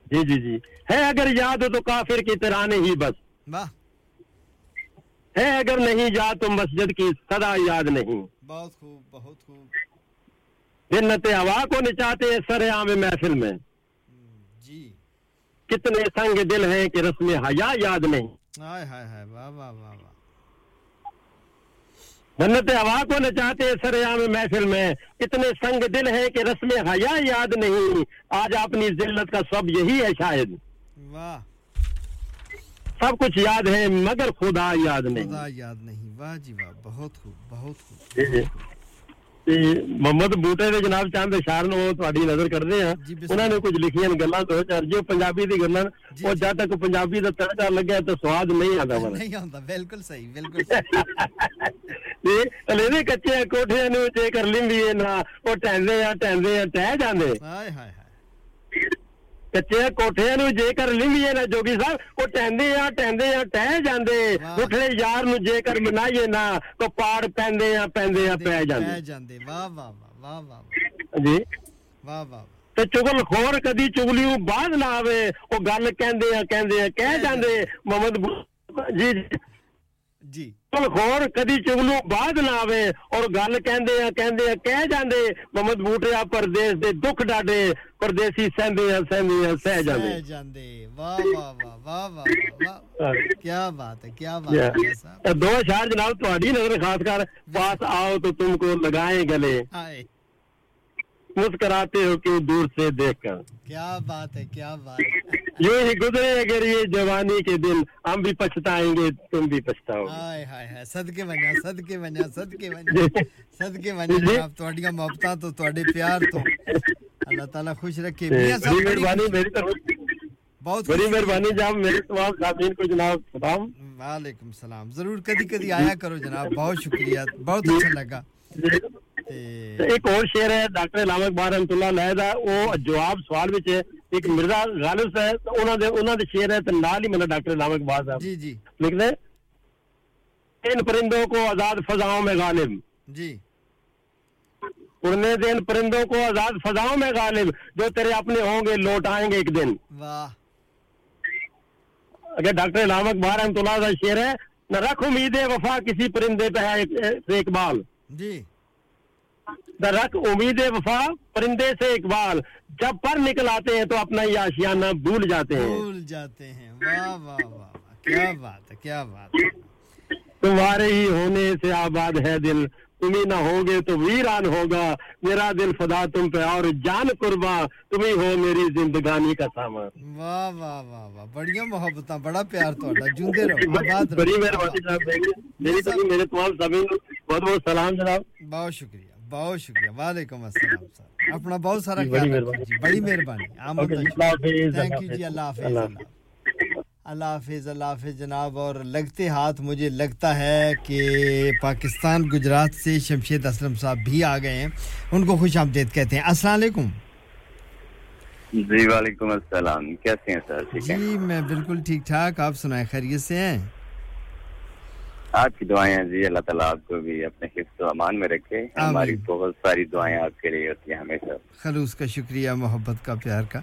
جی جی جی۔ ہے اگر یاد ہو تو کافر کی ترانے ہی بس۔ ہے اگر نہیں یاد تو مسجد کی صدا یاد نہیں۔ بہت خوب بہت خوب۔ جنت ہوا کو نچاتے ہیں سر عام محفل میں۔ جی۔ کتنے سنگ دل ہیں کہ رسم حیا یاد نہیں۔ منت ہوا کو نچاتے سر عام محفل میں۔ اتنے سنگ دل ہیں کہ رسم حیا یاد نہیں۔ آج اپنی ذلت کا سب یہی ہے شاید۔ واہ۔ سب کچھ یاد ہے مگر خدا یاد نہیں۔ خدا یاد نہیں۔ واہ جی واہ بہت خوب بہت خوب۔ جی جی۔ ਤੇ ਮੁਹੰਮਦ ਬੂਟੇ ਦੇ ਜਨਾਬ ਚੰਦ ਇਸ਼ਾਰ ਨੂੰ ਤੁਹਾਡੀ ਨਜ਼ਰ ਕਰਦੇ ਆ ਉਹਨਾਂ ਨੇ ਕੁਝ ਲਿਖੀਆਂ ਗੱਲਾਂ ਦੋ ਚਾਰ ਜੋ ਪੰਜਾਬੀ ਦੀ ਗੱਲਾਂ ਉਹ ਜਦ ਤੱਕ ਪੰਜਾਬੀ ਦਾ ਤੜਕਾ ਲੱਗਿਆ ਤਾਂ ਸਵਾਦ ਨਹੀਂ ਆਉਂਦਾ ਮਨ ਨਹੀਂ ਆਉਂਦਾ ਬਿਲਕੁਲ ਸਹੀ ਬਿਲਕੁਲ ਸਹੀ। ਤੇ ਹਲੇ ਕੱਚੇ ਕੋਠਿਆਂ ਨੂੰ ਜੇ ਕਰ ਲਿੰਦੀਏ ਨਾ ਉਹ ਟੈਂਦੇ ਆ ਟੈਂਦੇ ਆ ਟਹਿ ਜਾਂਦੇ। ਹਾਏ ਹਾਏ। ਕੱਚੇ ਕੋਠਿਆਂ ਨੂੰ ਜੇਕਰ ਲਿੰਦੀਏ ਨਾ ਜੋਗੀ ਸਾਹਿਬ ਉਹ ਟੈਂਦੇ ਆ ਟੈਂਦੇ ਆ ਟਹਿ ਜਾਂਦੇ। ਉਠਲੇ ਯਾਰ ਨੂੰ ਜੇਕਰ ਮਨਾਈਏ ਨਾ ਤਾਂ ਪਾੜ ਪੈਂਦੇ ਆ ਪੈਂਦੇ ਆ ਪੈ ਜਾਂਦੇ। ਪੈ ਜਾਂਦੇ। ਵਾਹ ਵਾਹ ਵਾਹ ਵਾਹ ਵਾਹ ਜੀ ਵਾਹ ਵਾਹ ਤੇ ਚੁਗਲ ਖੋਰ ਕਦੀ ਚੁਗਲੀ ਨੂੰ ਬਾਅਦ ਨਾ ਆਵੇ ਉਹ ਗੱਲ ਕਹਿੰਦੇ ਆ ਕਹਿੰਦੇ ਆ ਕਹਿ ਜਾਂਦੇ। ਮੁਹੰਮਦ ਜੀ ਹੋਰ ਕਦੀ ਚੁਗਲੂ ਬਾਦ ਨਾ ਆਵੇ ਔਰ ਗੱਲ ਕਹਿੰਦੇ ਆ ਕਹਿੰਦੇ ਆ ਕਹਿ ਜਾਂਦੇ ਮੁਹੰਮਦ ਬੂਟਿਆ ਪਰਦੇਸ ਦੇ ਦੁੱਖ ਡਾਡੇ ਪਰਦੇਸੀ ਸਹਿੰਦੇ ਆ ਸਹਿੰਦੇ ਆ ਸਹਿ ਜਾਂਦੇ। ਸਹਿ ਜਾਂਦੇ। ਵਾਹ ਵਾਹ ਵਾਹ ਵਾਹ ਵਾਹ ਕੀ ਬਾਤ ਹੈ ਕੀ ਬਾਤ ਹੈ ਸਾਹਿਬ। ਦੋ ਸ਼ਾਰ ਜਨਾਬ ਤੁਹਾਡੀ ਨਜ਼ਰ ਖਾਸ ਕਰ ਪਾਸ ਆਓ ਤੋ ਤੁਮਕੋ ਲਗਾਏ ਗਲੇ। ਹਾਏ مسکراتے ہو کیوں دور سے دیکھ کر؟ کیا بات ہے کیا بات ہے؟ یوں ہی گزرے اگر یہ جوانی کے دن ہم بھی پچھتائیں گے تم بھی پچھتاؤ ہائے ہائے ہائے صدقے بنا صدقے بنا صدقے بنا صدقے بنا جناب تواڈیاں محبتاں تو تواڈے پیار تو۔ اللہ تعالیٰ خوش رکھے۔ جی، میاں صاحب مہربانی میری طرف۔ بہت بڑی مہربانی جناب میرے تمام سامعین کو جناب سلام وعلیکم السلام۔ ضرور کبھی کبھی آیا کرو جناب بہت شکریہ بہت اچھا لگا۔ جی۔ ایک اور شعر ہے ڈاکٹر علامہ اقبال رحمت اللہ علیہ دا وہ جواب سوال وچ ہے ایک مرزا غالب ہے تے انہاں دے انہاں دے شعر ہے تے نال ہی ملا ڈاکٹر علامہ اقبال صاحب جی جی لکھ دے ان پرندوں کو آزاد فضاؤں میں غالب جی اڑنے دن پرندوں کو آزاد فضاؤں میں غالب جو تیرے اپنے ہوں گے لوٹ آئیں گے ایک دن واہ اگر ڈاکٹر علامہ اقبال رحمت اللہ علیہ شعر ہے نہ رکھ امید وفا کسی پرندے پہ ہے اقبال جی درک امید وفا پرندے سے اقبال۔ جب پر نکل آتے ہیں تو اپنا یہ آشیانہ بھول جاتے ہیں۔ بھول جاتے ہیں۔ واہ واہ واہ کیا بات ہے کیا بات ہے۔ تمہارے ہی ہونے سے آباد ہے دل۔ تم ہی نہ ہوگے تو ویران ہوگا۔ میرا دل فدا تم پہ اور جان قربا۔ تم ہی ہو میری زندگانی کا سامان۔ واہ واہ واہ واہ بڑی محبت بڑا پیار تو جوندے رہو رہو۔ بڑی مہربانی صاحب میری میرے تمام سبھی بہت بہت سلام جناب۔ بہت شکریہ۔ بہت شکریہ۔ وعلیکم السلام سر۔ اپنا بہت سارا جی بڑی مہربانی۔ تھینک یو جی, جی، اللہ حافظ اللہ حافظ۔ اللہ حافظ جناب۔ اور لگتے ہاتھ مجھے لگتا ہے کہ پاکستان گجرات سے شمشید اسلم صاحب بھی آ گئے ہیں۔ ان کو خوش آمدید کہتے ہیں۔ السلام علیکم۔ جی وعلیکم السلام۔ کیسے ہیں سر؟ جی میں بالکل ٹھیک ٹھاک۔ آپ سنائیں خیریت سے ہیں؟ آپ کی دعائیں جی اللہ تعالیٰ آپ کو بھی اپنے حفظ و امان میں رکھے۔ ہماری بہت ساری دعائیں آپ کے لیے ہوتی ہیں ہمیشہ۔ خلوص کا شکریہ محبت کا پیار کا۔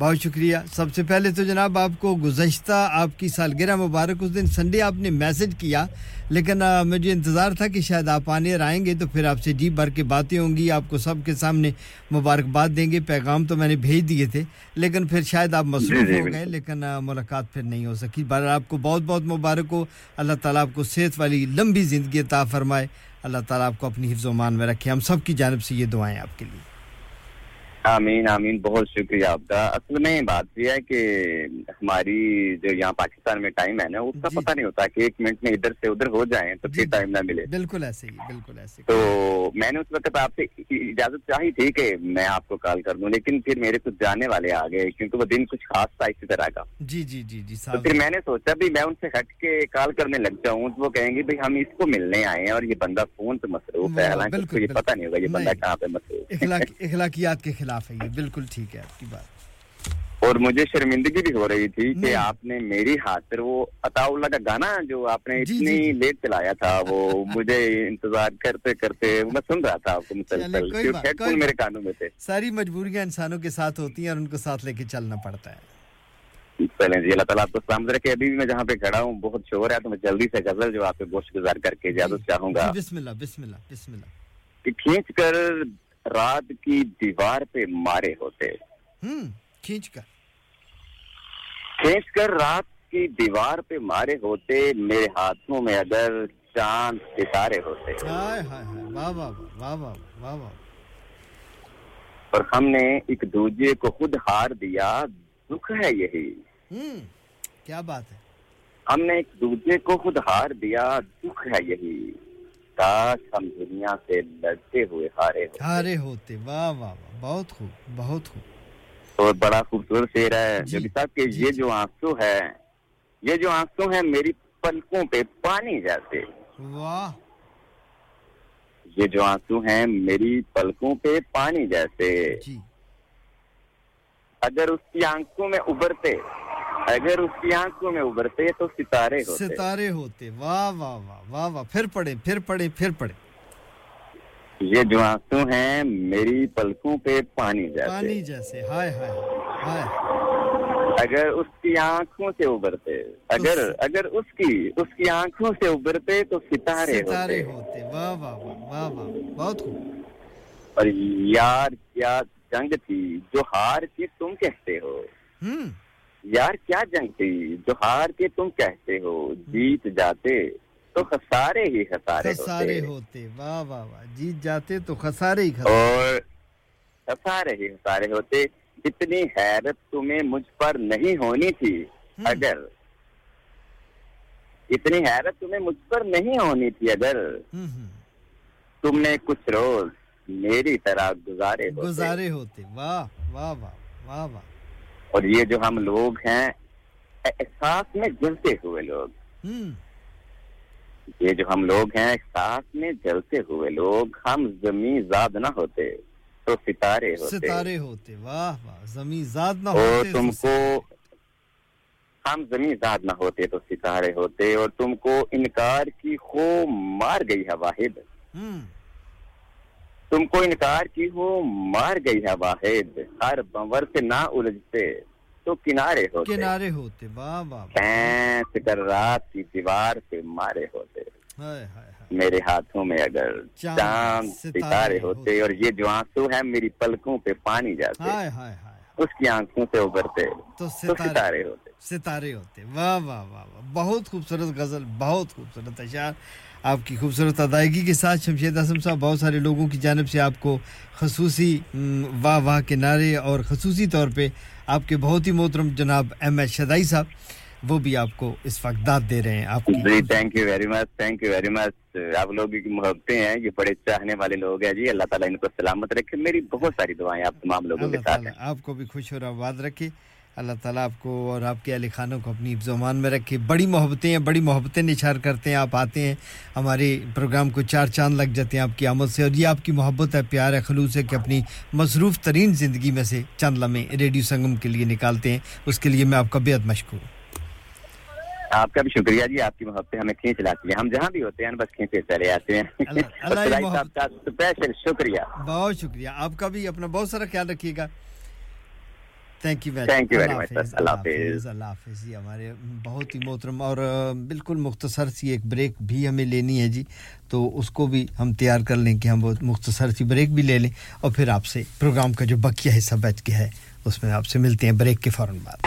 بہت شکریہ۔ سب سے پہلے تو جناب آپ کو گزشتہ آپ کی سالگرہ مبارک اس دن سنڈے آپ نے میسج کیا لیکن مجھے انتظار تھا کہ شاید آپ آنے آئیں گے تو پھر آپ سے جی بھر کے باتیں ہوں گی آپ کو سب کے سامنے مبارکباد دیں گے۔ پیغام تو میں نے بھیج دیے تھے لیکن پھر شاید آپ مصروف جی، ہو۔ گئے لیکن ملاقات پھر نہیں ہو سکی۔ بہر آپ کو بہت بہت مبارک ہو۔ اللہ تعالیٰ آپ کو صحت والی لمبی زندگی عطا فرمائے۔ اللہ تعالیٰ آپ کو اپنی حفظ و مان میں رکھے۔ ہم سب کی جانب سے یہ دعائیں آپ کے لیے۔ آمین آمین بہت شکریہ آپ کا اصل میں بات یہ ہے کہ ہماری جو یہاں پاکستان میں ٹائم ہے نا اس کا پتہ نہیں ہوتا کہ ایک منٹ میں ادھر سے ادھر ہو جائیں تو پھر ٹائم نہ ملے۔ بالکل ایسے ہی بالکل ایسے تو میں نے اس وقت آپ سے اجازت چاہی تھی کہ میں آپ کو کال کر دوں لیکن پھر میرے کچھ جانے والے آ گئے کیونکہ وہ دن کچھ خاص تھا اسی طرح کا۔ جی جی جی جی تو صاحب۔ پھر میں نے سوچا بھی میں ان سے ہٹ کے کال کرنے لگ جاؤں تو وہ کہیں گے بھائی ہم اس کو ملنے آئے ہیں اور یہ بندہ فون پہ مصروف ہے حالانکہ یہ پتہ نہیں ہوگا یہ بندہ۔ کہاں پہ مصروف ہے۔ اخلاقیات کے خلاف ہے یہ بالکل ٹھیک ہے آپ کی بات۔ اور مجھے شرمندگی بھی ہو رہی تھی کہ آپ نے میری خاطر وہ عطا اللہ کا گانا جو آپ نے جی، اتنی لیٹ چلایا تھا وہ مجھے انتظار کرتے کرتے میں سن رہا تھا آپ کو مسلسل کیونکہ میرے۔ کانوں میں تھے۔ ساری مجبوریاں انسانوں کے ساتھ ہوتی ہیں اور ان کو ساتھ لے کے چلنا پڑتا ہے۔ چلیں جی اللہ تعالیٰ آپ کو سلامت رکھے۔ ابھی بھی میں جہاں پہ کھڑا ہوں بہت شور ہے تو میں جلدی سے غزل جو آپ پہ گوشت گزار کر کے اجازت چاہوں گا۔ جی بسم اللہ بسم اللہ بسم اللہ۔ کہ کھینچ کر رات کی دیوار پہ مارے ہوتے۔ کھینچ کر۔ کھینچ کر رات کی دیوار پہ مارے ہوتے میرے ہاتھوں میں اگر چاند ستارے ہوتے۔ اور ہم نے ایک دوسرے کو خود ہار دیا دکھ ہے یہی۔ کیا بات ہے؟ ہم نے ایک دوسرے کو خود ہار دیا دکھ ہے یہی۔ کاش ہم دنیا سے لڑتے ہوئے ہارے ہو ہارے ہوتے واہ واہ واہ بہت خوب بہت خوب۔ اور بڑا خوبصورت شعر ہے۔ جوگی صاحب کہ یہ جو آنسو ہے یہ جو آنسو ہے میری پلکوں پہ پانی جیسے واہ۔ یہ جو آنسو ہیں میری پلکوں پہ پانی جیسے جی۔ اگر اس کی آنکھوں میں ابھرتے اگر اس کی آنکھوں میں ابھرتے تو ستارے ہوتے ستارے ہوتے واہ واہ واہ واہ واہ۔ پھر پڑھے پھر پڑھے پھر پڑھے یہ جو آنسو ہیں میری پلکوں پہ پانی جیسے۔ پانی جیسے۔ ہائے ہائے ہائے۔ اگر اس کی آنکھوں سے ابھرتے اگر اگر اس کی اس کی آنکھوں سے ابھرتے تو ستارے ستارے ہوتے ہوتے۔ واہ واہ واہ واہ واہ۔ بہت خوب۔ اور یار کیا جنگ تھی جو ہار کی تم کہتے ہو؟ ہوں۔ یار کیا جنگ تھی؟ جو ہار کے تم کہتے ہو جیت جاتے تو خسارے ہی خسارے خسارے ہوتے واہ واہ واہ جیت جاتے تو خسارے ہی خسارے۔ اور خسارے ہی خسارے ہوتے۔ اتنی حیرت تمہیں مجھ پر نہیں ہونی تھی۔ اگر اتنی حیرت تمہیں مجھ پر نہیں ہونی تھی اگر تم نے کچھ روز میری طرح گزارے ہوتے۔ گزارے ہوتے واہ واہ واہ واہ واہ۔ اور یہ جو ہم لوگ ہیں احساس میں جلتے ہوئے لوگ۔ یہ جو ہم لوگ ہیں احساس میں جلتے ہوئے لوگ ہم زمین زاد نہ ہوتے تو ستارے ہوتے۔ ستارے ہوتے واہ واہ زمین ذات نہ اور ہوتے تم کو ہم زمین زاد نہ ہوتے تو ستارے ہوتے۔ اور تم کو انکار کی خو مار گئی ہے واحد۔ تم کو انکار کی ہو مار گئی ہے واحد۔ ہر بنور سے نہ الجھتے تو کنارے ہوتے۔ کنارے ہوتے واہ کر رات کی دیوار پہ مارے ہوتے۔ ہائے ہائے میرے ہاتھوں میں اگر چاند، ستارے ہوتے۔ اور یہ جو آنسو ہے میری پلکوں پہ پانی جاتے۔ ہائے ہائے ہائے۔ اس کی آنکھوں سے ابھرتے۔ تو ستارے ہوتے۔ ستارے ہوتے۔ واہ واہ واہ واہ۔ بہت خوبصورت غزل بہت خوبصورت اشعار آپ کی خوبصورت ادائیگی کے ساتھ شمشید اعظم صاحب، بہت سارے لوگوں کی جانب سے آپ کو خصوصی واہ واہ کے نعرے اور خصوصی طور پہ آپ کے بہت ہی محترم جناب ایم ایس شدائی صاحب۔ وہ بھی آپ کو اس وقت داد دے رہے ہیں آپ ji thank you very much thank you very much آپ لوگ محبتیں ہیں یہ بڑے چاہنے والے لوگ ہیں۔ جی اللہ تعالیٰ ان کو سلامت رکھے۔ میری بہت ساری دعائیں آپ تمام لوگوں کے ساتھ ہیں۔ آپ کو بھی خوش اور آباد رکھے۔ اللہ تعالیٰ آپ کو اور آپ کے اہل خانوں کو اپنی زمان میں رکھے۔ بڑی محبتیں ہیں بڑی محبتیں نچھار کرتے ہیں۔ آپ آتے ہیں ہمارے پروگرام کو چار چاند لگ جاتے ہیں آپ کی آمد سے۔ اور یہ آپ کی محبت ہے پیار ہے خلوص ہے کہ اپنی مصروف ترین زندگی میں سے چند لمحے ریڈیو سنگم کے لیے نکالتے ہیں۔ اس کے لیے میں آپ کا بےحد مشکور ہوں۔ آپ کا بھی شکریہ جی آپ کی محبت ہمیں کھینچ لاتی ہے ہم جہاں بھی ہوتے ہیں بس کھینچے چلے آتے ہیں۔ اسپیشل [LAUGHS] شکریہ۔ بہت شکریہ۔ آپ کا بھی اپنا بہت سارا خیال رکھیے گا۔ تھینک یو ویری مچ اللہ حافظ اللہ حافظ جی ہمارے بہت ہی محترم اور بالکل مختصر سی ایک بریک بھی ہمیں لینی ہے جی۔ تو اس کو بھی ہم تیار کر لیں کہ ہم بہت مختصر سی بریک بھی لے لیں۔ اور پھر آپ سے پروگرام کا جو بقیہ حصہ بچ کے ہے اس میں آپ سے ملتے ہیں بریک کے فوراً بعد۔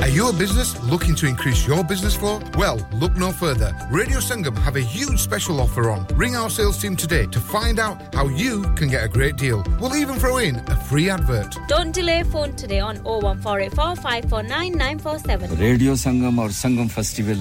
Are you a business looking to increase your business flow? Well, look no further. Radio Sangam have a huge special offer on. Ring our sales team today to find out how you can get a great deal. We'll even throw in a free advert. Don't delay phone today on 01484549947. 947. Radio Sangam or Sangam Festival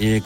ek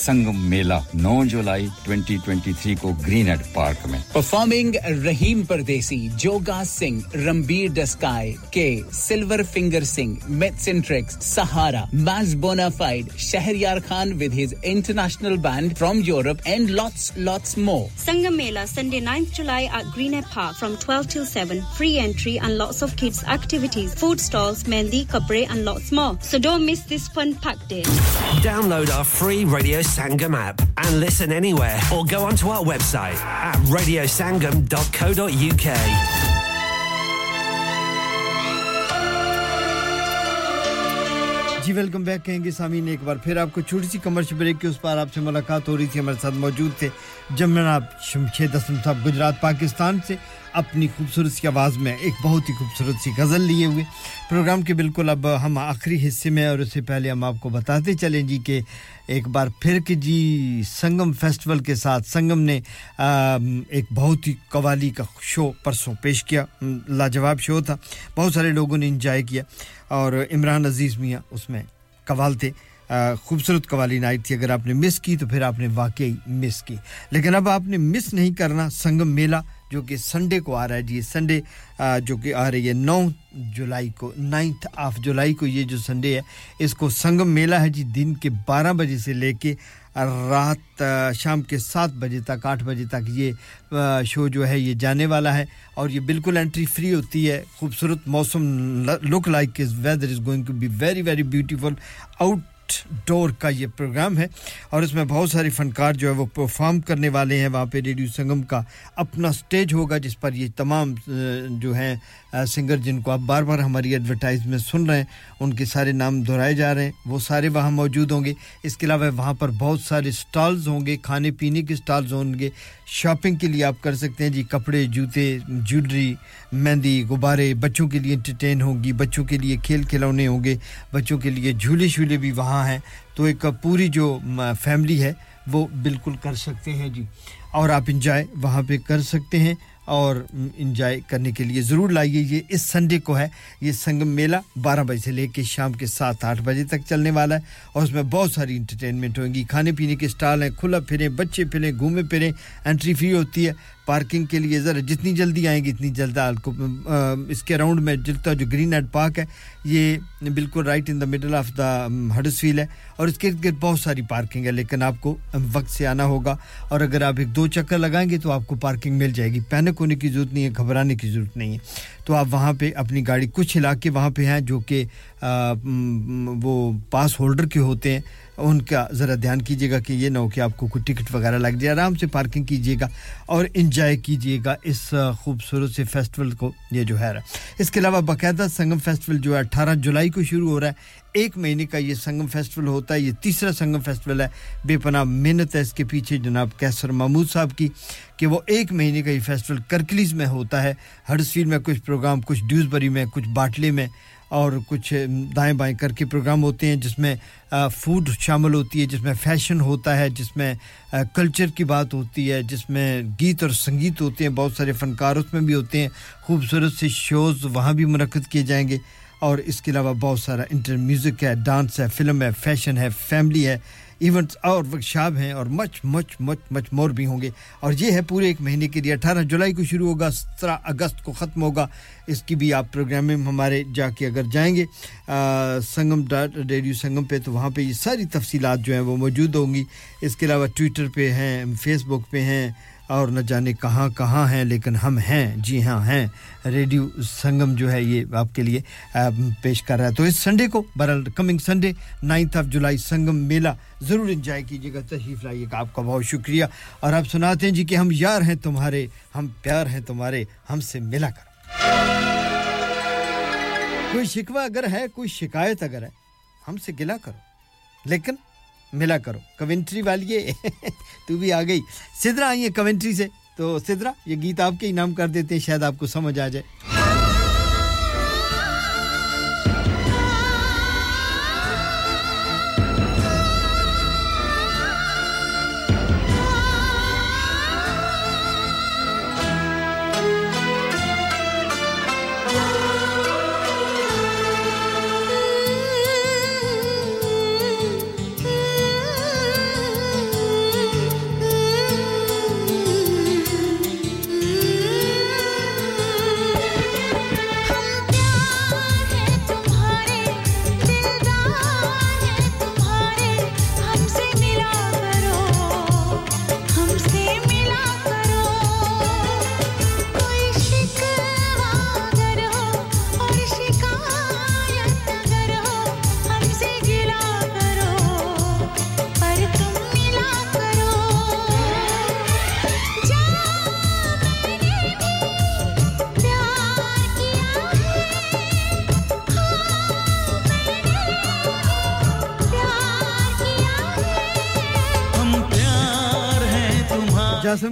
Sangam Mela 9 July 2023 ko green Park mein performing Rahim Rahim Joga Singh, Rambir Daskai, K. Silver Finger Singh. Metcentrix, Sahara, Maz Bonafide, Shahryar Khan with his international band from Europe, and lots, lots more. Sangam Mela, Sunday 9th July at Greener Park from 12 till 7. Free entry and lots of kids' activities, food stalls, mendi, kapre, and lots more. So don't miss this fun packed day. Download our free Radio Sangam app and listen anywhere or go onto our website at radiosangam.co.uk. جی welcome back کہیں گے سامین ایک بار پھر آپ کو چھوٹی سی commercial break کے اس پار آپ سے ملاقات ہو رہی تھی۔ ہمارے ساتھ موجود تھے جمناب شمشید حسن صاحب گجرات، پاکستان سے اپنی خوبصورت سی آواز میں ایک بہت ہی خوبصورت سی غزل لیے ہوئے۔ پروگرام کے بالکل اب ہم آخری حصے میں اور اس سے پہلے ہم آپ کو بتاتے چلیں جی کہ ایک بار پھر کہ جی سنگم فیسٹیول کے ساتھ سنگم نے ایک بہت ہی قوالی کا شو پرسوں پیش کیا۔ لاجواب شو تھا۔ بہت سارے لوگوں نے انجوائے کیا۔ اور عمران عزیز میاں اس میں قوال تھے۔ خوبصورت قوالی نائٹ تھی۔ اگر آپ نے مس کی تو پھر آپ نے واقعی مس کی۔ لیکن اب آپ نے مس نہیں کرنا، سنگم میلہ جو کہ سنڈے کو آ رہا ہے۔ جی سنڈے جو کہ آ رہی ہے، نو جولائی کو، نائنتھ آف جولائی کو یہ جو سنڈے ہے، اس کو سنگم میلہ ہے۔ جی دن کے بارہ بجے سے لے کے رات شام کے سات بجے تک، آٹھ بجے تک یہ شو جو ہے یہ جانے والا ہے۔ اور یہ بالکل انٹری فری ہوتی ہے۔ خوبصورت موسم look like weather is going to be very very beautiful out outdoor کا یہ پروگرام ہے اور اس میں بہت سارے فنکار جو ہے وہ پرفارم کرنے والے ہیں وہاں پہ ریڈیو سنگم کا اپنا سٹیج ہوگا جس پر یہ تمام جو ہیں سنگر جن کو آپ بار بار ہماری ایڈورٹائز میں سن رہے ہیں، ان کے سارے نام دہرائے جا رہے ہیں، وہ سارے وہاں موجود ہوں گے۔ اس کے علاوہ وہاں پر بہت سارے سٹالز ہوں گے، کھانے پینے کے سٹالز ہوں گے۔ شاپنگ کے لیے آپ کر سکتے ہیں جی کپڑے، جوتے جولری مہندی، غبارے، بچوں کے لیے انٹرٹین ہوں گی، بچوں کے لیے کھیل کھلونے ہوں گے، بچوں کے لیے جھولے شولے بھی وہاں ہیں۔ تو ایک پوری جو فیملی ہے، وہ بالکل کر سکتے ہیں جی۔ اور آپ انجوائے وہاں پہ کر سکتے ہیں۔ اور انجوائے کرنے کے لیے ضرور لائیے۔ یہ اس سنڈے کو ہے۔ یہ سنگم میلہ بارہ بجے سے لے کے شام کے سات آٹھ بجے تک چلنے والا ہے اور اس میں بہت ساری انٹرٹینمنٹ ہوئیں گی۔ کھانے پینے کے اسٹال ہیں، کھلا پھریں، بچے پھریں گھومیں پھریں انٹری فری ہوتی ہے۔ پارکنگ کے لیے ذرا جتنی جلدی آئیں گے اتنی جلد کو اس کے اراؤنڈ میں جلتا جو گرین ایڈ پارک ہے، یہ بالکل right in the middle of the Huddersfield ہے۔ اور اس کے ارد گرد بہت ساری پارکنگ ہے، لیکن آپ کو وقت سے آنا ہوگا۔ اور اگر آپ ایک دو چکر لگائیں گے تو آپ کو پارکنگ مل جائے گی۔ پینک ہونے کی ضرورت نہیں ہے، گھبرانے کی ضرورت نہیں ہے۔ تو آپ وہاں پہ اپنی گاڑی، کچھ علاقے وہاں پہ ہیں جو کہ وہ پاس ہولڈر کے ہوتے ہیں۔ ان کا ذرا دھیان کیجیے گا کہ یہ نہ ہو کہ آپ کو کوئی ٹکٹ وغیرہ لگ جائے، آرام سے پارکنگ کیجیے گا اور انجوائے کیجیے گا اس خوبصورت سے فیسٹیول کو، یہ جو ہے۔ اس کے علاوہ باقاعدہ سنگم فیسٹیول جو ہے، اٹھارہ جولائی کو شروع ہو رہا ہے۔ ایک مہینے کا یہ سنگم فیسٹیول ہوتا ہے، یہ تیسرا سنگم فیسٹیول ہے۔ بے پناہ محنت ہے اس کے پیچھے جناب کیسر محمود صاحب کی کہ وہ ایک مہینے کا یہ فیسٹیول کرکلیز میں ہوتا ہے۔ ہر سیل میں کچھ پروگرام، کچھ ڈیوز بری میں، کچھ باٹلے میں۔ اور کچھ دائیں بائیں کر کے پروگرام ہوتے ہیں جس میں فوڈ شامل ہوتی ہے، جس میں فیشن ہوتا ہے، جس میں کلچر کی بات ہوتی ہے، جس میں گیت اور سنگیت ہوتے ہیں، بہت سارے فنکار اس میں بھی ہوتے ہیں، خوبصورت سے شوز وہاں بھی منعقد کیے جائیں گے۔ اور اس کے علاوہ بہت سارا انٹر میوزک ہے ڈانس ہے فلم ہے فیشن ہے فیملی ہے ایونٹس اور ورکشاپ ہیں اور مچ مچ مچ مچ مور بھی ہوں گے۔ اور یہ ہے پورے ایک مہینے کے لیے۔ اٹھارہ جولائی کو شروع ہوگا سترہ اگست کو ختم ہوگا۔ اس کی بھی آپ پروگرام میں ہمارے جا کے اگر جائیں گے آ, سنگم ڈاٹ ریڈیو سنگم پہ تو وہاں پہ یہ ساری تفصیلات جو ہیں وہ موجود ہوں گی۔ اس کے علاوہ ٹویٹر پہ ہیں فیس بک پہ ہیں اور نہ جانے کہاں کہاں ہیں، لیکن ہم ہیں جی ہاں ہیں۔ ریڈیو سنگم جو ہے یہ آپ کے لیے پیش کر رہا ہے۔ تو اس سنڈے کو برال coming Sunday, ninth of July Sangam میلہ ضرور انجوائے کیجیے گا۔ تشریف لائیے گا۔ آپ کا بہت شکریہ۔ اور آپ سناتے ہیں جی کہ ہم یار ہیں تمہارے، ہم پیار ہیں تمہارے، ہم سے ملا کر کوئی شکوہ اگر ہے، کوئی شکایت اگر ہے، ہم سے گلا کرو۔ لیکن ملا کرو۔ کمنٹری والیے، تو بھی آ گئی۔ سدرا آئیے کمنٹری سے۔ تو سدرا، یہ گیت آپ کے انعام کر دیتے ہیں، شاید آپ کو سمجھ آ جائے۔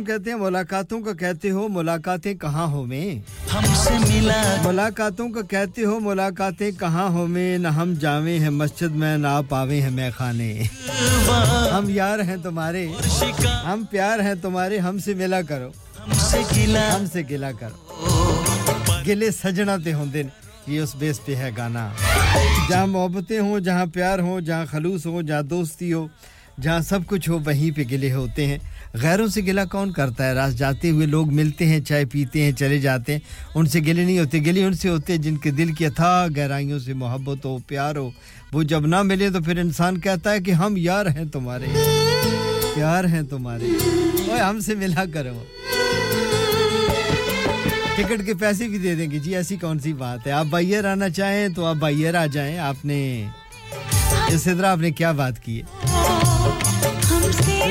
کہتے ہیں ملاقاتوں کا کہتے ہو ملاقاتیں کہاں ہو میں؟ ہم سے ملا ملاقاتوں کا کہتے ہو ملاقاتیں کہاں ہو میں؟ نہ ہم جاوے ہیں مسجد میں نہ پاویں ہیں میں خانے۔ ہم یار ہیں تمہارے۔ ہم پیار ہیں تمہارے ہم سے ملا کرو۔ ہم سے گلا کرو۔ گلے سجنا تے ہوں دن یہ اس بیس پہ ہے گانا۔ جہاں محبتیں ہوں جہاں پیار ہوں جہاں خلوص ہوں جہاں دوستی ہو جہاں سب کچھ ہو وہیں پہ گلے ہوتے ہیں۔ غیروں سے گلہ کون کرتا ہے؟ راست جاتے ہوئے لوگ ملتے ہیں، چائے پیتے ہیں، چلے جاتے ہیں۔ ان سے گلے نہیں ہوتے، گلے ان سے ہوتے ہیں جن کے دل کی اتھا گہرائیوں سے محبت ہو، پیار ہو۔ وہ جب نہ ملے تو پھر انسان کہتا ہے کہ ہم یار ہیں تمہارے۔ پیار ہیں تمہارے۔ اوے ہم سے ملا کرو۔ ٹکٹ کے پیسے بھی دے دیں گے۔ جی ایسی کون سی بات ہے؟ آپ بائیر آنا چاہیں تو آپ بائیر آ جائیں۔ آپ نے اس طرح آپ نے کیا بات کی ہے؟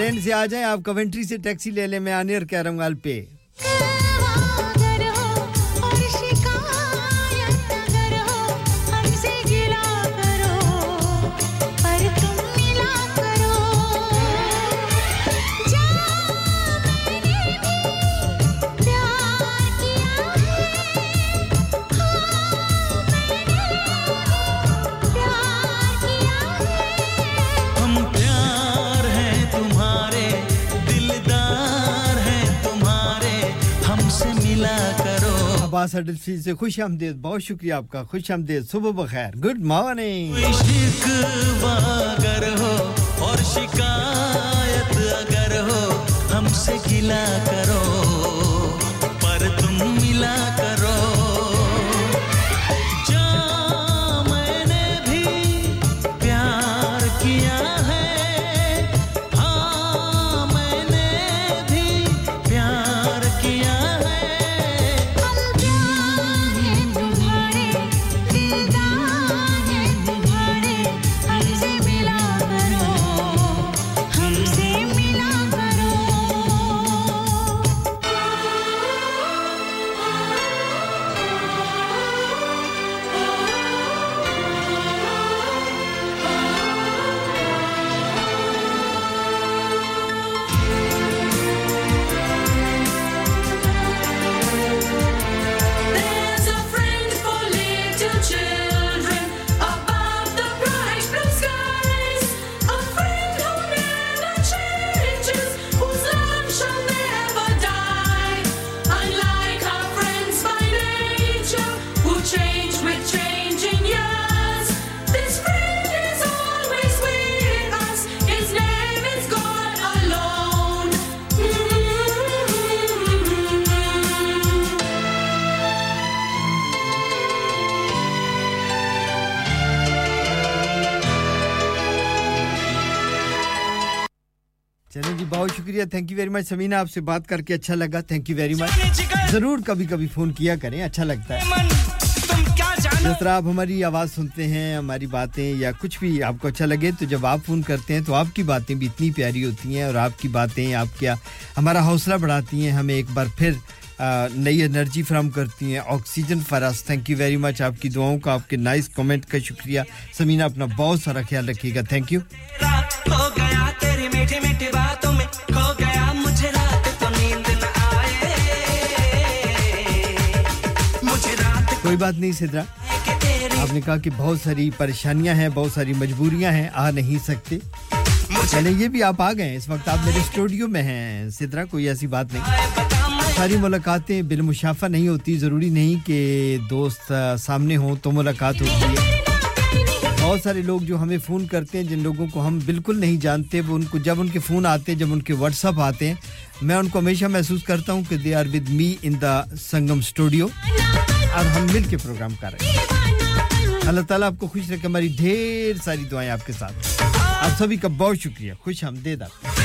پلین سے آ جائیں، آپ کمنٹری سے ٹیکسی لے لیں، میں آنیر کیرم گال پہ عباس اڈل فیل سے خوش آمدید بہت شکریہ آپ کا خوش آمدید صبح بخیر گڈ مارننگ اگر ہو اور شکایت اگر ہو ہم سے گلا کرو بہت شکریہ. Thank you very much Samina آپ سے بات کر کے اچھا لگا. تھینک یو ویری مچ ضرور کبھی کبھی فون کیا کریں. اچھا لگتا ہے. جس طرح آپ ہماری آواز سنتے ہیں، ہماری باتیں یا کچھ بھی آپ کو اچھا لگے، تو جب آپ فون کرتے ہیں تو آپ کی باتیں بھی اتنی پیاری ہوتی ہیں اور آپ کی باتیں، آپ کیا ہمارا حوصلہ بڑھاتی ہیں، ہمیں ایک بار پھر نئی انرجی فراہم کرتی ہیں. آکسیجن فراس تھینک یو ویری مچ آپ کی دعاؤں کا، آپ کے نائس کامنٹ کا شکریہ. سمینہ اپنا بہت سارا خیال رکھیے گا. تھینک یو کوئی بات نہیں سدرا۔ آپ نے کہا کہ بہت ساری پریشانیاں ہیں بہت ساری مجبوریاں ہیں آ نہیں سکتے۔ چلے یہ بھی آپ آ گئے اس وقت آپ میرے اسٹوڈیو میں ہیں۔ سدرا کوئی ایسی بات نہیں۔ ساری ملاقاتیں بالمشافہ نہیں ہوتی۔ ضروری نہیں کہ دوست سامنے ہوں تو ملاقات ہوتی ہے۔ بہت سارے لوگ جو ہمیں فون کرتے ہیں، جن لوگوں کو ہم بالکل نہیں جانتے، وہ ان کو جب ان کے فون آتے ہیں جب ان کے واٹس اپ آتے ہیں، میں ان کو ہمیشہ محسوس کرتا ہوں کہ they are with me in the Sangam studio اور ہم مل کے پروگرام کر رہے ہیں۔ اللہ تعالیٰ آپ کو خوش رکھے، ہماری ڈھیر ساری دعائیں آپ کے ساتھ۔ آپ سبھی کا بہت شکریہ خوش ہم دے دیں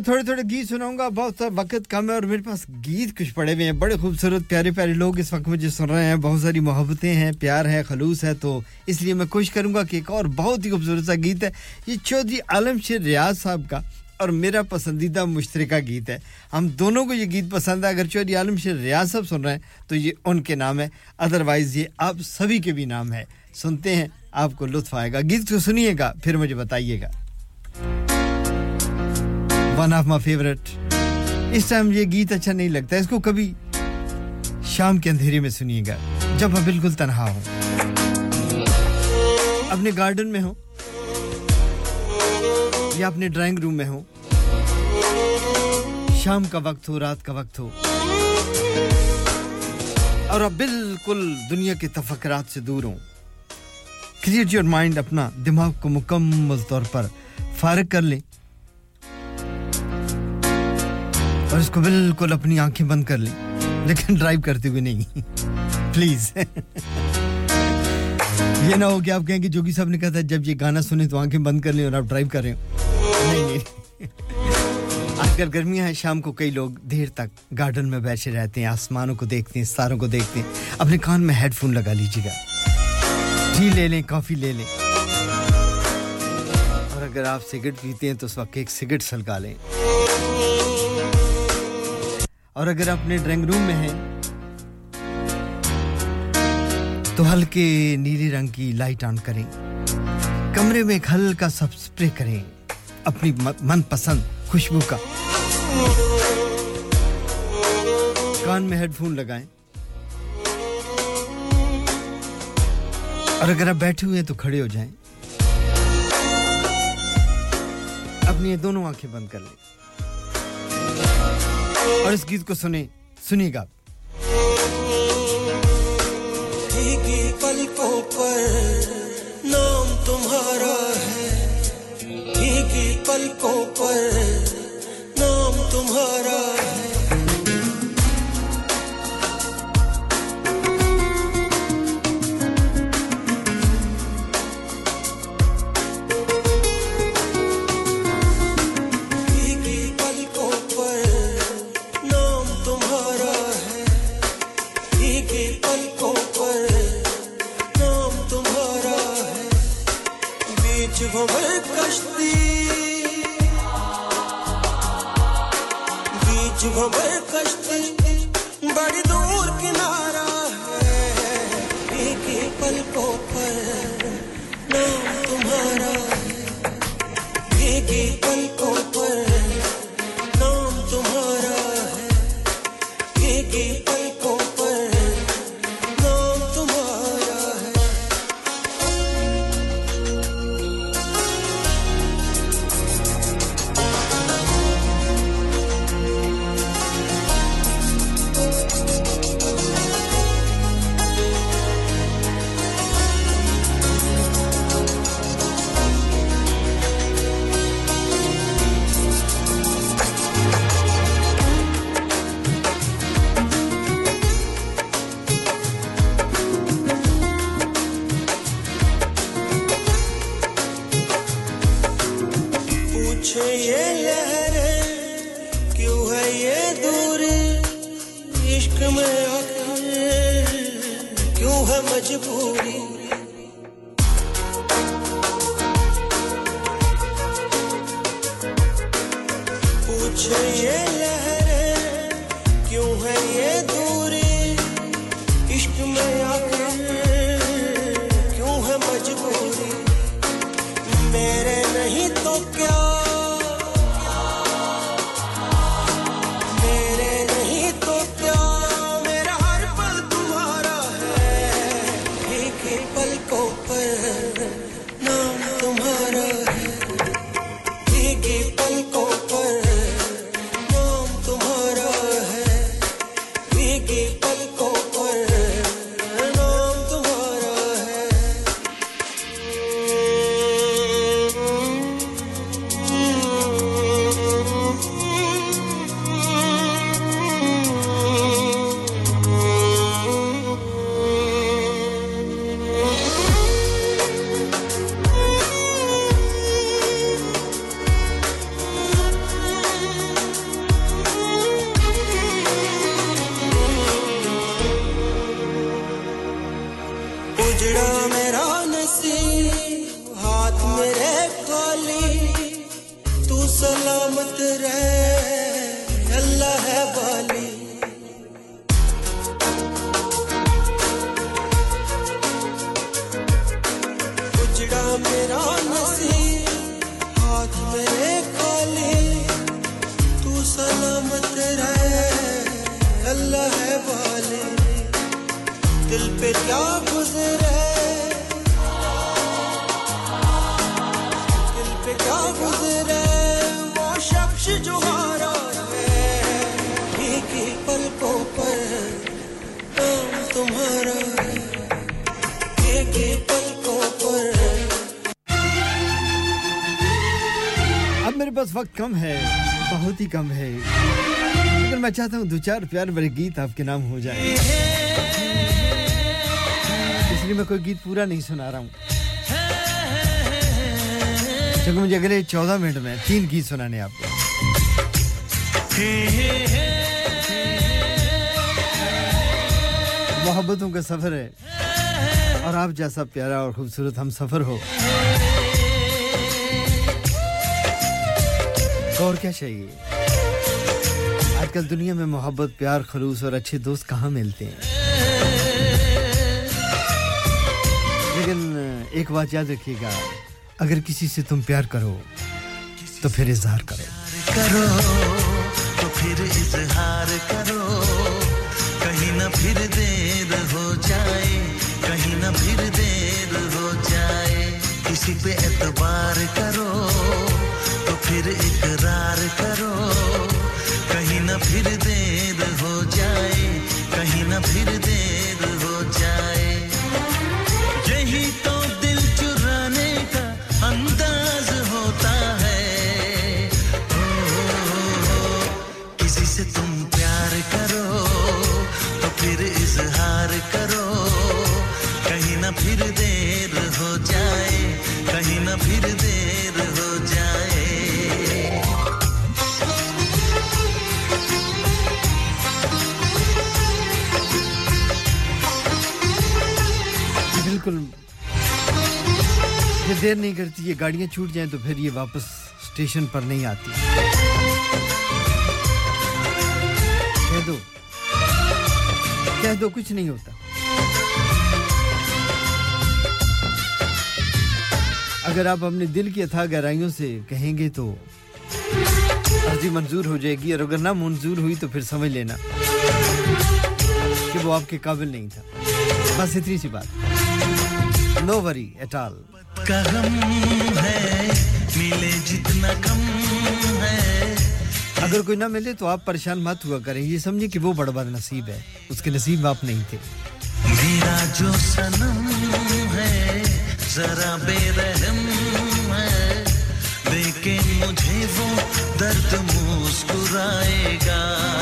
میں تھوڑے تھوڑے گیت سناؤں گا۔ بہت وقت کم ہے اور میرے پاس گیت کچھ پڑے ہوئے ہیں۔ بڑے خوبصورت، پیارے پیارے لوگ اس وقت مجھے سن رہے ہیں۔ بہت ساری محبتیں ہیں، پیار ہے، خلوص ہے۔ تو اس لیے میں کوشش کروں گا کہ ایک اور بہت ہی خوبصورت سا گیت ہے۔ یہ چودھری عالم شیر ریاض صاحب کا اور میرا پسندیدہ مشترکہ گیت ہے۔ ہم دونوں کو یہ گیت پسند ہے۔ اگر چودھری عالم شیر ریاض صاحب سن رہے ہیں تو یہ ان کے نام ہے۔ ادروائز یہ آپ سبھی کے بھی نام ہے۔ سنتے ہیں، آپ کو لطف آئے گا۔ گیت کو سنیے گا، پھر مجھے بتائیے گا۔ ون آف مائی فیوریٹ اس ٹائم یہ گیت اچھا نہیں لگتا، اس کو کبھی شام کے اندھیرے میں سنیے گا، جب میں بالکل تنہا ہوں۔ اپنے گارڈن میں ہوں، یا اپنے ڈرائنگ روم میں ہوں۔ شام کا وقت ہو، رات کا وقت ہو۔ اور اب بالکل دنیا کے تفکرات سے دور ہوں۔ کریٹ یور مائنڈ اپنا دماغ کو مکمل طور پر فارغ کر لیں۔ اور اس کو بالکل اپنی آنکھیں بند کر لیں۔ لیکن ڈرائیو کرتے ہوئے نہیں۔ پلیز یہ نہ ہو کہ آپ کہیں کہ جوگی صاحب نے کہا تھا، جب یہ گانا سنیں تو آنکھیں بند کر لیں اور آپ ڈرائیو کر رہے ہو نہیں نہیں۔ آج کل گرمیاں ہیں، شام کو کئی لوگ دیر تک گارڈن میں بیٹھے رہتے ہیں، آسمانوں کو دیکھتے ہیں، ستاروں کو دیکھتے ہیں۔ اپنے کان میں ہیڈ فون لگا لیجیے گا۔ ٹی لے لیں کافی لے لیں۔ اور اگر آپ سگریٹ پیتے ہیں تو اس وقت ایک سگریٹ سلگا لیں۔ اور اگر آپ اپنے ڈرائنگ روم میں ہیں، تو ہلکے نیلے رنگ کی لائٹ آن کریں۔ کمرے میں ایک ہلکا سب اسپرے کریں۔ اپنی من پسند خوشبو کا۔ کان میں ہیڈ فون لگائیں۔ اور اگر آپ بیٹھے ہوئے ہیں تو کھڑے ہو جائیں۔ اپنی دونوں آنکھیں بند کر لیں۔ اور اس گیت کو سنیں سنی گا۔ پلکوں پر نام تمہارا ہے پلکوں پر، نام تمہارا ہے۔ Tu vão ver que as tristes Bari کم ہے۔ لیکن میں چاہتا ہوں دو چار پیار بھرے گیت آپ کے نام ہو جائے اس لیے میں کوئی گیت پورا نہیں سنا رہا ہوں۔ چونکہ مجھے اگلے چودہ منٹ میں تین گیت سنانے آپ کو۔ محبتوں کا سفر ہے۔ اور آپ جیسا پیارا اور خوبصورت ہم سفر ہو۔ اور کیا چاہیے؟ آج کل دنیا میں محبت، پیار، خلوص اور اچھے دوست کہاں ملتے ہیں؟ لیکن، ایک بات یاد رکھیے گا، اگر کسی سے تم پیار کرو، تو پھر اظہار کرو۔ کرو، تو پھر اظہار کرو۔ کہیں نہ پھر دیر ہو جائے، کہیں نہ پھر دیر ہو جائے۔ کسی پہ اعتبار کرو، تو پھر اقرار کرو۔ پھر دیر ہو جائے کہیں نہ پھر دیر دیر نہیں کرتی، یہ گاڑیاں چھوٹ جائیں تو پھر یہ واپس اسٹیشن پر نہیں آتی۔ کہہ دو۔ کہہ دو، کچھ نہیں ہوتا۔ اگر آپ اپنے دل کی اتھا گہرائیوں سے کہیں گے تو عرضی منظور ہو جائے گی، اور اگر نہ منظور ہوئی تو پھر سمجھ لینا کہ وہ آپ کے قابل نہیں تھا۔ بس اتنی سی بات۔ نو وری ایٹ آل کا غم ہے ملے جتنا کم ہے۔ اگر کوئی نہ ملے تو آپ پریشان مت ہوا کریں۔ یہ سمجھے کہ وہ بڑا بڑا نصیب ہے۔ اس کے نصیب آپ نہیں تھے۔ میرا جو سنم ہے ذرا بے رحم ہے۔ لیکن مجھے وہ درد مسکرائے گا۔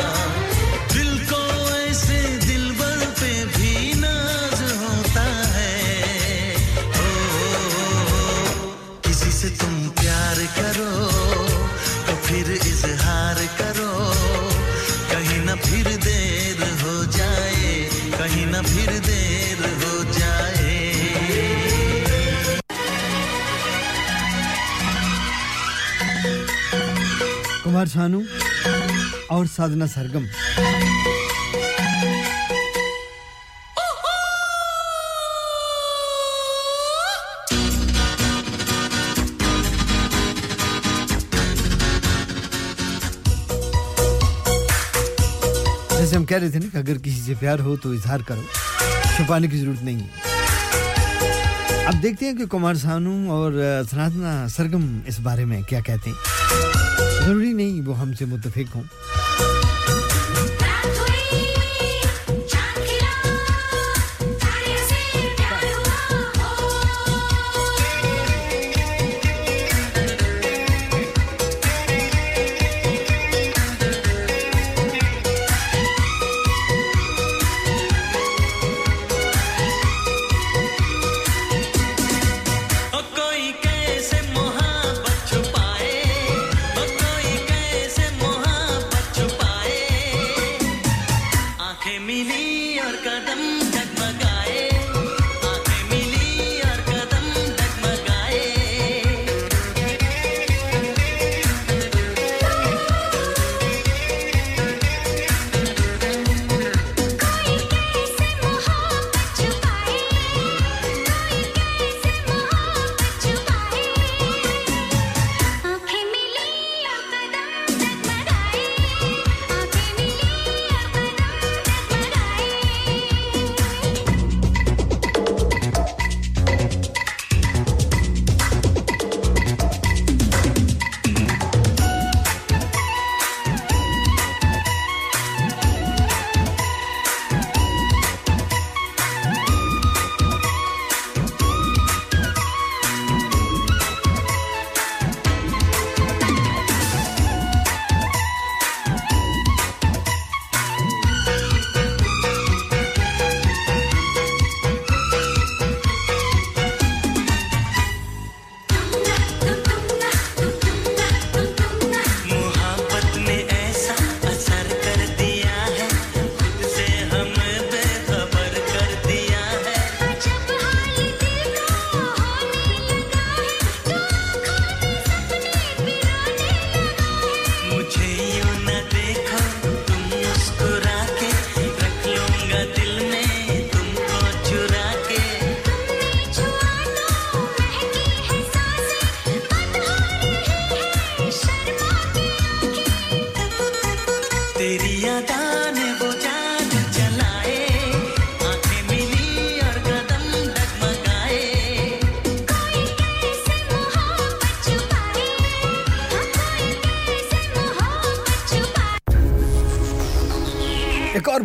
گوہر شانو اور سادنا سرگم۔ جیسے ہم کہہ رہے تھے نا کہ اگر کسی سے پیار ہو تو اظہار کرو، چھپانے کی ضرورت نہیں ہے۔ اب دیکھتے ہیں کہ کمار سانو اور سناتنا سرگم اس بارے میں کیا کہتے ہیں۔ ضروری نہیں وہ ہم سے متفق ہوں۔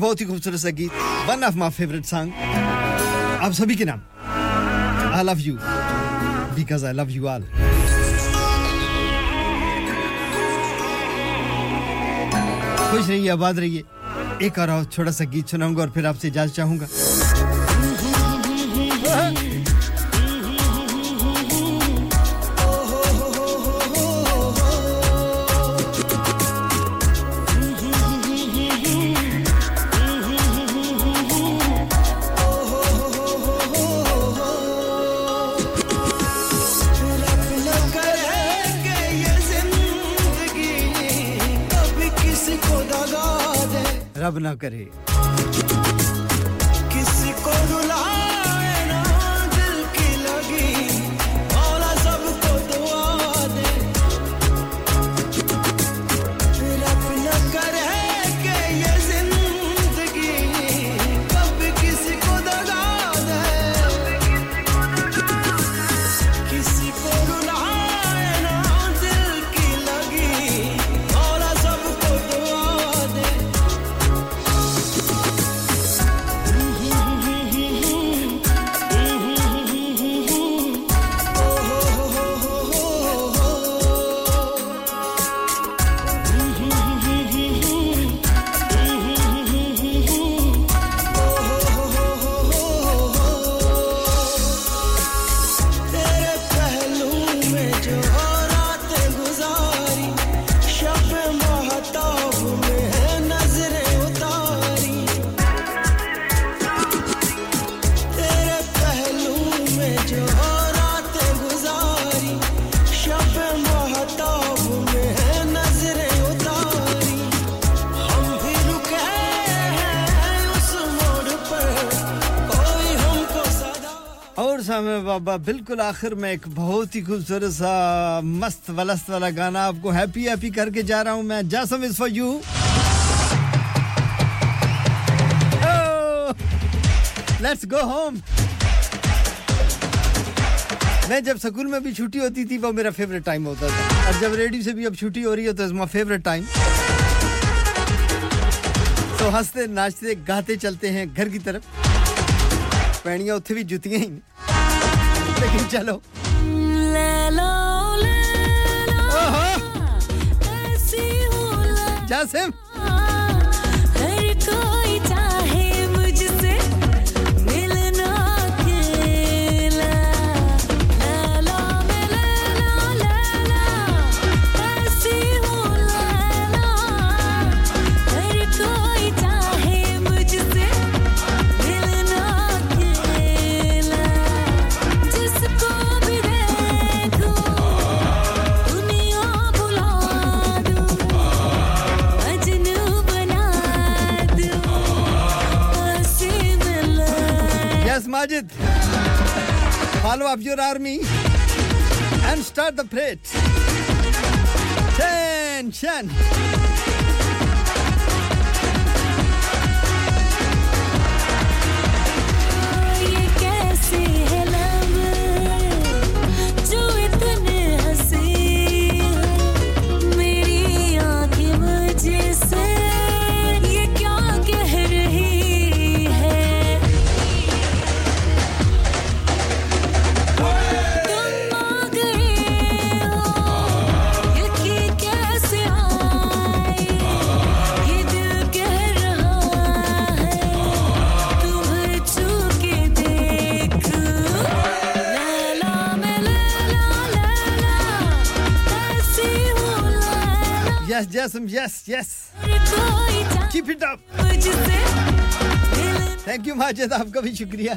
بہت ہی خوبصورت سا گیت one of my favourite song آپ سبھی کے نام۔ I love you because I love you all خوش رہیے، آباد رہیے۔ ایک اور چھوٹا سا گیت سناؤں گا اور پھر آپ سے اجازت چاہوں گا۔ کرے۔ مرحبا، بالکل آخر میں ایک بہت ہی خوبصورت سا مست ولست والا گانا آپ کو ہیپی ہیپی کر کے جا رہا ہوں میں۔ Jasim is for you let's go home میں جب سکول میں بھی چھٹی ہوتی تھی، وہ میرا فیوریٹ ٹائم ہوتا تھا۔ اور جب ریڈیو سے بھی اب چھٹی ہو رہی ہے، تو از مائی فیوریٹ ٹائم تو ہنستے ناچتے، گاتے چلتے ہیں گھر کی طرف۔ پہنیاں اتنے بھی جتیاں ہی۔ لیکن چلو Jasim Follow up your army and start the parade. Tension. Jasm, yes, yes. Keep it up. Thank you Majid آپ کا بھی شکریہ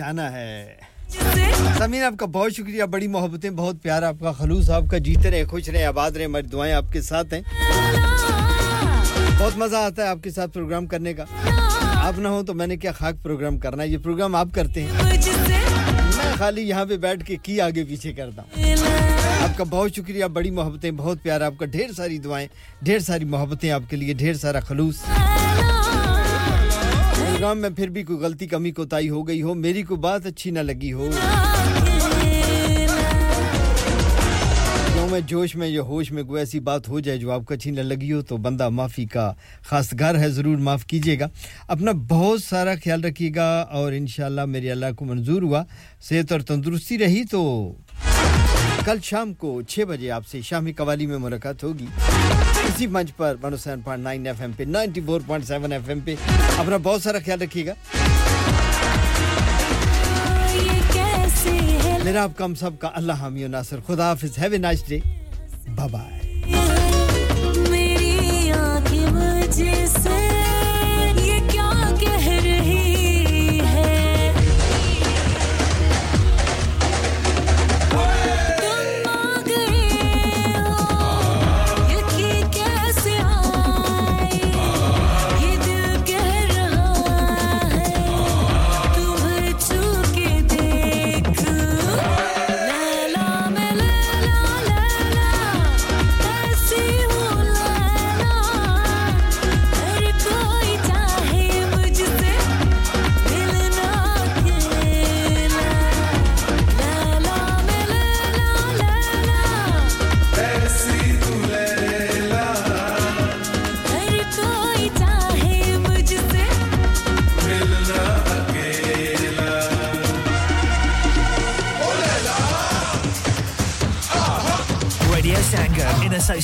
جانا ہے۔ سمین آپ کا بہت شکریہ بڑی محبتیں بہت پیار آپ کا۔ خلوص آپ کا جیتے رہے خوش رہے آباد رہے ہماری دعائیں آپ کے ساتھ ہیں۔ بہت مزہ آتا ہے آپ کے ساتھ پروگرام کرنے کا۔ آپ نہ ہو تو میں نے کیا خاک پروگرام کرنا ہے؟ یہ پروگرام آپ کرتے ہیں۔ میں خالی یہاں پہ بیٹھ کے کی آگے پیچھے کرتا ہوں۔ آپ کا بہت شکریہ بڑی محبتیں بہت پیار آپ کا۔ ڈھیر ساری دعائیں ڈھیر ساری محبتیں آپ کے لیے ڈھیر سارا خلوص۔ پروگرام میں پھر بھی کوئی غلطی، کمی، کوتاہی ہو گئی ہو، میری کوئی بات اچھی نہ لگی ہو۔ میں جوش میں یا ہوش میں کوئی ایسی بات ہو جائے جو آپ کو اچھی نہ لگی ہو، تو بندہ معافی کا خاص گھر ہے، ضرور معاف کیجیے گا۔ اپنا بہت سارا خیال رکھیے گا اور انشاءاللہ میرے اللہ کو منظور ہوا، صحت اور تندرستی رہی تو کل شام کو چھ بجے آپ سے شامی قوالی میں ملاقات ہوگی۔ اسی منچ پر one seven point nine F M پہ ninety four point seven F M پہ۔ اپنا بہت سارا خیال رکھیے گا۔ میرا آپ کا ہم سب کا اللہ حامی و ناصر، خدا حافظ۔ Have a nice day bye bye میری مجھے سے